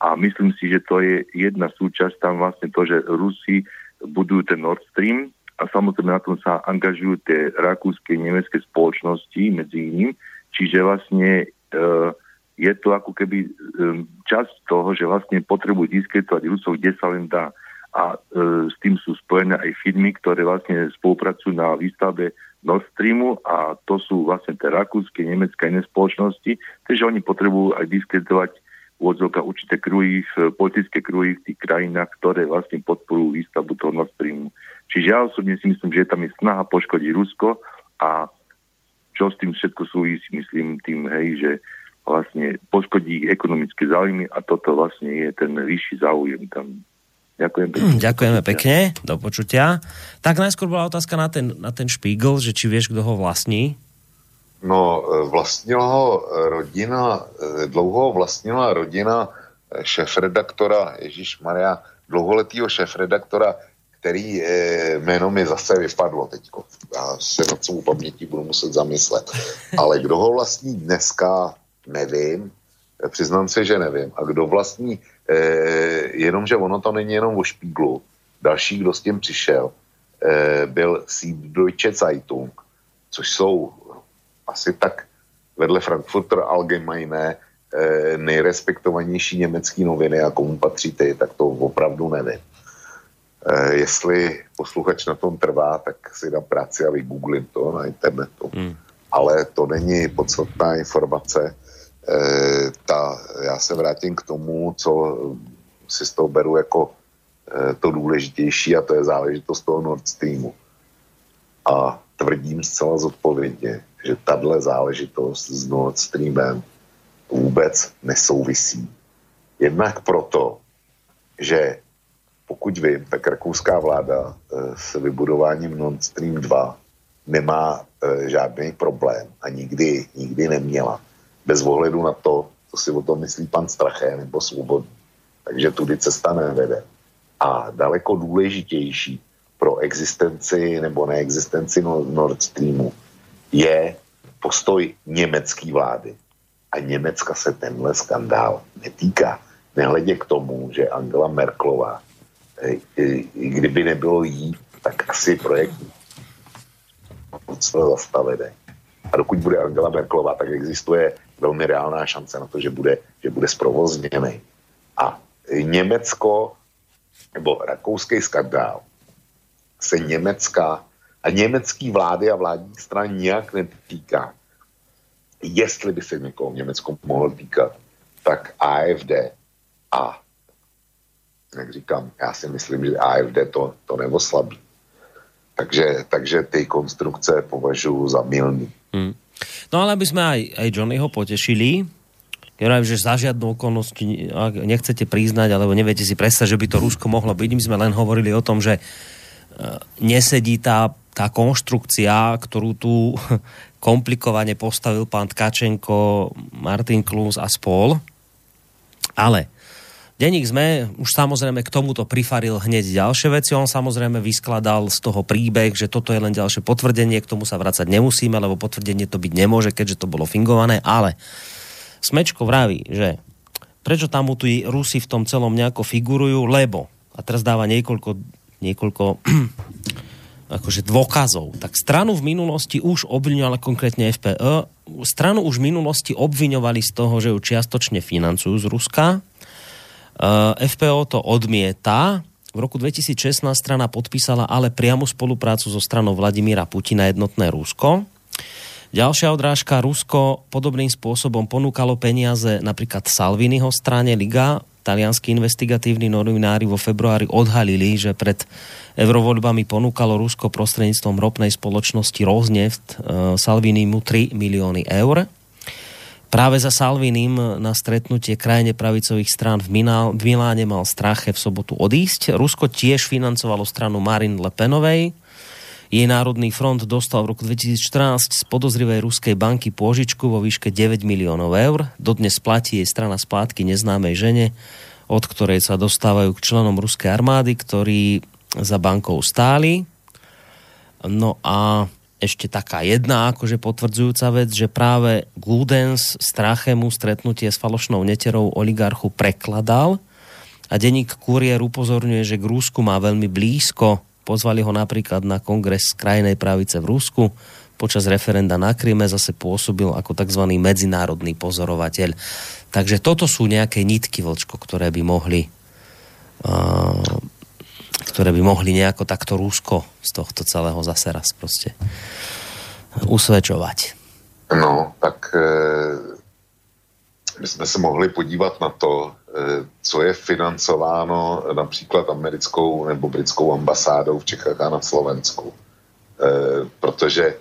Speaker 11: A myslím si, že to je jedna súčasť tam vlastne to, že Rusi budujú ten Nord Stream, a samozrejme na tom sa angažujú tie rakúske, nemecké spoločnosti medzi iným. Čiže vlastne e, je to ako keby e, časť toho, že vlastne potrebujú disketovať Rusov, kde sa len dá. A e, s tým sú spojené aj firmy, ktoré vlastne spolupracujú na výstavbe Nord Streamu a to sú vlastne tie rakúske, nemecké a iné spoločnosti, takže oni potrebujú aj diskreditovať úvodzovka určité kruhy, politické kruhy v tých krajinách, ktoré vlastne podporujú výstavbu toho Nord Streamu. Čiže ja osobne si myslím, že tam je snaha poškodiť Rusko a čo s tým všetko súvisí, myslím tým, hej, že vlastne poškodí ekonomické záujmy a toto vlastne je ten vyšší záujem tam Ďakujem pekne.
Speaker 2: Hm, ďakujeme pekne, do počutia. Tak najskôr bola otázka na ten, na ten špígl, že či vieš, kto ho vlastní?
Speaker 6: No, vlastnila ho rodina, dlouho vlastnila rodina šéf-redaktora Ježíš Maria, dlouholetýho šéf-redaktora, který e, jméno mi zase vypadlo teďko. Já se na svou paměti budu muset zamyslet. Ale kdo ho vlastní dneska, nevím. Přiznám se, že nevím. A kdo vlastní Eh, jenomže ono to není jenom o špíglu. Další, kdo s tím přišel, eh, byl Süddeutsche Zeitung, což jsou asi tak vedle Frankfurter Allgemeine eh, nejrespektovanější německé noviny a komu patří ty, tak to opravdu nevím. Eh, jestli posluchač na tom trvá, tak si dám práci a vygooglím to na internetu. Hmm. Ale to není podstatná informace. Eh, ta, já se vrátím k tomu, co si z toho beru jako to důležitější a to je záležitost toho Nord Streamu. A tvrdím zcela zodpovědně, že tahle záležitost s Nord Streamem vůbec nesouvisí. Jednak proto, že pokud vím, tak rakouská vláda eh, s vybudováním Nord Stream 2 nemá žádný problém a nikdy, nikdy neměla bez ohledu na to, co si o tom myslí pan Straché nebo Svobodný. Takže tudy cesta nevede. A daleko důležitější pro existenci nebo neexistenci Nord Streamu je postoj německé vlády. A Německa se tenhle skandál netýká. Nehledě k tomu, že Angela Merklová, kdyby nebylo jí, tak asi projekt zastavený. A dokud bude Angela Merklová, tak existuje velmi reálná šance na to, že bude, že bude zprovozněný. A Německo, nebo rakouský skandál, se Německa a německý vlády a vládní strany nijak netýká. Jestli by se někoho v Německu mohl týkat, tak AFD a jak říkám, já si myslím, že AFD to, to neoslabí. Takže, takže ty konstrukce považuji za milný. Hmm.
Speaker 2: No ale aby sme aj, aj Johnnyho potešili, ja že za žiadnu okolnosť, nechcete priznať, alebo neviete si predstaviť, že by to Rusko mohlo byť, my sme len hovorili o tom, že e, nesedí tá, tá konštrukcia, ktorú tu komplikovane postavil pán Tkačenko, Martin Klus a spol. Ale Deník sme už samozrejme k tomuto prifaril hneď ďalšie veci. On samozrejme vyskladal z toho príbeh, že toto je len ďalšie potvrdenie, k tomu sa vrácať nemusíme, lebo potvrdenie to byť nemôže, keďže to bolo fingované, ale Smečko vraví, že prečo tam tu Rusi v tom celom nejako figurujú, lebo, a teraz dáva niekoľko, niekoľko akože dôkazov, tak stranu v minulosti už obviňovali konkrétne FPE, stranu už v minulosti obviňovali z toho, že ju čiastočne financujú z Ruska, Eh, FPO to odmieta. V roku 2016 strana podpísala ale priamu spoluprácu so stranou Vladimíra Putina jednotné Rusko. Ďalšia odrážka, Rusko podobným spôsobom ponúkalo peniaze napríklad Salviniho strane Liga. Talianskí investigatívni novinári vo februári odhalili, že pred eurovoľbami ponúkalo Rusko prostredníctvom ropnej spoločnosti Rosneft e, Salvinimu 3 milióny eur. Práve za Salvinim na stretnutie krajine pravicových strán v, Minál, v Miláne mal Strache v sobotu odísť. Rusko tiež financovalo stranu Marin Le Penovej. Jej Národný front dostal v roku 2014 z podozrivej ruskej banky pôžičku vo výške 9 miliónov eur. Dodnes platí jej strana splátky neznámej žene, od ktorej sa dostávajú k členom ruskej armády, ktorí za bankou stáli. No a ešte taká jedna akože potvrdzujúca vec, že práve Gudens Strachemu stretnutie s falošnou neterou oligarchu prekladal a denník Kurier upozorňuje, že k Rúsku má veľmi blízko. Pozvali ho napríklad na kongres krajnej pravice v Rúsku. Počas referenda na Kryme zase pôsobil ako tzv. medzinárodný pozorovateľ. Takže toto sú nejaké nitky, Vlčko, ktoré by mohli uh, ktoré by mohli nejako takto rúsko z tohto celého zase raz proste usvedčovať.
Speaker 6: No, tak e, my jsme se mohli podívat na to, co je financováno například americkou nebo britskou ambasádou v Čechách a na Slovensku. E, protože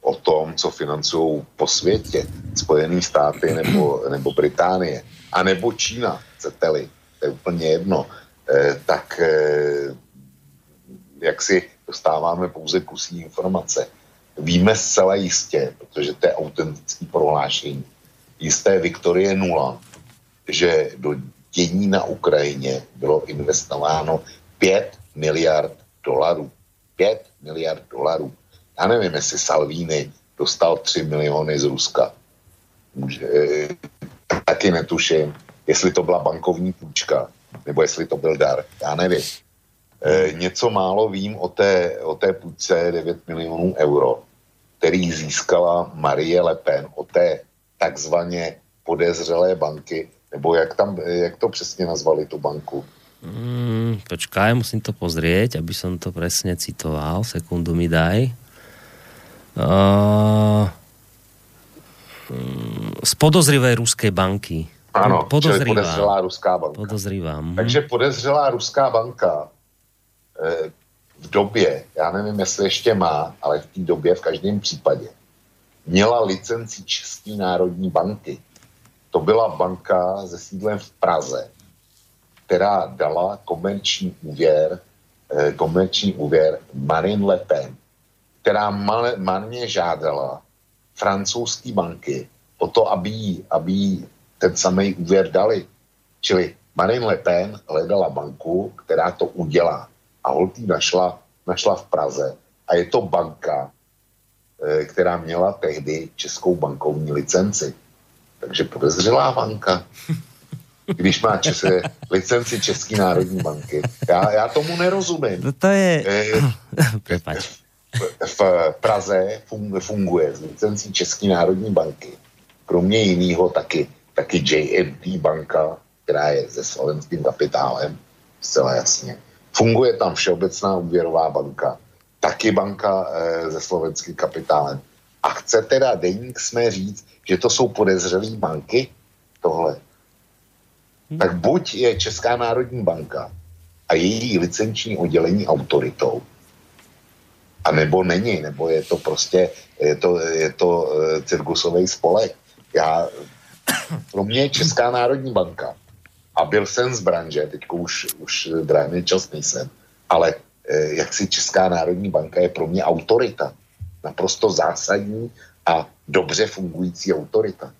Speaker 6: o tom, co financují po světě, Spojené státy nebo, nebo Británie, a nebo Čína, chcete-li, to je úplně jedno, eh, tak jak si dostáváme pouze kusí informace. Víme zcela jistě, protože to je autentický prohlášení, jisté Viktorie Nula, že do dění na Ukrajině bylo investováno 5 miliard dolarů. 5 miliard dolarů. Já nevím, jestli Salvini dostal 3 miliony z Ruska. Může, eh, taky netuším, jestli to byla bankovní půjčka, nebo jestli to byl dar. Já nevím. E, něco málo vím o té, o té půjčce 9 milionů euro, který získala Marie Le Pen o té takzvaně podezřelé banky, nebo jak, tam, jak to přesně nazvali tu banku?
Speaker 2: Mm, počkaj, musím to pozrieť, aby som to presne citoval. Sekundu mi daj. Uh, z podozrivej ruskej banky.
Speaker 6: Ano,
Speaker 2: podozrivá.
Speaker 6: čili podezřelá ruská banka.
Speaker 2: Podozrivám.
Speaker 6: Takže podezřelá ruská banka eh, v době, já nevím, jestli ještě má, ale v té době v každém případě, měla licenci České národní banky. To byla banka se sídlem v Praze, která dala komerční úvěr, eh, komerční úvěr Marine Le Pen, která marně žádala francouzské banky o to, aby aby ten samý úvěr dali. Čili Marine Le Pen hledala banku, která to udělá. A Holtý našla, našla v Praze. A je to banka, eh, která měla tehdy českou bankovní licenci. Takže podezřelá banka. Když má čese, licenci České národní banky. Já, já tomu nerozumím.
Speaker 2: No to je...
Speaker 6: Eh, v Praze funguje z licencí České národní banky. Kromě jiného taky taky JMT banka, která je se slovenským kapitálem, zcela jasně. Funguje tam Všeobecná úvěrová banka, taky banka e, se slovenským kapitálem. A chce teda deník jsme říct, že to jsou podezřelé banky? Tohle. Hmm. Tak buď je Česká národní banka a její licenční oddělení autoritou, a nebo není, nebo je to prostě, je to, je to e, cirkusový spolek. Já pro mě je Česká národní banka a byl jsem z branže, teď už, už drahný čas nejsem, ale eh, jak si Česká národní banka je pro mě autorita. Naprosto zásadní a dobře fungující autorita.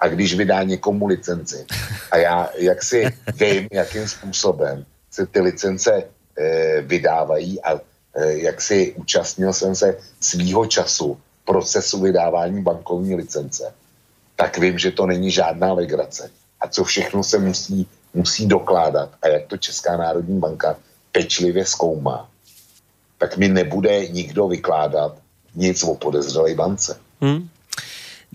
Speaker 6: A když vydá někomu licenci a já jak si vím, jakým způsobem se ty licence eh, vydávají a eh, jak si účastnil jsem se svýho času procesu vydávání bankovní licence, tak vím, že to není žádná legrace. A co všechno se musí, musí dokládat a jak to Česká národní banka pečlivě zkoumá, tak mi nebude nikdo vykládat nic o podezřelej bance.
Speaker 2: Hmm.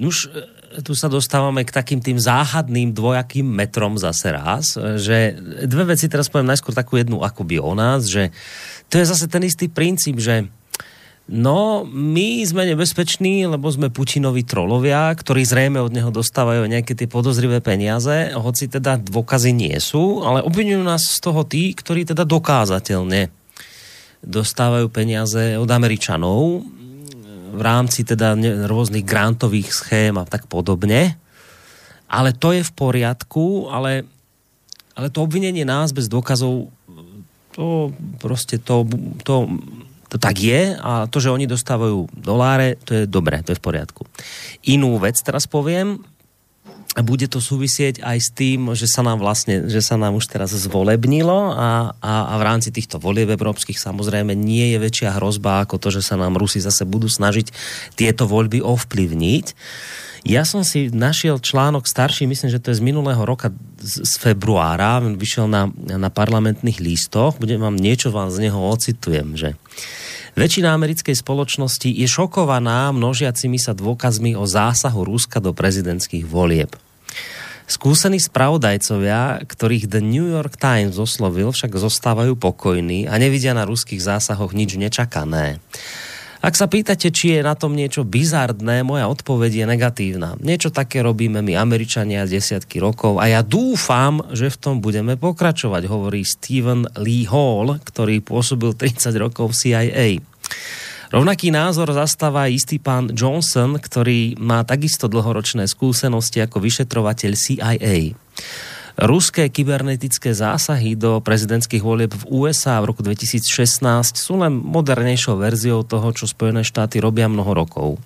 Speaker 2: Už e, tu sa dostávame k takým tým záhadným dvojakým metrom zase raz, že dve veci teraz poviem najskôr takú jednu akoby o nás, že to je zase ten istý princíp, že No, my sme nebezpeční, lebo sme Putinovi trolovia, ktorí zrejme od neho dostávajú nejaké tie podozrivé peniaze, hoci teda dôkazy nie sú, ale obvinujú nás z toho tí, ktorí teda dokázateľne dostávajú peniaze od Američanov v rámci teda rôznych grantových schém a tak podobne. Ale to je v poriadku, ale, ale to obvinenie nás bez dôkazov to proste to, to to tak je a to, že oni dostávajú doláre, to je dobré, to je v poriadku. Inú vec teraz poviem, bude to súvisieť aj s tým, že sa nám vlastne, že sa nám už teraz zvolebnilo a, a, a v rámci týchto volieb európskych samozrejme nie je väčšia hrozba ako to, že sa nám Rusi zase budú snažiť tieto voľby ovplyvniť. Ja som si našiel článok starší, myslím, že to je z minulého roka, z, z februára, vyšiel na, na parlamentných lístoch, budem vám niečo vám z neho ocitujem, že Väčšina americkej spoločnosti je šokovaná množiacimi sa dôkazmi o zásahu Ruska do prezidentských volieb. Skúsení spravodajcovia, ktorých The New York Times oslovil, však zostávajú pokojní a nevidia na ruských zásahoch nič nečakané. Ak sa pýtate, či je na tom niečo bizardné, moja odpoveď je negatívna. Niečo také robíme my Američania desiatky rokov a ja dúfam, že v tom budeme pokračovať, hovorí Stephen Lee Hall, ktorý pôsobil 30 rokov v CIA. Rovnaký názor zastáva istý pán Johnson, ktorý má takisto dlhoročné skúsenosti ako vyšetrovateľ CIA. Ruské kybernetické zásahy do prezidentských volieb v USA v roku 2016 sú len modernejšou verziou toho, čo Spojené štáty robia mnoho rokov.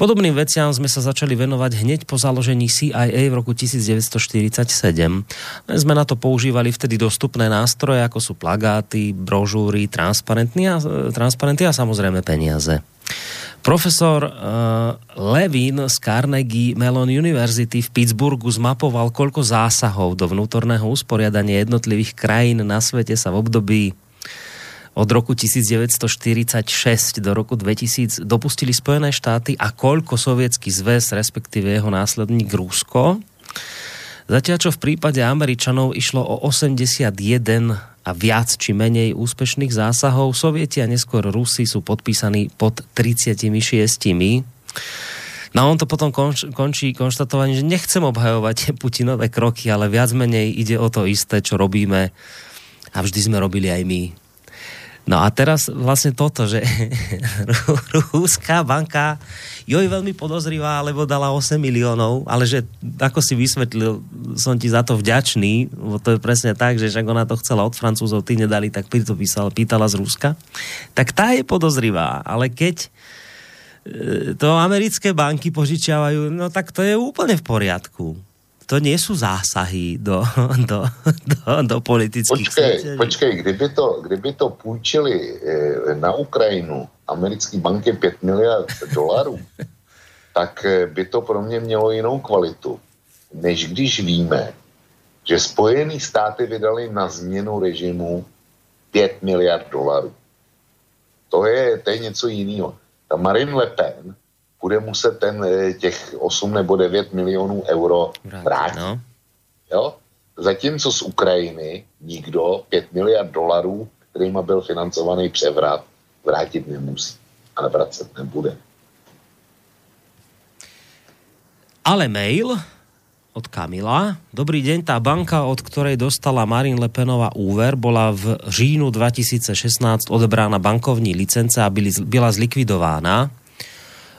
Speaker 2: Podobným veciam sme sa začali venovať hneď po založení CIA v roku 1947. Sme na to používali vtedy dostupné nástroje, ako sú plagáty, brožúry, transparenty a, transparenty a samozrejme peniaze. Profesor uh, Levin z Carnegie Mellon University v Pittsburghu zmapoval, koľko zásahov do vnútorného usporiadania jednotlivých krajín na svete sa v období od roku 1946 do roku 2000 dopustili Spojené štáty a koľko sovietský zväz, respektíve jeho následník Rusko. Zatiaľ, čo v prípade Američanov išlo o 81 a viac či menej úspešných zásahov. Sovieti a neskôr Rusi sú podpísaní pod 36. No on to potom konč, končí konštatovaním, že nechcem obhajovať Putinové kroky, ale viac menej ide o to isté, čo robíme a vždy sme robili aj my. No a teraz vlastne toto, že Rúská banka joj veľmi podozrivá, lebo dala 8 miliónov, ale že ako si vysvetlil, som ti za to vďačný, lebo to je presne tak, že ak ona to chcela od Francúzov, ty nedali, tak to písal, pýtala z Ruska, tak tá je podozrivá, ale keď e, to americké banky požičiavajú, no tak to je úplne v poriadku to nie sú zásahy do, do, do, do politických
Speaker 6: Počkej, počkej kdyby, to, kdyby to půjčili eh, na Ukrajinu americké banky 5 miliard dolarů, tak eh, by to pro mě mělo jinou kvalitu, než když víme, že Spojené státy vydali na změnu režimu 5 miliard dolarů. To je, to je něco jiného. Ta Marine Le Pen bude muset ten eh, těch 8 nebo 9 milionů euro vrátit. No. Jo? Zatímco z Ukrajiny nikdo 5 miliard dolarů, kterýma byl financovaný převrat, vrátit nemusí. Ale vracet nebude.
Speaker 2: Ale mail od Kamila. Dobrý deň, tá banka, od ktorej dostala Marin Lepenová úver, bola v říjnu 2016 odebrána bankovní licence a byla zlikvidována.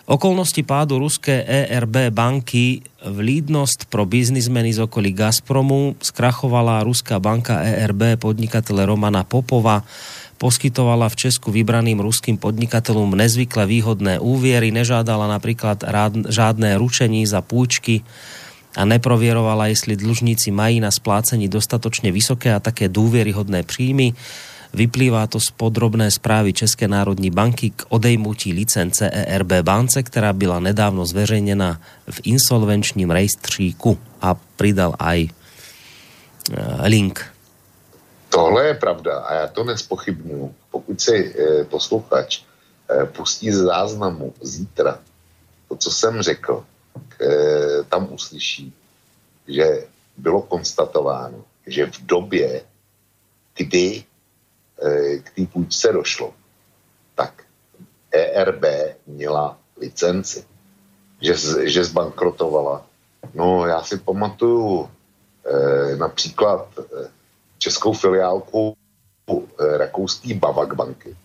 Speaker 2: Okolnosti pádu ruské ERB banky v lídnosť pro biznismeny z okolí Gazpromu skrachovala ruská banka ERB podnikateľe Romana Popova, poskytovala v Česku vybraným ruským podnikateľom nezvykle výhodné úviery, nežádala napríklad rád, žádné ručení za púčky a neprovierovala, jestli dlžníci mají na splácení dostatočne vysoké a také dôvieryhodné príjmy. Vyplývá to z podrobné správy České národní banky k odejmutí licence ERB bance, která byla nedávno zveřejněna v insolvenčním rejstříku a pridal aj e, link.
Speaker 6: Tohle je pravda a já to nespochybnuju. Pokud si e, posluchač e, pustí z záznamu zítra to, co jsem řekl, tam uslyší, že bylo konstatováno, že v době, kdy k té půjčce došlo, tak ERB měla licenci, že, že zbankrotovala. No, já si pamatuju eh, například eh, českou filiálku eh, rakouský Bavak banky.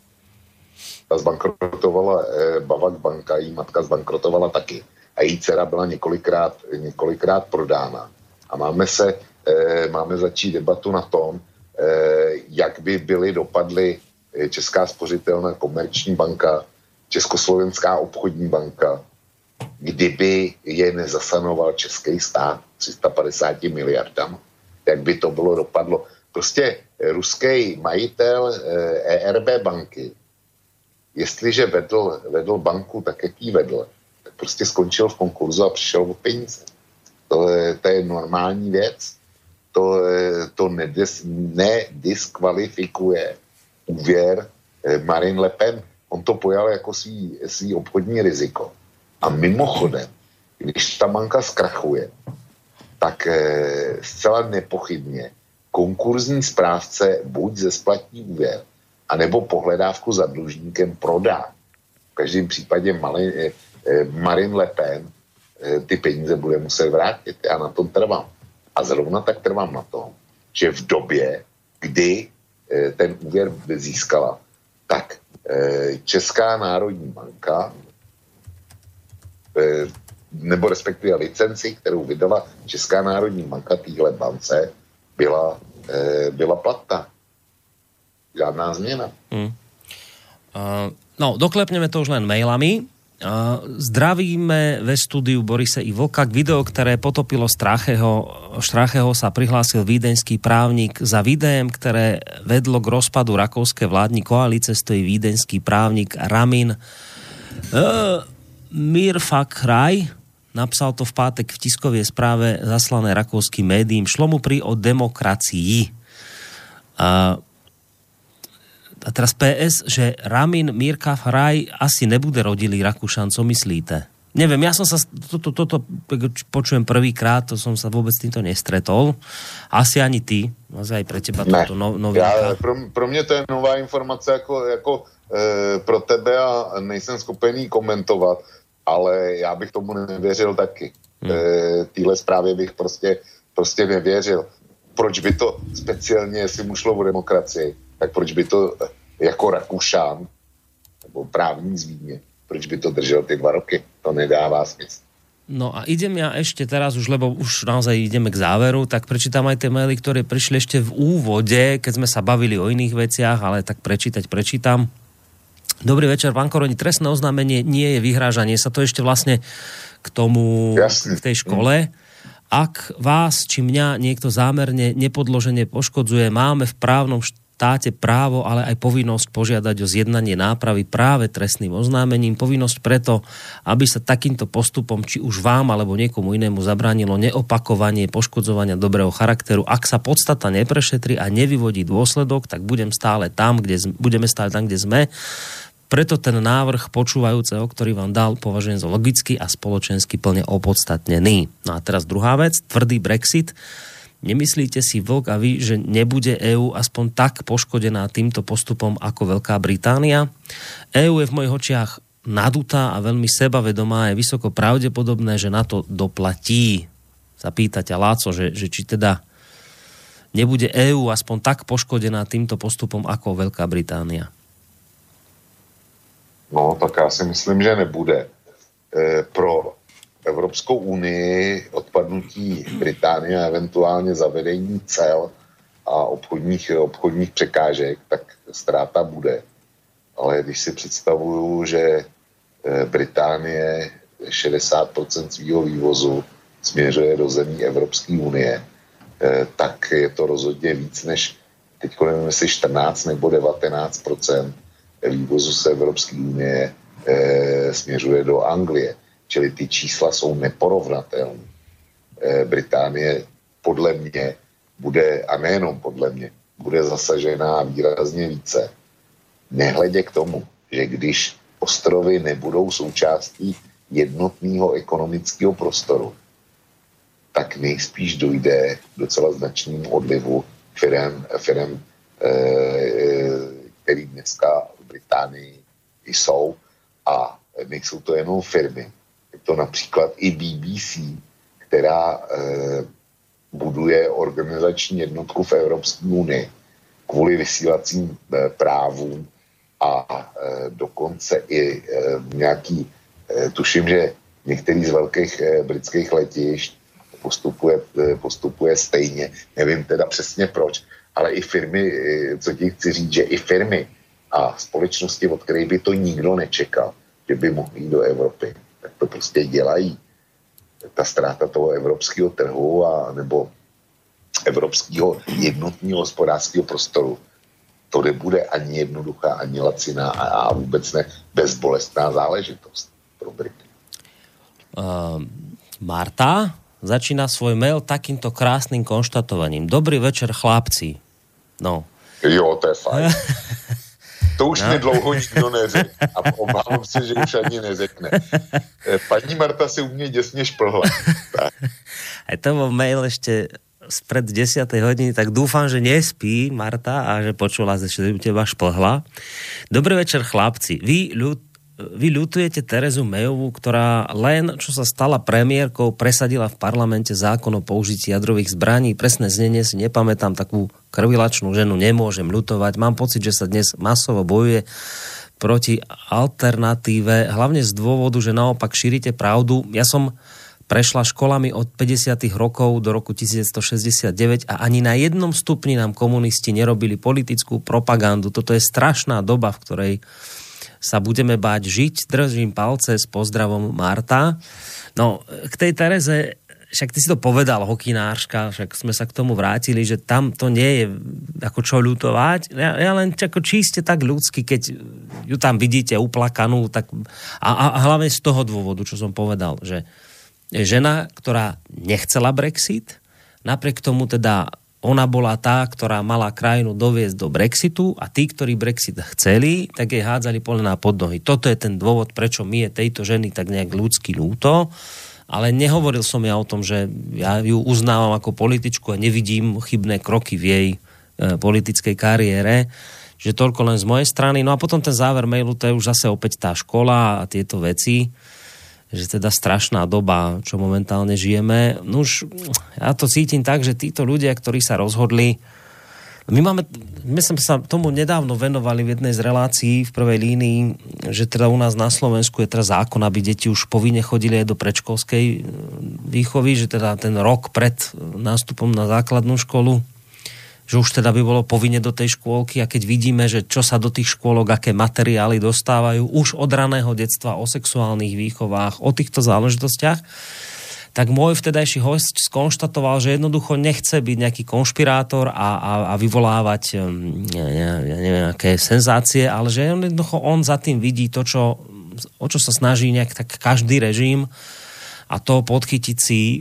Speaker 6: Ta zbankrotovala eh, Bavak banka, její matka zbankrotovala taky. A její dcera byla několikrát, několikrát prodána. A máme se, eh, máme začít debatu na tom, jak by byly dopadly eh, Česká spořitelná komerční banka, Československá obchodní banka, kdyby je nezasanoval český stát 350 miliardám, jak by to bylo dopadlo. Prostě ruský majitel ERB e banky, jestliže vedl, vedl banku tak, jak ji vedl, tak prostě skončil v konkurzu a přišel o peníze. To je, to je normální věc to, eh, to nedis, nediskvalifikuje úvěr eh, Marine Le Pen. On to pojal jako svý, svý obchodní riziko. A mimochodem, když ta banka zkrachuje, tak eh, zcela nepochybně konkurzní správce buď ze splatní úvěr, anebo pohledávku za dlužníkem prodá. každém případě Mali, eh, Marine Le Pen ty peníze bude muset vrátit. Já na tom trvám. A zrovna tak trvám na tom, že v době, kdy eh, ten úvěr získala, tak eh, Česká národní banka eh, nebo respektive licenci, kterou vydala Česká národní banka týhle bance, byla, byla platná. Žádná změna.
Speaker 2: Hmm. Uh, no, doklepneme to už len mailami. Zdravíme ve studiu Borise i Vlka. K video, ktoré potopilo Strácheho, Strácheho sa prihlásil vídeňský právnik. Za videem, ktoré vedlo k rozpadu rakouskej vládní koalice, stojí vídeňský právnik Ramin uh, Mirfak Raj. Napsal to v pátek v tiskovej správe zaslané rakouským médiím. Šlo mu pri o demokracii. Uh, a teraz PS, že Ramin Mirka Hraj asi nebude rodilý Rakúšan, co myslíte? Neviem, ja som sa, toto, toto počujem prvýkrát, to som sa vôbec týmto nestretol. Asi ani ty, asi aj pre teba
Speaker 6: ne.
Speaker 2: toto no, novinka.
Speaker 6: Já, pro, pro mě to je nová informace jako, jako e, pro tebe a nejsem schopený komentovat, ale já bych tomu nevěřil taky. Hmm. E, Týhle zprávě bych prostě, prostě nevěřil. Proč by to speciálně, jestli mu šlo o demokracii, tak proč by to jako Rakušán, nebo právní zvíně, proč by to držel ty dva roky? To nedává smysl.
Speaker 2: No a idem ja ešte teraz už, lebo už naozaj ideme k záveru, tak prečítam aj tie maily, ktoré prišli ešte v úvode, keď sme sa bavili o iných veciach, ale tak prečítať prečítam. Dobrý večer, pán Koroni, trestné oznámenie nie je vyhrážanie, sa to ešte vlastne k tomu,
Speaker 6: Jasne.
Speaker 2: k tej škole. Ak vás či mňa niekto zámerne nepodložene poškodzuje, máme v právnom štáte právo, ale aj povinnosť požiadať o zjednanie nápravy práve trestným oznámením. Povinnosť preto, aby sa takýmto postupom, či už vám alebo niekomu inému zabránilo neopakovanie poškodzovania dobrého charakteru. Ak sa podstata neprešetri a nevyvodí dôsledok, tak budem stále tam, kde, budeme stále tam, kde sme. Preto ten návrh počúvajúceho, ktorý vám dal, považujem za logicky a spoločensky plne opodstatnený. No a teraz druhá vec, tvrdý Brexit. Nemyslíte si, Vlk, a vy, že nebude EÚ aspoň tak poškodená týmto postupom ako Veľká Británia? EÚ je v mojich očiach nadutá a veľmi sebavedomá. Je vysoko pravdepodobné, že na to doplatí. Sa pýta ťa Láco, že, že či teda nebude EÚ aspoň tak poškodená týmto postupom ako Veľká Británia.
Speaker 6: No, tak já si myslím, že nebude. E, pro Evropskou unii odpadnutí Británie a eventuálně zavedení cel a obchodních, obchodních překážek, tak ztráta bude. Ale když si představuju, že e, Británie 60% svého vývozu směřuje do zemí Evropské unie, e, tak je to rozhodně víc než teď nevím, jestli 14 nebo 19% vývozu z Evropské unie e, směřuje do Anglie. Čili ty čísla jsou neporovnatelné. E, Británie podle mě bude, a nejenom podle mě, bude zasažená výrazně více. Nehledě k tomu, že když ostrovy nebudou součástí jednotného ekonomického prostoru, tak nejspíš dojde k docela značnému odlivu firem, firem e, který dneska v Británii jsou a nejsou to jenom firmy. To například i BBC, která e, buduje organizační jednotku v Evropské unii kvůli vysílacím e, právům a e, dokonce i e, nějaký, e, tuším, že některý z velkých e, britských letišť postupuje, e, postupuje stejně. Nevím teda přesně proč, ale i firmy, e, co ti chci říct, že i firmy a společnosti, od kterých by to nikdo nečekal, že by mohli jít do Evropy, tak to prostě dělají. Ta ztráta toho evropského trhu a nebo evropského jednotného hospodářského prostoru, to nebude ani jednoduchá, ani laciná a, a vůbec ne bezbolestná záležitost pro Brity.
Speaker 2: Uh, Marta začína svoj mail takýmto krásnym konštatovaním. Dobrý večer, chlapci. No.
Speaker 6: Jo, to je fajn. To už no. mi dlouho nikdo neřekl a obávám se, že už ani neřekne. Paní Marta si u mě děsně šplhla. Tak.
Speaker 2: Aj to bol mail ešte spred 10. hodiny, tak dúfam, že nespí Marta a že počula, že u teba šplhla. Dobrý večer, chlapci. Vy, ľud, vy ľutujete Terezu Mayovú, ktorá len, čo sa stala premiérkou, presadila v parlamente zákon o použití jadrových zbraní. Presné znenie si nepamätám, takú krvilačnú ženu nemôžem ľutovať. Mám pocit, že sa dnes masovo bojuje proti alternatíve, hlavne z dôvodu, že naopak šírite pravdu. Ja som prešla školami od 50. rokov do roku 1969 a ani na jednom stupni nám komunisti nerobili politickú propagandu. Toto je strašná doba, v ktorej sa budeme báť žiť. Držím palce s pozdravom Marta. No, k tej Tereze však ty si to povedal, hokynárška, však sme sa k tomu vrátili, že tam to nie je ako čo ľutovať. Ja, ja len ako čiste tak ľudsky, keď ju tam vidíte uplakanú, tak a, a hlavne z toho dôvodu, čo som povedal, že žena, ktorá nechcela Brexit, napriek tomu teda ona bola tá, ktorá mala krajinu doviesť do Brexitu a tí, ktorí Brexit chceli, tak jej hádzali polená pod nohy. Toto je ten dôvod, prečo mi je tejto ženy tak nejak ľudsky ľúto ale nehovoril som ja o tom, že ja ju uznávam ako političku a nevidím chybné kroky v jej e, politickej kariére. Že toľko len z mojej strany. No a potom ten záver mailu, to je už zase opäť tá škola a tieto veci že teda strašná doba, čo momentálne žijeme. No už ja to cítim tak, že títo ľudia, ktorí sa rozhodli my máme, my sme sa tomu nedávno venovali v jednej z relácií v prvej línii, že teda u nás na Slovensku je teraz zákon, aby deti už povinne chodili aj do predškolskej výchovy, že teda ten rok pred nástupom na základnú školu, že už teda by bolo povinne do tej škôlky a keď vidíme, že čo sa do tých škôlok, aké materiály dostávajú už od raného detstva o sexuálnych výchovách, o týchto záležitostiach, tak môj vtedajší host skonštatoval, že jednoducho nechce byť nejaký konšpirátor a, a, a vyvolávať ja, ja neviem, nejaké senzácie, ale že jednoducho on za tým vidí to, čo, o čo sa snaží nejak tak každý režim a to podchytiť si e,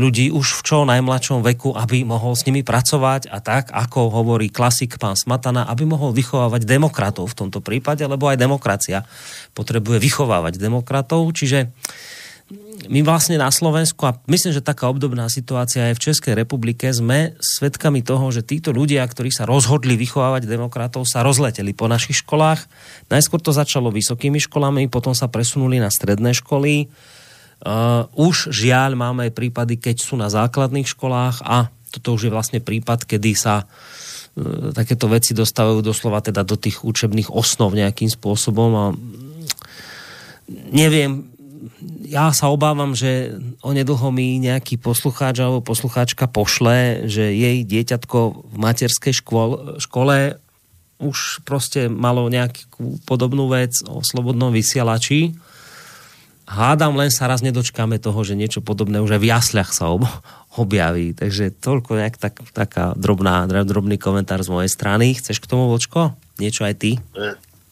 Speaker 2: ľudí už v čo najmladšom veku, aby mohol s nimi pracovať a tak, ako hovorí klasik pán Smatana, aby mohol vychovávať demokratov v tomto prípade, lebo aj demokracia potrebuje vychovávať demokratov, čiže my vlastne na Slovensku, a myslím, že taká obdobná situácia aj v Českej republike, sme svedkami toho, že títo ľudia, ktorí sa rozhodli vychovávať demokratov, sa rozleteli po našich školách. Najskôr to začalo vysokými školami, potom sa presunuli na stredné školy. Uh, už žiaľ máme aj prípady, keď sú na základných školách a toto už je vlastne prípad, kedy sa uh, takéto veci dostávajú doslova teda do tých učebných osnov nejakým spôsobom a neviem, ja sa obávam, že onedlho mi nejaký poslucháč alebo poslucháčka pošle, že jej dieťatko v materskej škole, škole už proste malo nejakú podobnú vec o slobodnom vysielači. Hádam, len sa raz nedočkáme toho, že niečo podobné už aj v jasľach sa ob- objaví. Takže toľko nejak tak, taká drobná, drobný komentár z mojej strany. Chceš k tomu, Vočko? Niečo aj ty?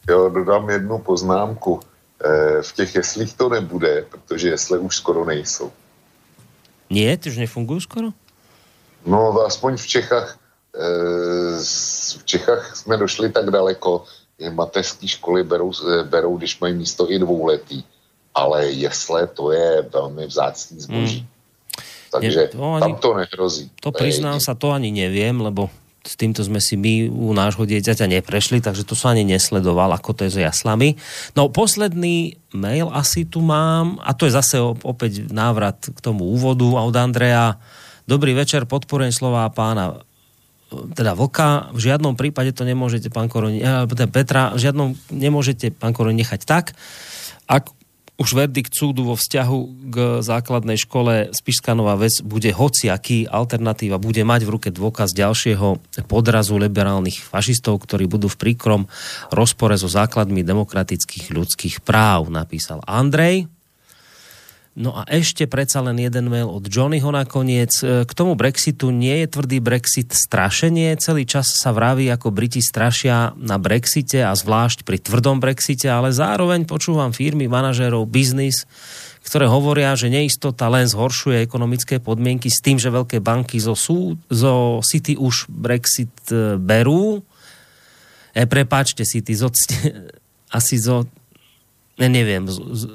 Speaker 6: Jo, dodám jednu poznámku Eh, v těch jeslích to nebude, protože jesle už skoro nejsou.
Speaker 2: Nie, ty už nefungují skoro?
Speaker 6: No, aspoň v Čechách, eh, v Čechách jsme došli tak daleko, že mateřské školy berou, eh, berou, když mají místo i dvouletý. Ale jesle to je velmi vzácný zboží. Hmm. Takže Je, to ani, tam to nehrozí.
Speaker 2: To priznám sa, to ani neviem, lebo s týmto sme si my u nášho dieťaťa neprešli, takže to som ani nesledoval, ako to je s jaslami. No posledný mail asi tu mám, a to je zase opäť návrat k tomu úvodu od Andreja. Dobrý večer, podporujem slova pána teda Voka, v žiadnom prípade to nemôžete, pán Koroni, eh, Petra, v žiadnom nemôžete, pán Koroni, nechať tak. Ak už verdikt súdu vo vzťahu k základnej škole Spišská Nová Ves bude hociaký, alternatíva bude mať v ruke dôkaz ďalšieho podrazu liberálnych fašistov, ktorí budú v príkrom rozpore so základmi demokratických ľudských práv, napísal Andrej. No a ešte predsa len jeden mail od Johnnyho nakoniec. E, k tomu Brexitu nie je tvrdý Brexit strašenie. Celý čas sa vraví, ako Briti strašia na Brexite a zvlášť pri tvrdom Brexite, ale zároveň počúvam firmy, manažérov, biznis, ktoré hovoria, že neistota len zhoršuje ekonomické podmienky s tým, že veľké banky zo, sú, zo City už Brexit e, berú. E, prepáčte, City, zo, asi zo ne, neviem,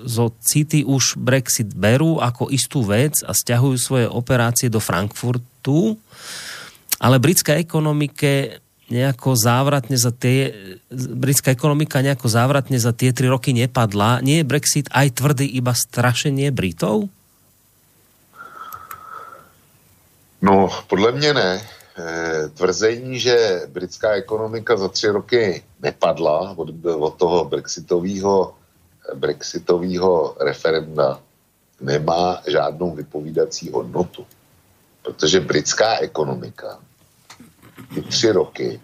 Speaker 2: zo City už Brexit berú ako istú vec a stiahujú svoje operácie do Frankfurtu, ale britské ekonomike nejako závratne za tie, britská ekonomika nejako závratne za tie tri roky nepadla. Nie je Brexit aj tvrdý iba strašenie Britov?
Speaker 6: No, podle mě ne. E, tvrzení, že britská ekonomika za tři roky nepadla od, od toho brexitového brexitového referenda, nemá žádnou vypovídací hodnotu. Protože britská ekonomika ty tři roky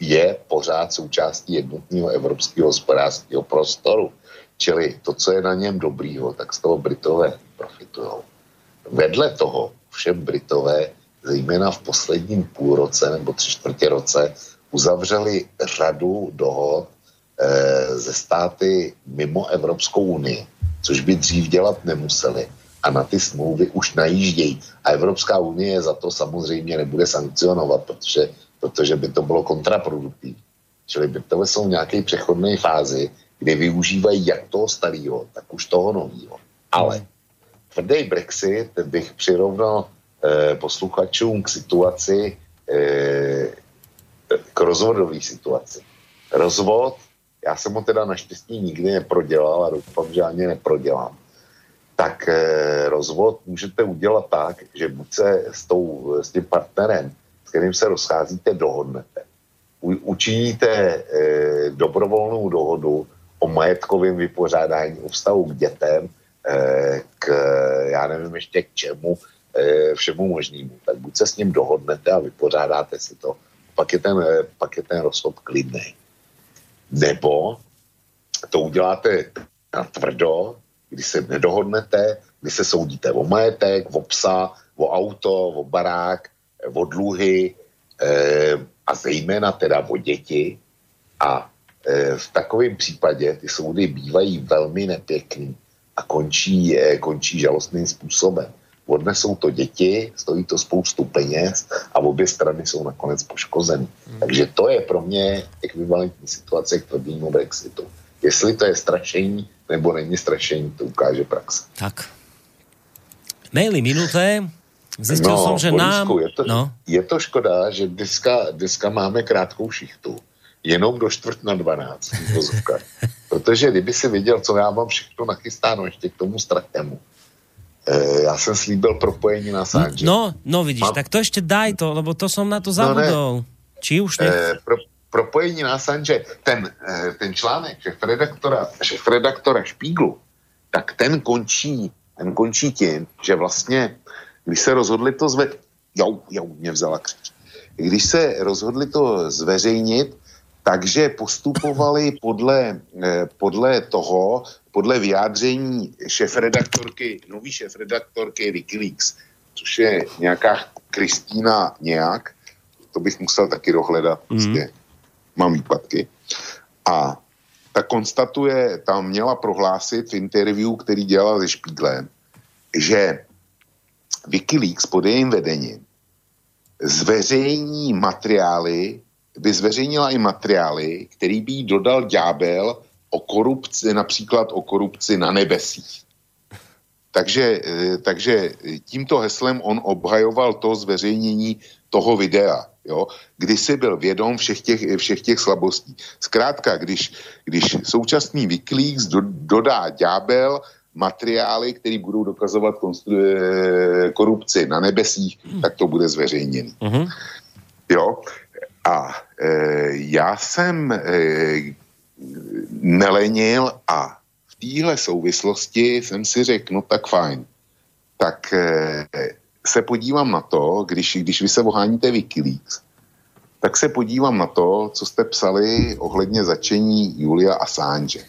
Speaker 6: je pořád součástí jednotného evropského hospodářského prostoru. Čili to, co je na něm dobrýho, tak z toho Britové profitují. Vedle toho všem Britové, zejména v posledním půlroce nebo tři čtvrtě roce, uzavřeli řadu dohod ze státy mimo Evropskou unii, což by dřív dělat nemuseli. A na ty smlouvy už najíždějí. A Evropská unie za to samozřejmě nebude sankcionovat, protože, protože by to bylo kontraproduktivní. Čili Britové jsou v nějaké přechodné fázi, kdy využívají jak toho starého, tak už toho nového. Ale tvrdý Brexit bych přirovnal eh, posluchačům k situaci, eh, k rozvodové situaci. Rozvod, já jsem ho teda naštěstí nikdy neprodělal a doufám, že ani neprodělám. Tak eh, rozvod můžete udělat tak, že buď se s, tou, s tím partnerem, s kterým se rozcházíte, dohodnete. U, učiníte eh, dobrovolnou dohodu o majetkovém vypořádání, o vztahu k dětem, eh, k, já nevím ještě k čemu, eh, všemu možnému. Tak buď se s ním dohodnete a vypořádáte si to, pak je ten, eh, pak je ten rozchod klidný. Nebo to uděláte na tvrdo, kdy se nedohodnete, kdy se soudíte o majetek, o psa, o auto, o barák, o dluhy eh, a zejména teda o děti. A eh, v takovém případě ty soudy bývají velmi nepěkný a končí, eh, končí žalostným způsobem. Odnesou to děti, stojí to spoustu peněz a obě strany jsou nakonec poškozeny. Hmm. Takže to je pro mě ekvivalentní situace k tvrdému Brexitu. Jestli to je strašení nebo není strašení, to ukáže praxe.
Speaker 2: Tak. Maily minuté. Zistil no, som, že nám...
Speaker 6: Je to, no. je to škoda, že dneska, dneska máme krátkou šichtu. Jenom do čtvrt na 12. Protože kdyby si viděl, co já mám všechno nachystáno ještě k tomu stratému, E, já jsem slíbil propojení na Sanže.
Speaker 2: No, no vidíš, Mám... tak to ještě daj to, lebo to som na to zabudol. No Či už ne? E,
Speaker 6: pro, propojení na Sanže, ten, e, ten článek šéf-redaktora, šéf-redaktora Špíglu, tak ten končí, ten končí tím, že vlastně, když se rozhodli to zve... Jau, jau, mě vzala křič. Když se rozhodli to zveřejnit, takže postupovali podle, podle toho, podle vyjádření šéf-redaktorky, nový šéf-redaktorky Wikileaks, což je nějaká Kristýna nějak, to bych musel taky dohledat, mm. prostě mám výpadky. A ta konstatuje, tam měla prohlásit v interview, který dělala se Špíglem, že Wikileaks pod jejím vedením zveřejní materiály, by zveřejnila i materiály, který by jí dodal ďábel o korupci, například o korupci na nebesích. Takže, eh, takže tímto heslem on obhajoval to zveřejnění toho videa, jo, kdy si byl vědom všech těch, všech těch slabostí. Zkrátka, když, když současný Wikileaks do, dodá ďábel materiály, které budou dokazovat konstru, eh, korupci na nebesích, tak to bude zveřejněno. Uh-huh. Jo, a já jsem e, nelenil a v téhle souvislosti jsem si řekl, no tak fajn, tak eh, se podívám na to, když, když vy se oháníte Wikileaks, tak se podívám na to, co jste psali ohledně začení Julia Assange.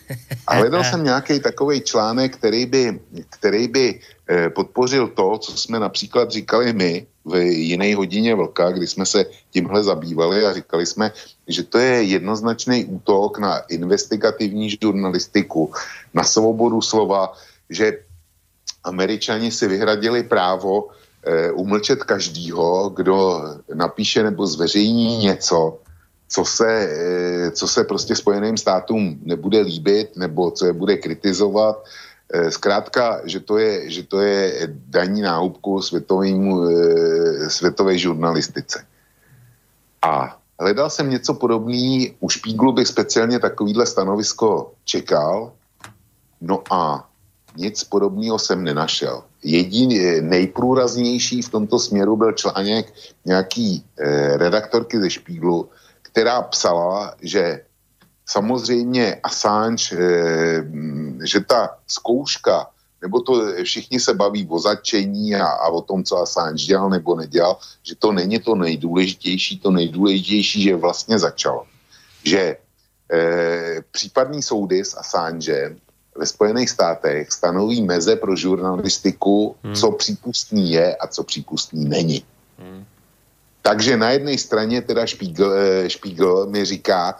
Speaker 6: A hledal jsem nějaký takový článek, který by, který by eh, podpořil to, co jsme například říkali my v jiné hodině vlka, kdy jsme se tímhle zabývali a říkali jsme, že to je jednoznačný útok na investigativní žurnalistiku, na svobodu slova, že američani si vyhradili právo eh, umlčet každýho, kdo napíše nebo zveřejní něco, co se, eh, co se prostě Spojeným státům nebude líbit nebo co je bude kritizovat. Eh, zkrátka, že to je, že to je daní náhubku světovému, eh, světové žurnalistice. A hledal jsem něco podobný, u Špíglu bych speciálně takovýhle stanovisko čekal, no a nic podobného jsem nenašel. Jediný nejprůraznější v tomto směru byl článek nějaký eh, redaktorky ze Špíglu, která psala, že samozřejmě Assange, eh, že ta zkouška, nebo to všichni se baví o začení a, a o tom, co Assange dělal nebo nedělal, že to není to nejdůležitější, to nejdůležitější, že vlastně začalo. Že eh, případný soudy s Assangem ve Spojených státech stanoví meze pro žurnalistiku, hmm. co přípustný je a co přípustný není. Hmm. Takže na jedné straně teda Spiegel, Spiegel mi říká,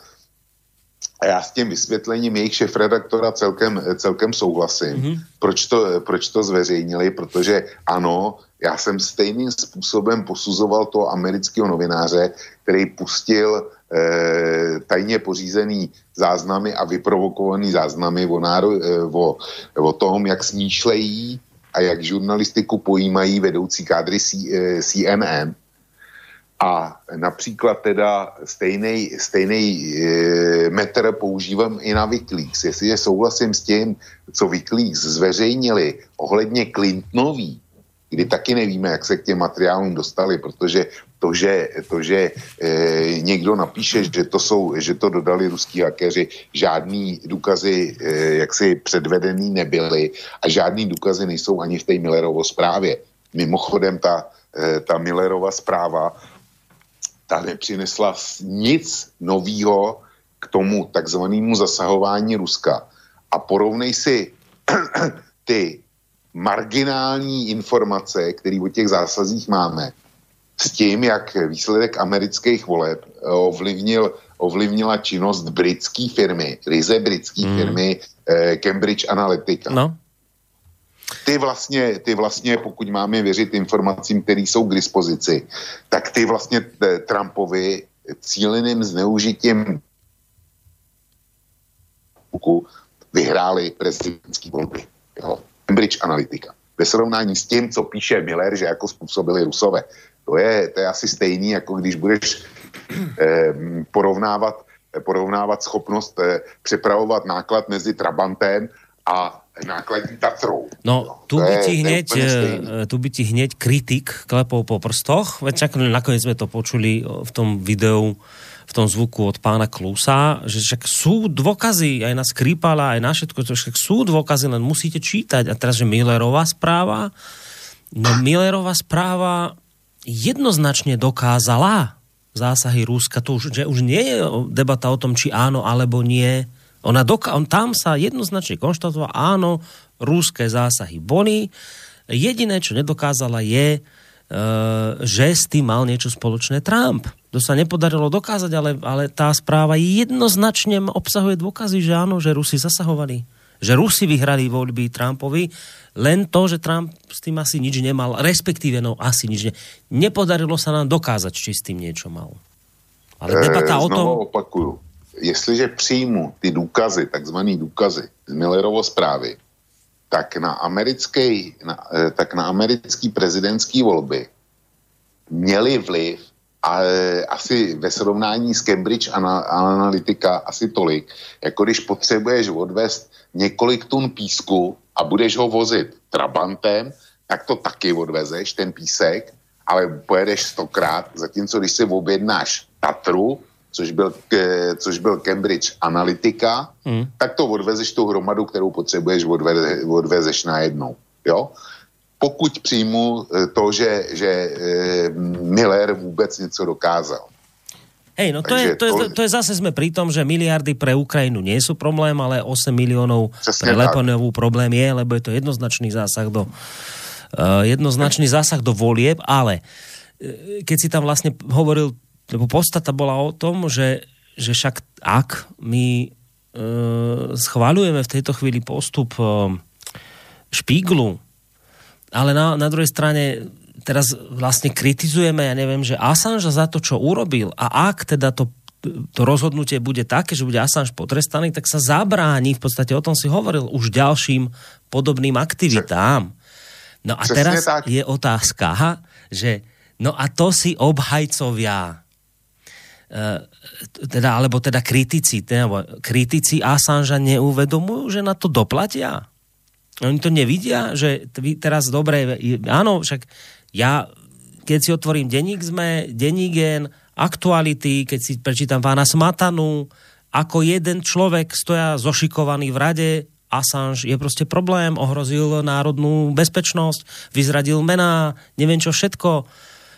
Speaker 6: a já s tím vysvětlením jejich šefredaktora celkem, celkem souhlasím. Mm-hmm. Proč, to, proč to zveřejnili? Protože ano, já jsem stejným způsobem posuzoval toho amerického novináře, který pustil eh, tajně pořízený záznamy a vyprovokovaný záznamy o, náro, eh, o, o tom, jak smýšlejí a jak žurnalistiku pojímají vedoucí kádry C, eh, CNN a například teda stejný, stejný e, metr používám i na Wikileaks. Jestliže souhlasím s tím, co Wikileaks zveřejnili ohledně Clintonový, kdy taky nevíme, jak se k těm materiálům dostali, protože to, že, to, že e, někdo napíše, že to, jsou, že to dodali ruský hakeři, žádný důkazy e, jaksi předvedený nebyly a žádný důkazy nejsou ani v té Millerovo zprávě. Mimochodem ta, e, ta Millerova zpráva ta nepřinesla nic novýho k tomu takzvanému zasahování Ruska. A porovnej si ty marginální informace, které o těch zásazích máme, s tím, jak výsledek amerických voleb ovlivnil, ovlivnila činnost britské firmy, ryze britské hmm. firmy eh, Cambridge Analytica.
Speaker 2: No
Speaker 6: ty vlastně, ty vlastně, pokud máme věřit informacím, které jsou k dispozici, tak ty vlastně eh, Trumpovi cíleným zneužitím vyhráli prezidentský volby. Jo. Cambridge Analytica. Ve srovnání s tím, co píše Miller, že jako způsobili Rusové. To je, to je asi stejný, jako když budeš eh, porovnávat, porovnávat schopnost eh, přepravovat náklad mezi Trabantem a nákladní Tatrou.
Speaker 2: No, tu by, ti hneď, e, tu by ti hneď kritik klepol po prstoch, veď čak nakoniec sme to počuli v tom videu, v tom zvuku od pána Klusa, že však sú dôkazy aj na Skripala, aj na všetko, to však sú dôkazy, len musíte čítať. A teraz, že Millerová správa, no Millerová správa jednoznačne dokázala zásahy Ruska. To už, že už nie je debata o tom, či áno alebo nie ona doka- on tam sa jednoznačne konštatoval, áno, rúské zásahy boli. Jediné, čo nedokázala je, e, že s tým mal niečo spoločné Trump. To sa nepodarilo dokázať, ale, ale tá správa jednoznačne obsahuje dôkazy, že áno, že Rusi zasahovali. Že Rusi vyhrali voľby Trumpovi, len to, že Trump s tým asi nič nemal, respektíve no asi nič ne. Nepodarilo sa nám dokázať, či s tým niečo mal. Ale debata e, o tom...
Speaker 6: opakuju jestliže přijmu ty důkazy, takzvané důkazy z Millerovo zprávy, tak na americké, na, eh, tak na americký prezidentský volby měli vliv a asi ve srovnání s Cambridge Analytica asi tolik, jako když potřebuješ odvést několik tun písku a budeš ho vozit trabantem, tak to taky odvezeš, ten písek, ale pojedeš stokrát, zatímco když si objednáš Tatru, což byl, což byl Cambridge Analytica, mm. tak to odvezeš tu hromadu, kterou potřebuješ, odveze, odvezeš najednou. Jo? Pokud přijmu eh, to, že, že eh, Miller vůbec něco dokázal.
Speaker 2: Hej, no to je, to, je, to je zase sme pri tom, že miliardy pre Ukrajinu nie sú problém, ale 8 miliónov pre Leponovú problém je, lebo je to jednoznačný zásah do uh, jednoznačný zásah do volieb, ale uh, keď si tam vlastne hovoril lebo podstata bola o tom, že, že však ak my e, schváľujeme v tejto chvíli postup e, špíglu, ale na, na druhej strane teraz vlastne kritizujeme, ja neviem, že Assange za to, čo urobil a ak teda to to rozhodnutie bude také, že bude Assange potrestaný, tak sa zabráni, v podstate o tom si hovoril, už ďalším podobným aktivitám. No a teraz je otázka, že no a to si obhajcovia teda, alebo teda kritici, teda, kritici Assangea neuvedomujú, že na to doplatia? Oni to nevidia, že teraz dobre, áno, však ja, keď si otvorím denník sme, denník gen, aktuality, keď si prečítam pána Smatanu, ako jeden človek stoja zošikovaný v rade, Assange je proste problém, ohrozil národnú bezpečnosť, vyzradil mená, neviem čo všetko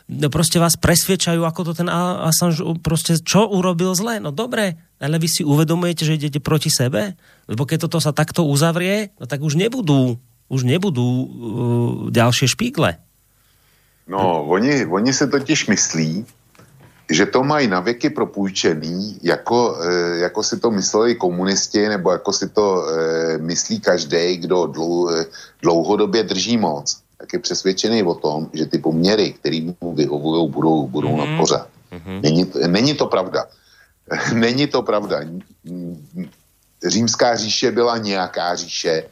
Speaker 2: proste vás presviečajú, ako to ten Assange proste čo urobil zle. No dobre, ale vy si uvedomujete, že idete proti sebe? Lebo keď toto sa takto uzavrie, no tak už nebudú, už nebudú uh, ďalšie špígle.
Speaker 6: No, oni, oni se totiž myslí, že to mají na věky propůjčený, jako, e, jako si to mysleli komunisti, nebo jako si to e, myslí každý, kdo dlou, e, dlouhodobě drží moc tak je přesvědčený o tom, že ty poměry, které mu vyhovují, budou, budou mm. na pořád. Mm-hmm. Není, to, není to pravda. není to pravda. Římská říše byla nějaká říše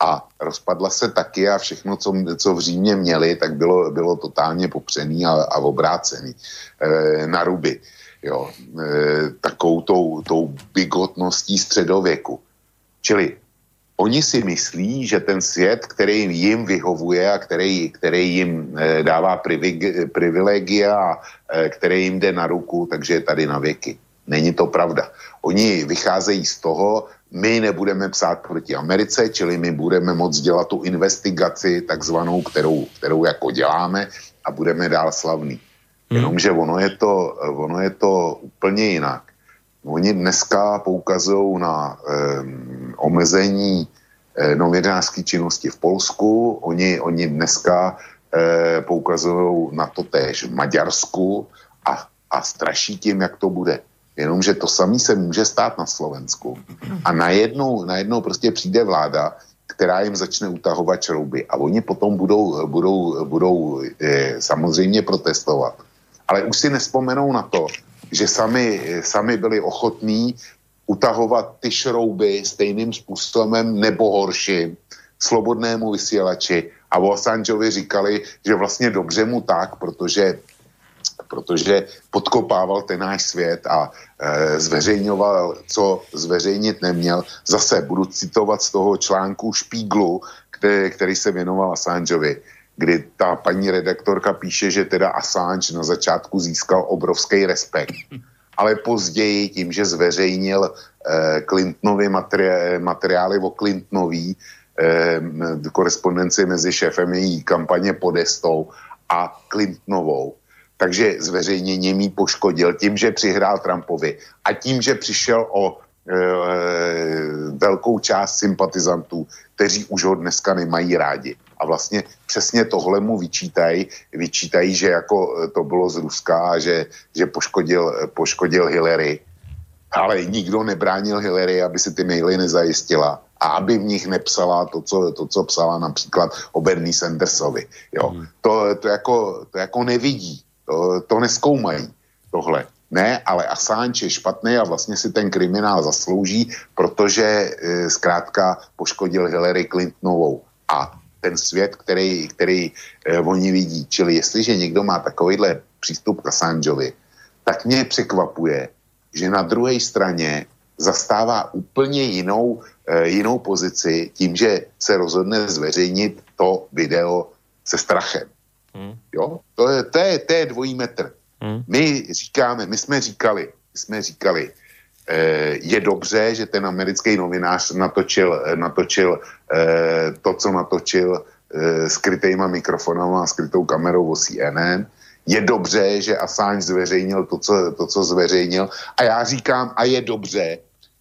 Speaker 6: a rozpadla se taky a všechno, co, co v Římě měli, tak bylo, bylo totálně popřený a, a obrácený e, na ruby. Jo, e, takovou tou, tou bigotností středověku. Čili Oni si myslí, že ten svět, který jim vyhovuje a který, který jim e, dává privilegia a e, který jim jde na ruku, takže je tady na věky. Není to pravda. Oni vycházejí z toho, my nebudeme psát proti Americe, čili my budeme moct dělat tu investigaci takzvanou, kterou, kterou jako děláme a budeme dál slavný. Hmm. Jenomže ono je, to, ono je to úplně jinak. Oni dneska poukazují na um, omezení eh, novinářské činnosti v Polsku, oni, oni dneska eh, poukazují na to též v Maďarsku a, a straší tím, jak to bude. Jenomže to samé se může stát na Slovensku. A najednou, najednou prostě přijde vláda, která jim začne utahovat šrouby a oni potom budou, budou, budou eh, samozřejmě protestovat. Ale už si nespomenou na to, že sami, sami byli ochotní utahovat ty šrouby stejným způsobem nebo horším slobodnému vysílači a o Assangeovi říkali, že vlastně dobře mu tak, protože protože podkopával ten náš svět a e, zveřejňoval, co zveřejnit neměl. Zase budu citovat z toho článku Špíglu, který, který se věnoval Assangeovi kdy ta paní redaktorka píše, že teda Assange na začátku získal obrovský respekt. Ale později tím, že zveřejnil eh, Clintonovi materi- materiály o Clintonový eh, korespondenci mezi šéfem její kampaně Podestou a Clintonovou, takže zveřejněně mý poškodil tím, že přihrál Trumpovi a tím, že přišel o e, velkou část sympatizantů, kteří už ho dneska nemají rádi. A vlastně přesně tohle mu vyčítají, vyčítají, že jako e, to bylo z Ruska, že, že poškodil, e, poškodil Hillary. Ale nikdo nebránil Hillary, aby si ty maily nezajistila a aby v nich nepsala to, co, to, co psala například o Bernie Sandersovi. Jo. Hmm. To, to, jako, to jako nevidí, to, to neskoumají tohle. Ne, ale Assange je špatný a vlastně si ten kriminál zaslouží, protože e, zkrátka poškodil Hillary Clintonovou. A ten svět, který, který eh, oni vidí. Čili jestliže někdo má takovýhle přístup k Assangeovi, tak mě překvapuje, že na druhé straně zastává úplně jinou, eh, jinou pozici tím, že se rozhodne zveřejnit to video se strachem. Hmm. Jo? To, je, to, je, to je dvojí metr. Hmm. My říkáme, my jsme říkali, my jsme říkali, je dobře, že ten americký novinář natočil, eh, natočil eh, to, co natočil skrytýma mikrofonama a skrytou kamerou o CNN. Je dobře, že Assange zveřejnil to co, to, co zveřejnil. A já říkám, a je dobře,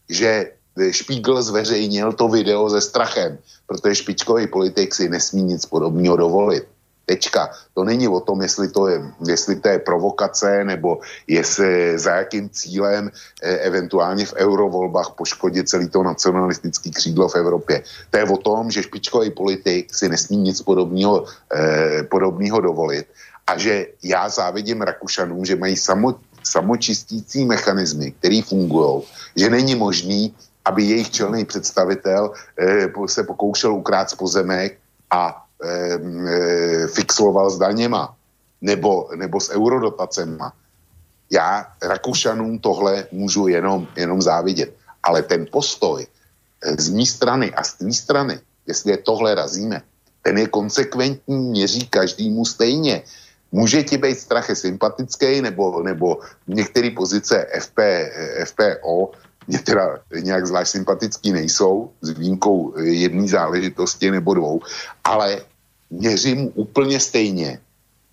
Speaker 6: že Spiegel zveřejnil to video se strachem, protože špičkový politik si nesmí nic podobného dovolit. Tečka. To není o tom, jestli to je, jestli to je provokace, nebo jestli za jakým cílem e, eventuálně v eurovolbách poškodit celý to nacionalistický křídlo v Evropě. To je o tom, že špičkový politik si nesmí nic podobného, e, podobného dovolit a že já závidím Rakušanům, že mají samo, samočistící mechanismy, které fungují, že není možný, aby jejich čelný představitel e, se pokoušel ukrát pozemek a fixoval s daněma nebo, nebo s eurodotacema. já Rakušanům tohle můžu jenom, jenom závidět. Ale ten postoj eh, z mé strany a z té strany, jestli je tohle razíme, ten je konsekventní, měří každému stejně. Může ti být strach sympatický, nebo, nebo některé pozice FP, eh, FPO mě teda nějak zvlášť sympatický nejsou, s výjimkou jedné záležitosti nebo dvou, ale měřím úplně stejně,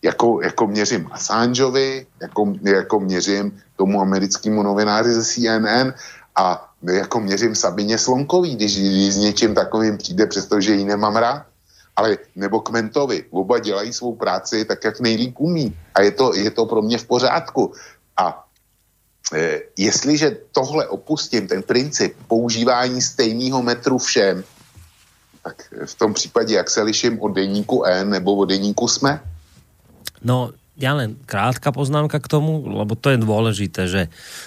Speaker 6: jako, jako měřím Assangeovi, jako, jako měřím tomu americkému novináři ze CNN a jako měřím Sabině Slonkový, když, když s něčím takovým přijde, přestože ji nemám rád. Ale nebo Kmentovi, oba dělají svou práci tak, jak nejlíp umí. A je to, je to pro mě v pořádku. A e, jestliže tohle opustím, ten princip používání stejného metru všem, tak v tom případě, jak se liším od denníku N nebo od denníku SME?
Speaker 2: No, ja len krátka poznámka k tomu, lebo to je dôležité, že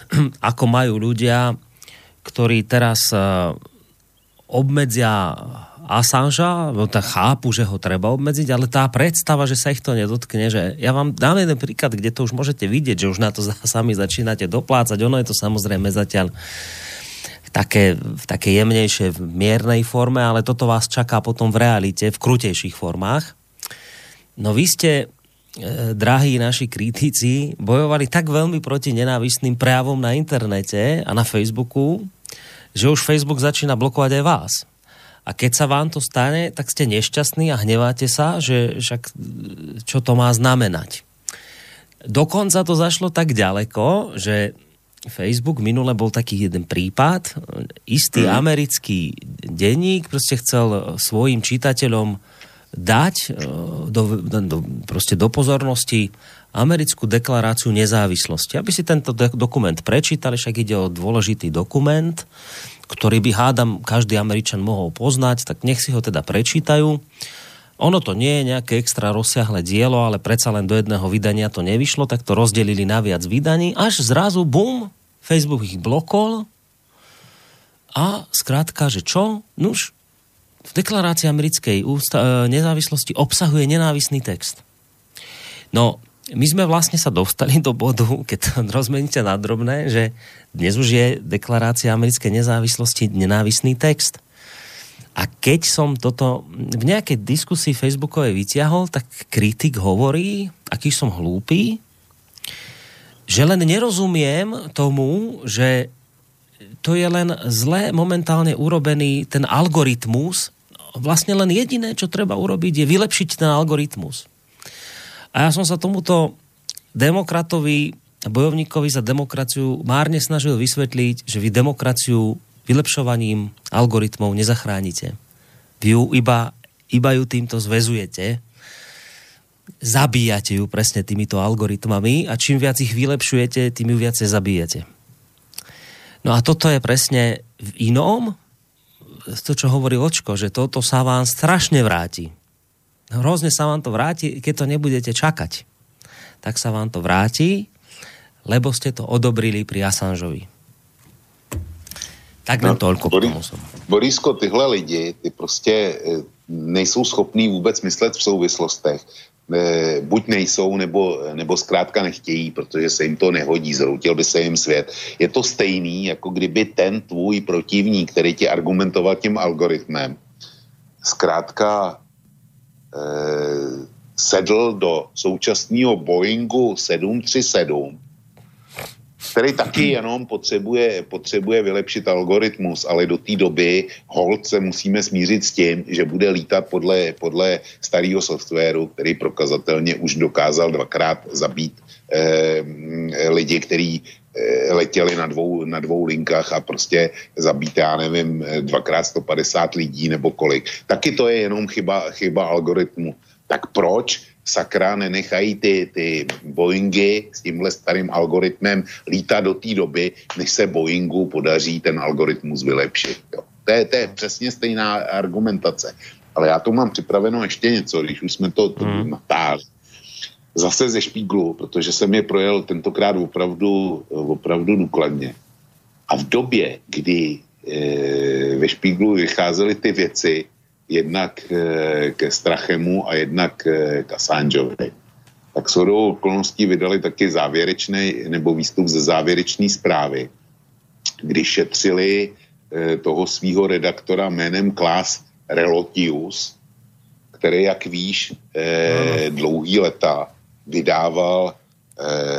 Speaker 2: ako majú ľudia, ktorí teraz uh, obmedzia Assangea, no tak chápu, že ho treba obmedziť, ale tá predstava, že sa ich to nedotkne, že ja vám dám jeden príklad, kde to už môžete vidieť, že už na to sami začínate doplácať, ono je to samozrejme zatiaľ také, v také jemnejšie, v miernej forme, ale toto vás čaká potom v realite, v krutejších formách. No vy ste, e, drahí naši kritici, bojovali tak veľmi proti nenávistným prejavom na internete a na Facebooku, že už Facebook začína blokovať aj vás. A keď sa vám to stane, tak ste nešťastní a hneváte sa, že však čo to má znamenať. Dokonca to zašlo tak ďaleko, že Facebook minule bol taký jeden prípad. Istý mm. americký denník proste chcel svojim čitateľom dať e, do, do, proste do pozornosti americkú deklaráciu nezávislosti. Aby si tento dokument prečítali, však ide o dôležitý dokument, ktorý by hádam každý Američan mohol poznať, tak nech si ho teda prečítajú. Ono to nie je nejaké extra rozsiahle dielo, ale predsa len do jedného vydania to nevyšlo, tak to rozdelili na viac vydaní, až zrazu, bum, Facebook ich blokol a skrátka, že čo? Nuž, v deklarácii americkej ústa- e, nezávislosti obsahuje nenávisný text. No, my sme vlastne sa dostali do bodu, keď to rozmeníte na drobné, že dnes už je deklarácia americkej nezávislosti nenávisný text. A keď som toto v nejakej diskusii facebookovej vyťahol, tak kritik hovorí, aký som hlúpy, že len nerozumiem tomu, že to je len zle momentálne urobený ten algoritmus. Vlastne len jediné, čo treba urobiť, je vylepšiť ten algoritmus. A ja som sa tomuto demokratovi, bojovníkovi za demokraciu márne snažil vysvetliť, že vy demokraciu vylepšovaním algoritmov nezachránite. Vy ju iba, iba ju týmto zväzujete, zabíjate ju presne týmito algoritmami a čím viac ich vylepšujete, tým ju viacej zabíjate. No a toto je presne v inom, to, čo hovorí Očko, že toto sa vám strašne vráti hrozne sa vám to vráti, keď to nebudete čakať. Tak sa vám to vráti, lebo ste to odobrili pri Assangeovi. Tak len no, toľko
Speaker 6: Boris, Borisko, tyhle lidi, ty prostě e, nejsou schopní vůbec myslet v souvislostech. E, buď nejsou, nebo, nebo zkrátka nechtějí, protože se jim to nehodí, zroutil by se jim svět. Je to stejný, jako kdyby ten tvůj protivník, který ti argumentoval tím algoritmem, zkrátka Eh, sedl do současného Boeingu 737, který taky jenom potřebuje, potřebuje vylepšit algoritmus, ale do té doby hold se musíme smířit s tím, že bude lítat podle, podle starého softwaru, který prokazatelně už dokázal dvakrát zabít eh, lidi, kteří eh, letěli na dvou, na dvou linkách a prostě zabít, já nevím, dvakrát 150 lidí nebo kolik. Taky to je jenom chyba, chyba algoritmu. Tak proč sakra nenechají ty, ty Boeingy s tímhle starým algoritmem lítat do té doby, než se Boeingu podaří ten algoritmus vylepšit. Jo. To, je, to je přesně stejná argumentace. Ale já tu mám připraveno ještě něco, když už jsme to, to hmm. natáhli. Zase ze špíglu, protože jsem je projel tentokrát opravdu, opravdu důkladně. A v době, kdy e, ve špíglu vycházely ty věci, jednak eh, ke Strachemu a jednak eh, k Assangeovi, tak shodou okolností vydali taky závěrečný nebo výstup ze závěrečné zprávy, kdy šetřili eh, toho svého redaktora jménem Klaas Relotius, který, jak víš, dlouhý leta vydával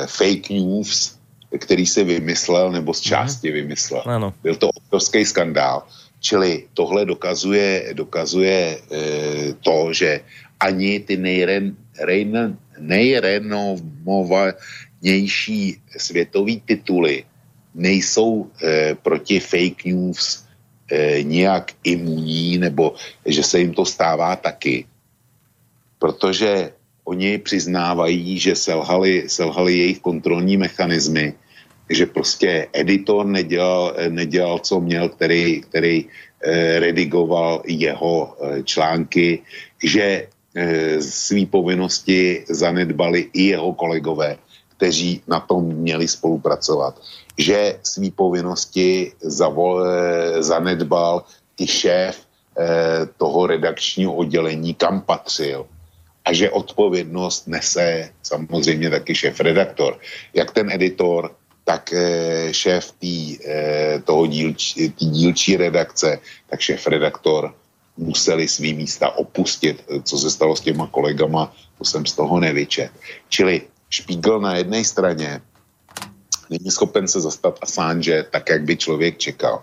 Speaker 6: fake news, který se vymyslel nebo z části vymyslel.
Speaker 2: Ano.
Speaker 6: Byl to obrovský skandál. Čili tohle dokazuje, dokazuje e, to, že ani ty nejren, rejn, nejrenomovanější světový tituly nejsou e, proti fake news e, nijak imunní, nebo že se jim to stává taky. Protože oni přiznávají, že selhali, selhali jejich kontrolní mechanismy, že prostě editor nedělal, nedělal co měl, který, který eh, redigoval jeho eh, články, že eh, svý povinnosti zanedbali i jeho kolegové, kteří na tom měli spolupracovat, že svý povinnosti zavol, eh, zanedbal i šéf eh, toho redakčního oddělení, kam patřil a že odpovědnost nese samozřejmě taky šéf-redaktor. Jak ten editor, tak eh, šéf tý, eh, toho dílčí, tý dílčí redakce, tak šéf-redaktor museli svý místa opustit. Co se stalo s těma kolegama, to jsem z toho nevyčet. Čili Špígl na jedné straně není schopen se zastat Assange tak, jak by člověk čekal.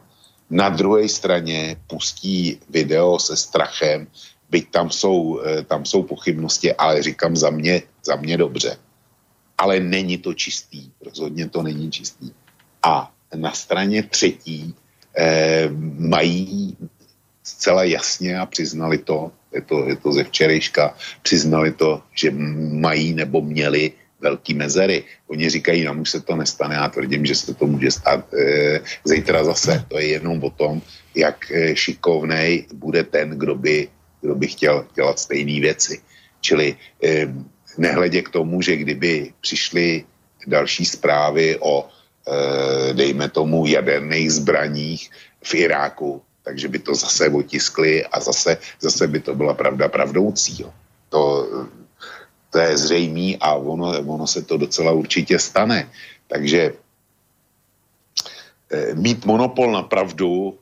Speaker 6: Na druhé straně pustí video se strachem, byť tam jsou, tam jsou pochybnosti, ale říkám za mě, za mě dobře. Ale není to čistý, rozhodně to není čistý. A na straně třetí eh, mají zcela jasně a přiznali to, je to, je to ze včerejška, přiznali to, že mají nebo měli velký mezery. Oni říkají, nám už se to nestane, já tvrdím, že se to může stát e, zítra zase. To je jenom o tom, jak e, šikovnej bude ten, kdo by, kdo by chtěl dělat stejné věci. Čili e, nehledě k tomu, že kdyby přišly další zprávy o, e, dejme tomu, jaderných zbraních v Iráku, takže by to zase otiskli a zase, zase by to byla pravda pravdoucí. Jo. To, to je zřejmý a ono, ono se to docela určitě stane. Takže e, mít monopol na pravdu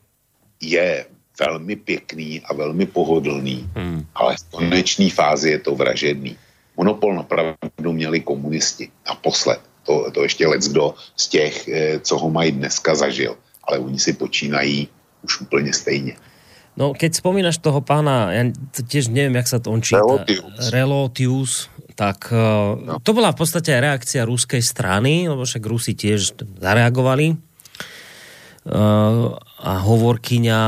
Speaker 6: je velmi pěkný a velmi pohodlný, hmm. ale v konečné fázi je to vražedný. Monopol na pravdu měli komunisti naposled. To, to ještě let kdo z těch, e, co ho mají dneska, zažil. Ale oni si počínají už úplně stejně.
Speaker 2: No, keď spomínaš toho pána, ja tiež neviem, jak sa to on číta.
Speaker 6: Relotius.
Speaker 2: Relotius tak no. to bola v podstate reakcia ruskej strany, lebo však Rusi tiež zareagovali. A hovorkyňa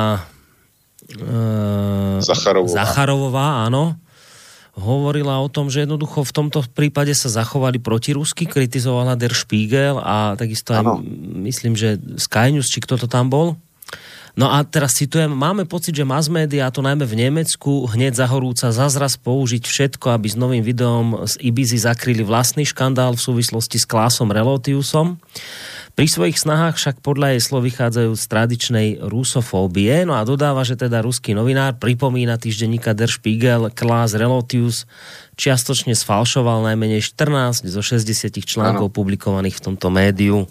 Speaker 6: Zacharovová.
Speaker 2: Zacharovová, áno, hovorila o tom, že jednoducho v tomto prípade sa zachovali protirusky, kritizovala Der Spiegel a takisto aj, myslím, že Sky News, či kto to tam bol. No a teraz citujem, máme pocit, že mass media, a to najmä v Nemecku, hneď zahorúca zazraz použiť všetko, aby s novým videom z Ibizy zakryli vlastný škandál v súvislosti s Klásom Relotiusom. Pri svojich snahách však podľa jej slov vychádzajú z tradičnej rusofóbie. No a dodáva, že teda ruský novinár pripomína týždenníka Der Spiegel Klaas Relotius čiastočne sfalšoval najmenej 14 zo 60 článkov ano. publikovaných v tomto médiu.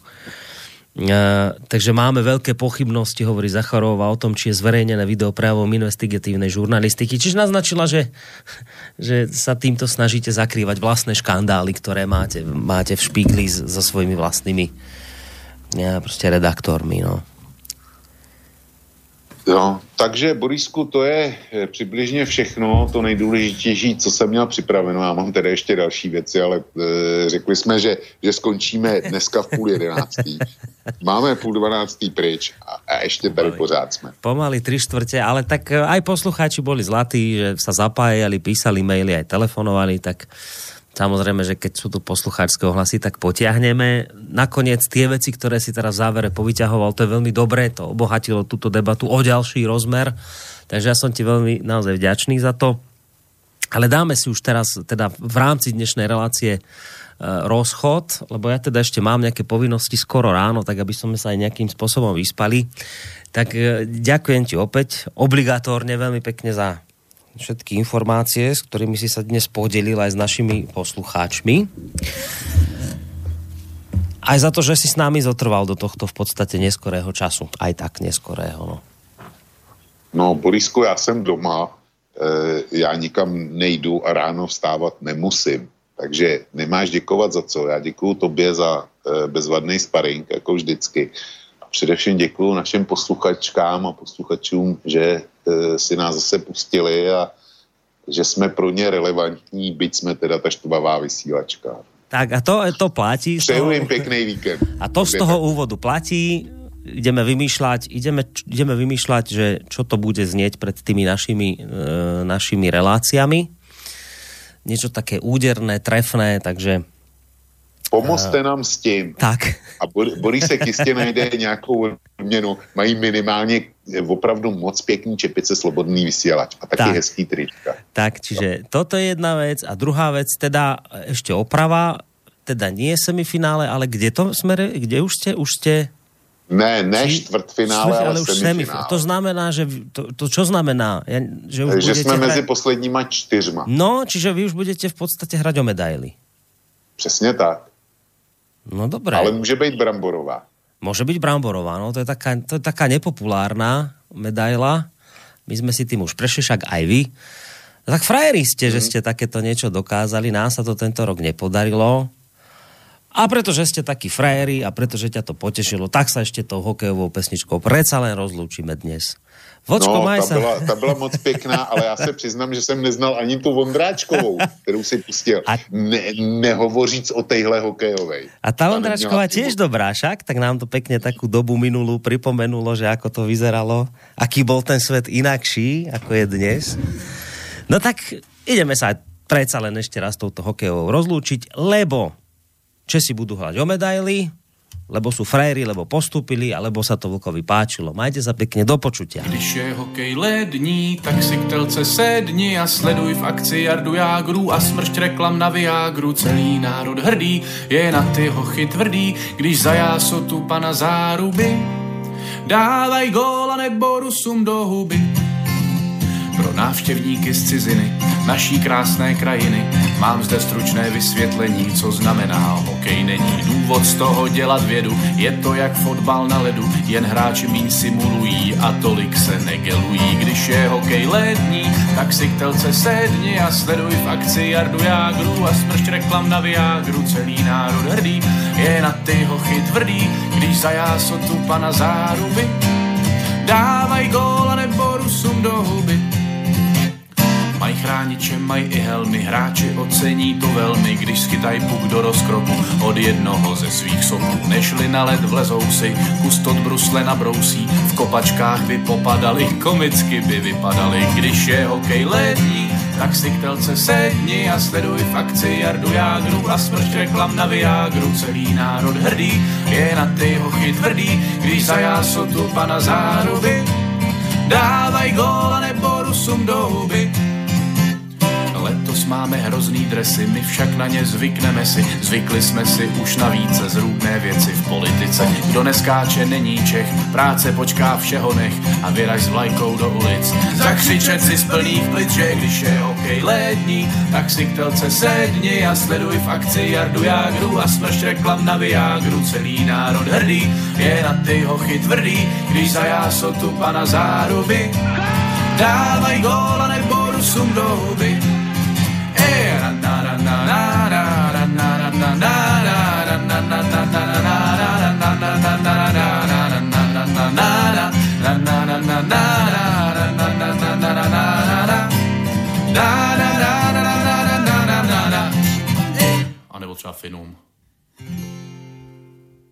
Speaker 2: Uh, takže máme veľké pochybnosti, hovorí Zacharová o tom, či je zverejnené video právom investigatívnej žurnalistiky. Čiže naznačila, že, že sa týmto snažíte zakrývať vlastné škandály, ktoré máte, máte v špígli so svojimi vlastnými ja, proste redaktormi. No.
Speaker 6: No, takže Borisku, to je eh, přibližně všechno, to nejdůležitější, co jsem měl připraveno. Já mám tedy ještě další věci, ale e, řekli jsme, že, že skončíme dneska v půl jedenáctý. Máme půl dvanáctý pryč a, a ještě tady Pomaly. pořád jsme.
Speaker 2: Pomaly tri štvrte, ale tak eh, aj poslucháči boli zlatí, že sa zapájali, písali maily, aj telefonovali, tak Samozrejme, že keď sú tu poslucháčské ohlasy, tak potiahneme. Nakoniec tie veci, ktoré si teraz v závere povyťahoval, to je veľmi dobré, to obohatilo túto debatu o ďalší rozmer. Takže ja som ti veľmi naozaj vďačný za to. Ale dáme si už teraz, teda v rámci dnešnej relácie e, rozchod, lebo ja teda ešte mám nejaké povinnosti skoro ráno, tak aby sme sa aj nejakým spôsobom vyspali. Tak e, ďakujem ti opäť obligatórne veľmi pekne za všetky informácie, s ktorými si sa dnes podelil aj s našimi poslucháčmi. Aj za to, že si s nami zotrval do tohto v podstate neskorého času. Aj tak neskorého. No,
Speaker 6: no Borisku, já jsem doma, e, já nikam nejdu a ráno vstávat nemusím. Takže nemáš děkovat za co. Já děkuju tobě za e, bezvadný sparring, jako vždycky. A především děkuju našim posluchačkám a posluchačům, že si nás zase pustili a že jsme pro ně relevantní, byť jsme teda ta štvavá vysílačka.
Speaker 2: Tak a to, to platí.
Speaker 6: Přeju jim pekný víkend.
Speaker 2: A to z toho úvodu platí. Ideme vymýšľať, ideme, ideme vymýšľať, že čo to bude znieť pred tými našimi, e, našimi reláciami. Niečo také úderné, trefné, takže
Speaker 6: Pomozte uh, nám s tím.
Speaker 2: Tak.
Speaker 6: A Borisek jistě najde nějakou odměnu. Mají minimálně opravdu moc pěkný čepice Slobodný vysielač a taky tak. hezký trička.
Speaker 2: Tak, čiže no. toto je jedna vec. A druhá vec, teda ešte oprava, teda nie je semifinále, ale kde to smere, kde už ste? Už ste
Speaker 6: ne, ne Či, čtvrtfinále, ale, ale už semifinále.
Speaker 2: To znamená, že to, to čo znamená? Ja,
Speaker 6: že už že sme hrať... mezi posledníma čtyřma.
Speaker 2: No, čiže vy už budete v podstate hrať o medaily.
Speaker 6: Přesně tak.
Speaker 2: No dobré.
Speaker 6: Ale môže byť bramborová.
Speaker 2: Môže byť bramborová, no to je taká, to je taká nepopulárna medaila. My sme si tým už prešli, však aj vy. No tak frajeri ste, mm. že mhm. ste takéto niečo dokázali, nám sa to tento rok nepodarilo. A pretože ste takí frajeri a pretože ťa to potešilo, tak sa ešte tou hokejovou pesničkou predsa len rozlúčime dnes.
Speaker 6: Vočko, no, maj ta, sa. Byla, ta byla moc pěkná, ale já se přiznám, že jsem neznal ani tu Vondráčkovou, kterou si pustil. A... Ne, nehovoříc o tejhle hokejovej.
Speaker 2: A ta Vondráčková tiež dobrá, však? Tak nám to pekne takú dobu minulú pripomenulo, že ako to vyzeralo, aký bol ten svet inakší, ako je dnes. No tak ideme sa predsa len ešte raz touto hokejovou rozlúčiť, lebo Česi budú hrať o medaily, lebo sú frajeri, lebo postupili, alebo sa to Vlkovi páčilo. Majte sa pekne do počutia.
Speaker 5: Když je hokej lední, tak si k telce sedni a sleduj v akci Jardu Jágru a smršť reklam na Viagru. Celý národ hrdý je na ty hochy tvrdý, když za jásotu pana záruby dávaj góla nebo Rusum do huby pro návštěvníky z ciziny, naší krásné krajiny. Mám zde stručné vysvětlení, co znamená hokej. Není důvod z toho dělat vědu, je to jak fotbal na ledu, jen hráči míň simulují a tolik se negelují. Když je hokej lední, tak si k telce sedni a sleduj v akci Jardu Jágru a smršť reklam na Viagru. Celý národ hrdý je na ty hochy tvrdý, když za jásotu pana záruby dávaj gól a nebo Rusum do huby. Mají chrániče, mají i helmy, hráči ocení to velmi, když schytají puk do rozkroku od jednoho ze svých soků. Nešli na led, vlezou si, kustot brusle nabrousí, v kopačkách by popadali, komicky by vypadali, když je hokej lední, tak si k telce sedni a sleduj v akci Jardu Jágru a smršť reklam na Viagru. Celý národ hrdý je na ty hochy tvrdý, když za jásotu pana záruby dávaj gól a nebo rusum do huby. Máme hrozný dresy, my však na ně zvykneme si. Zvykli jsme si už na více zrůdné věci v politice. Kdo neskáče, není Čech, práce počká všeho nech a vyraž s vlajkou do ulic. Zakřičet si z plných plic, že když je hokej lední, tak si k telce sedni a sleduj v akci Jardu Jágru a smrš reklam na Viagru. Celý národ hrdý je na ty hochy tvrdý, když za jásotu pana záruby dávaj gól a nebo rusum do huby. Han er vårt.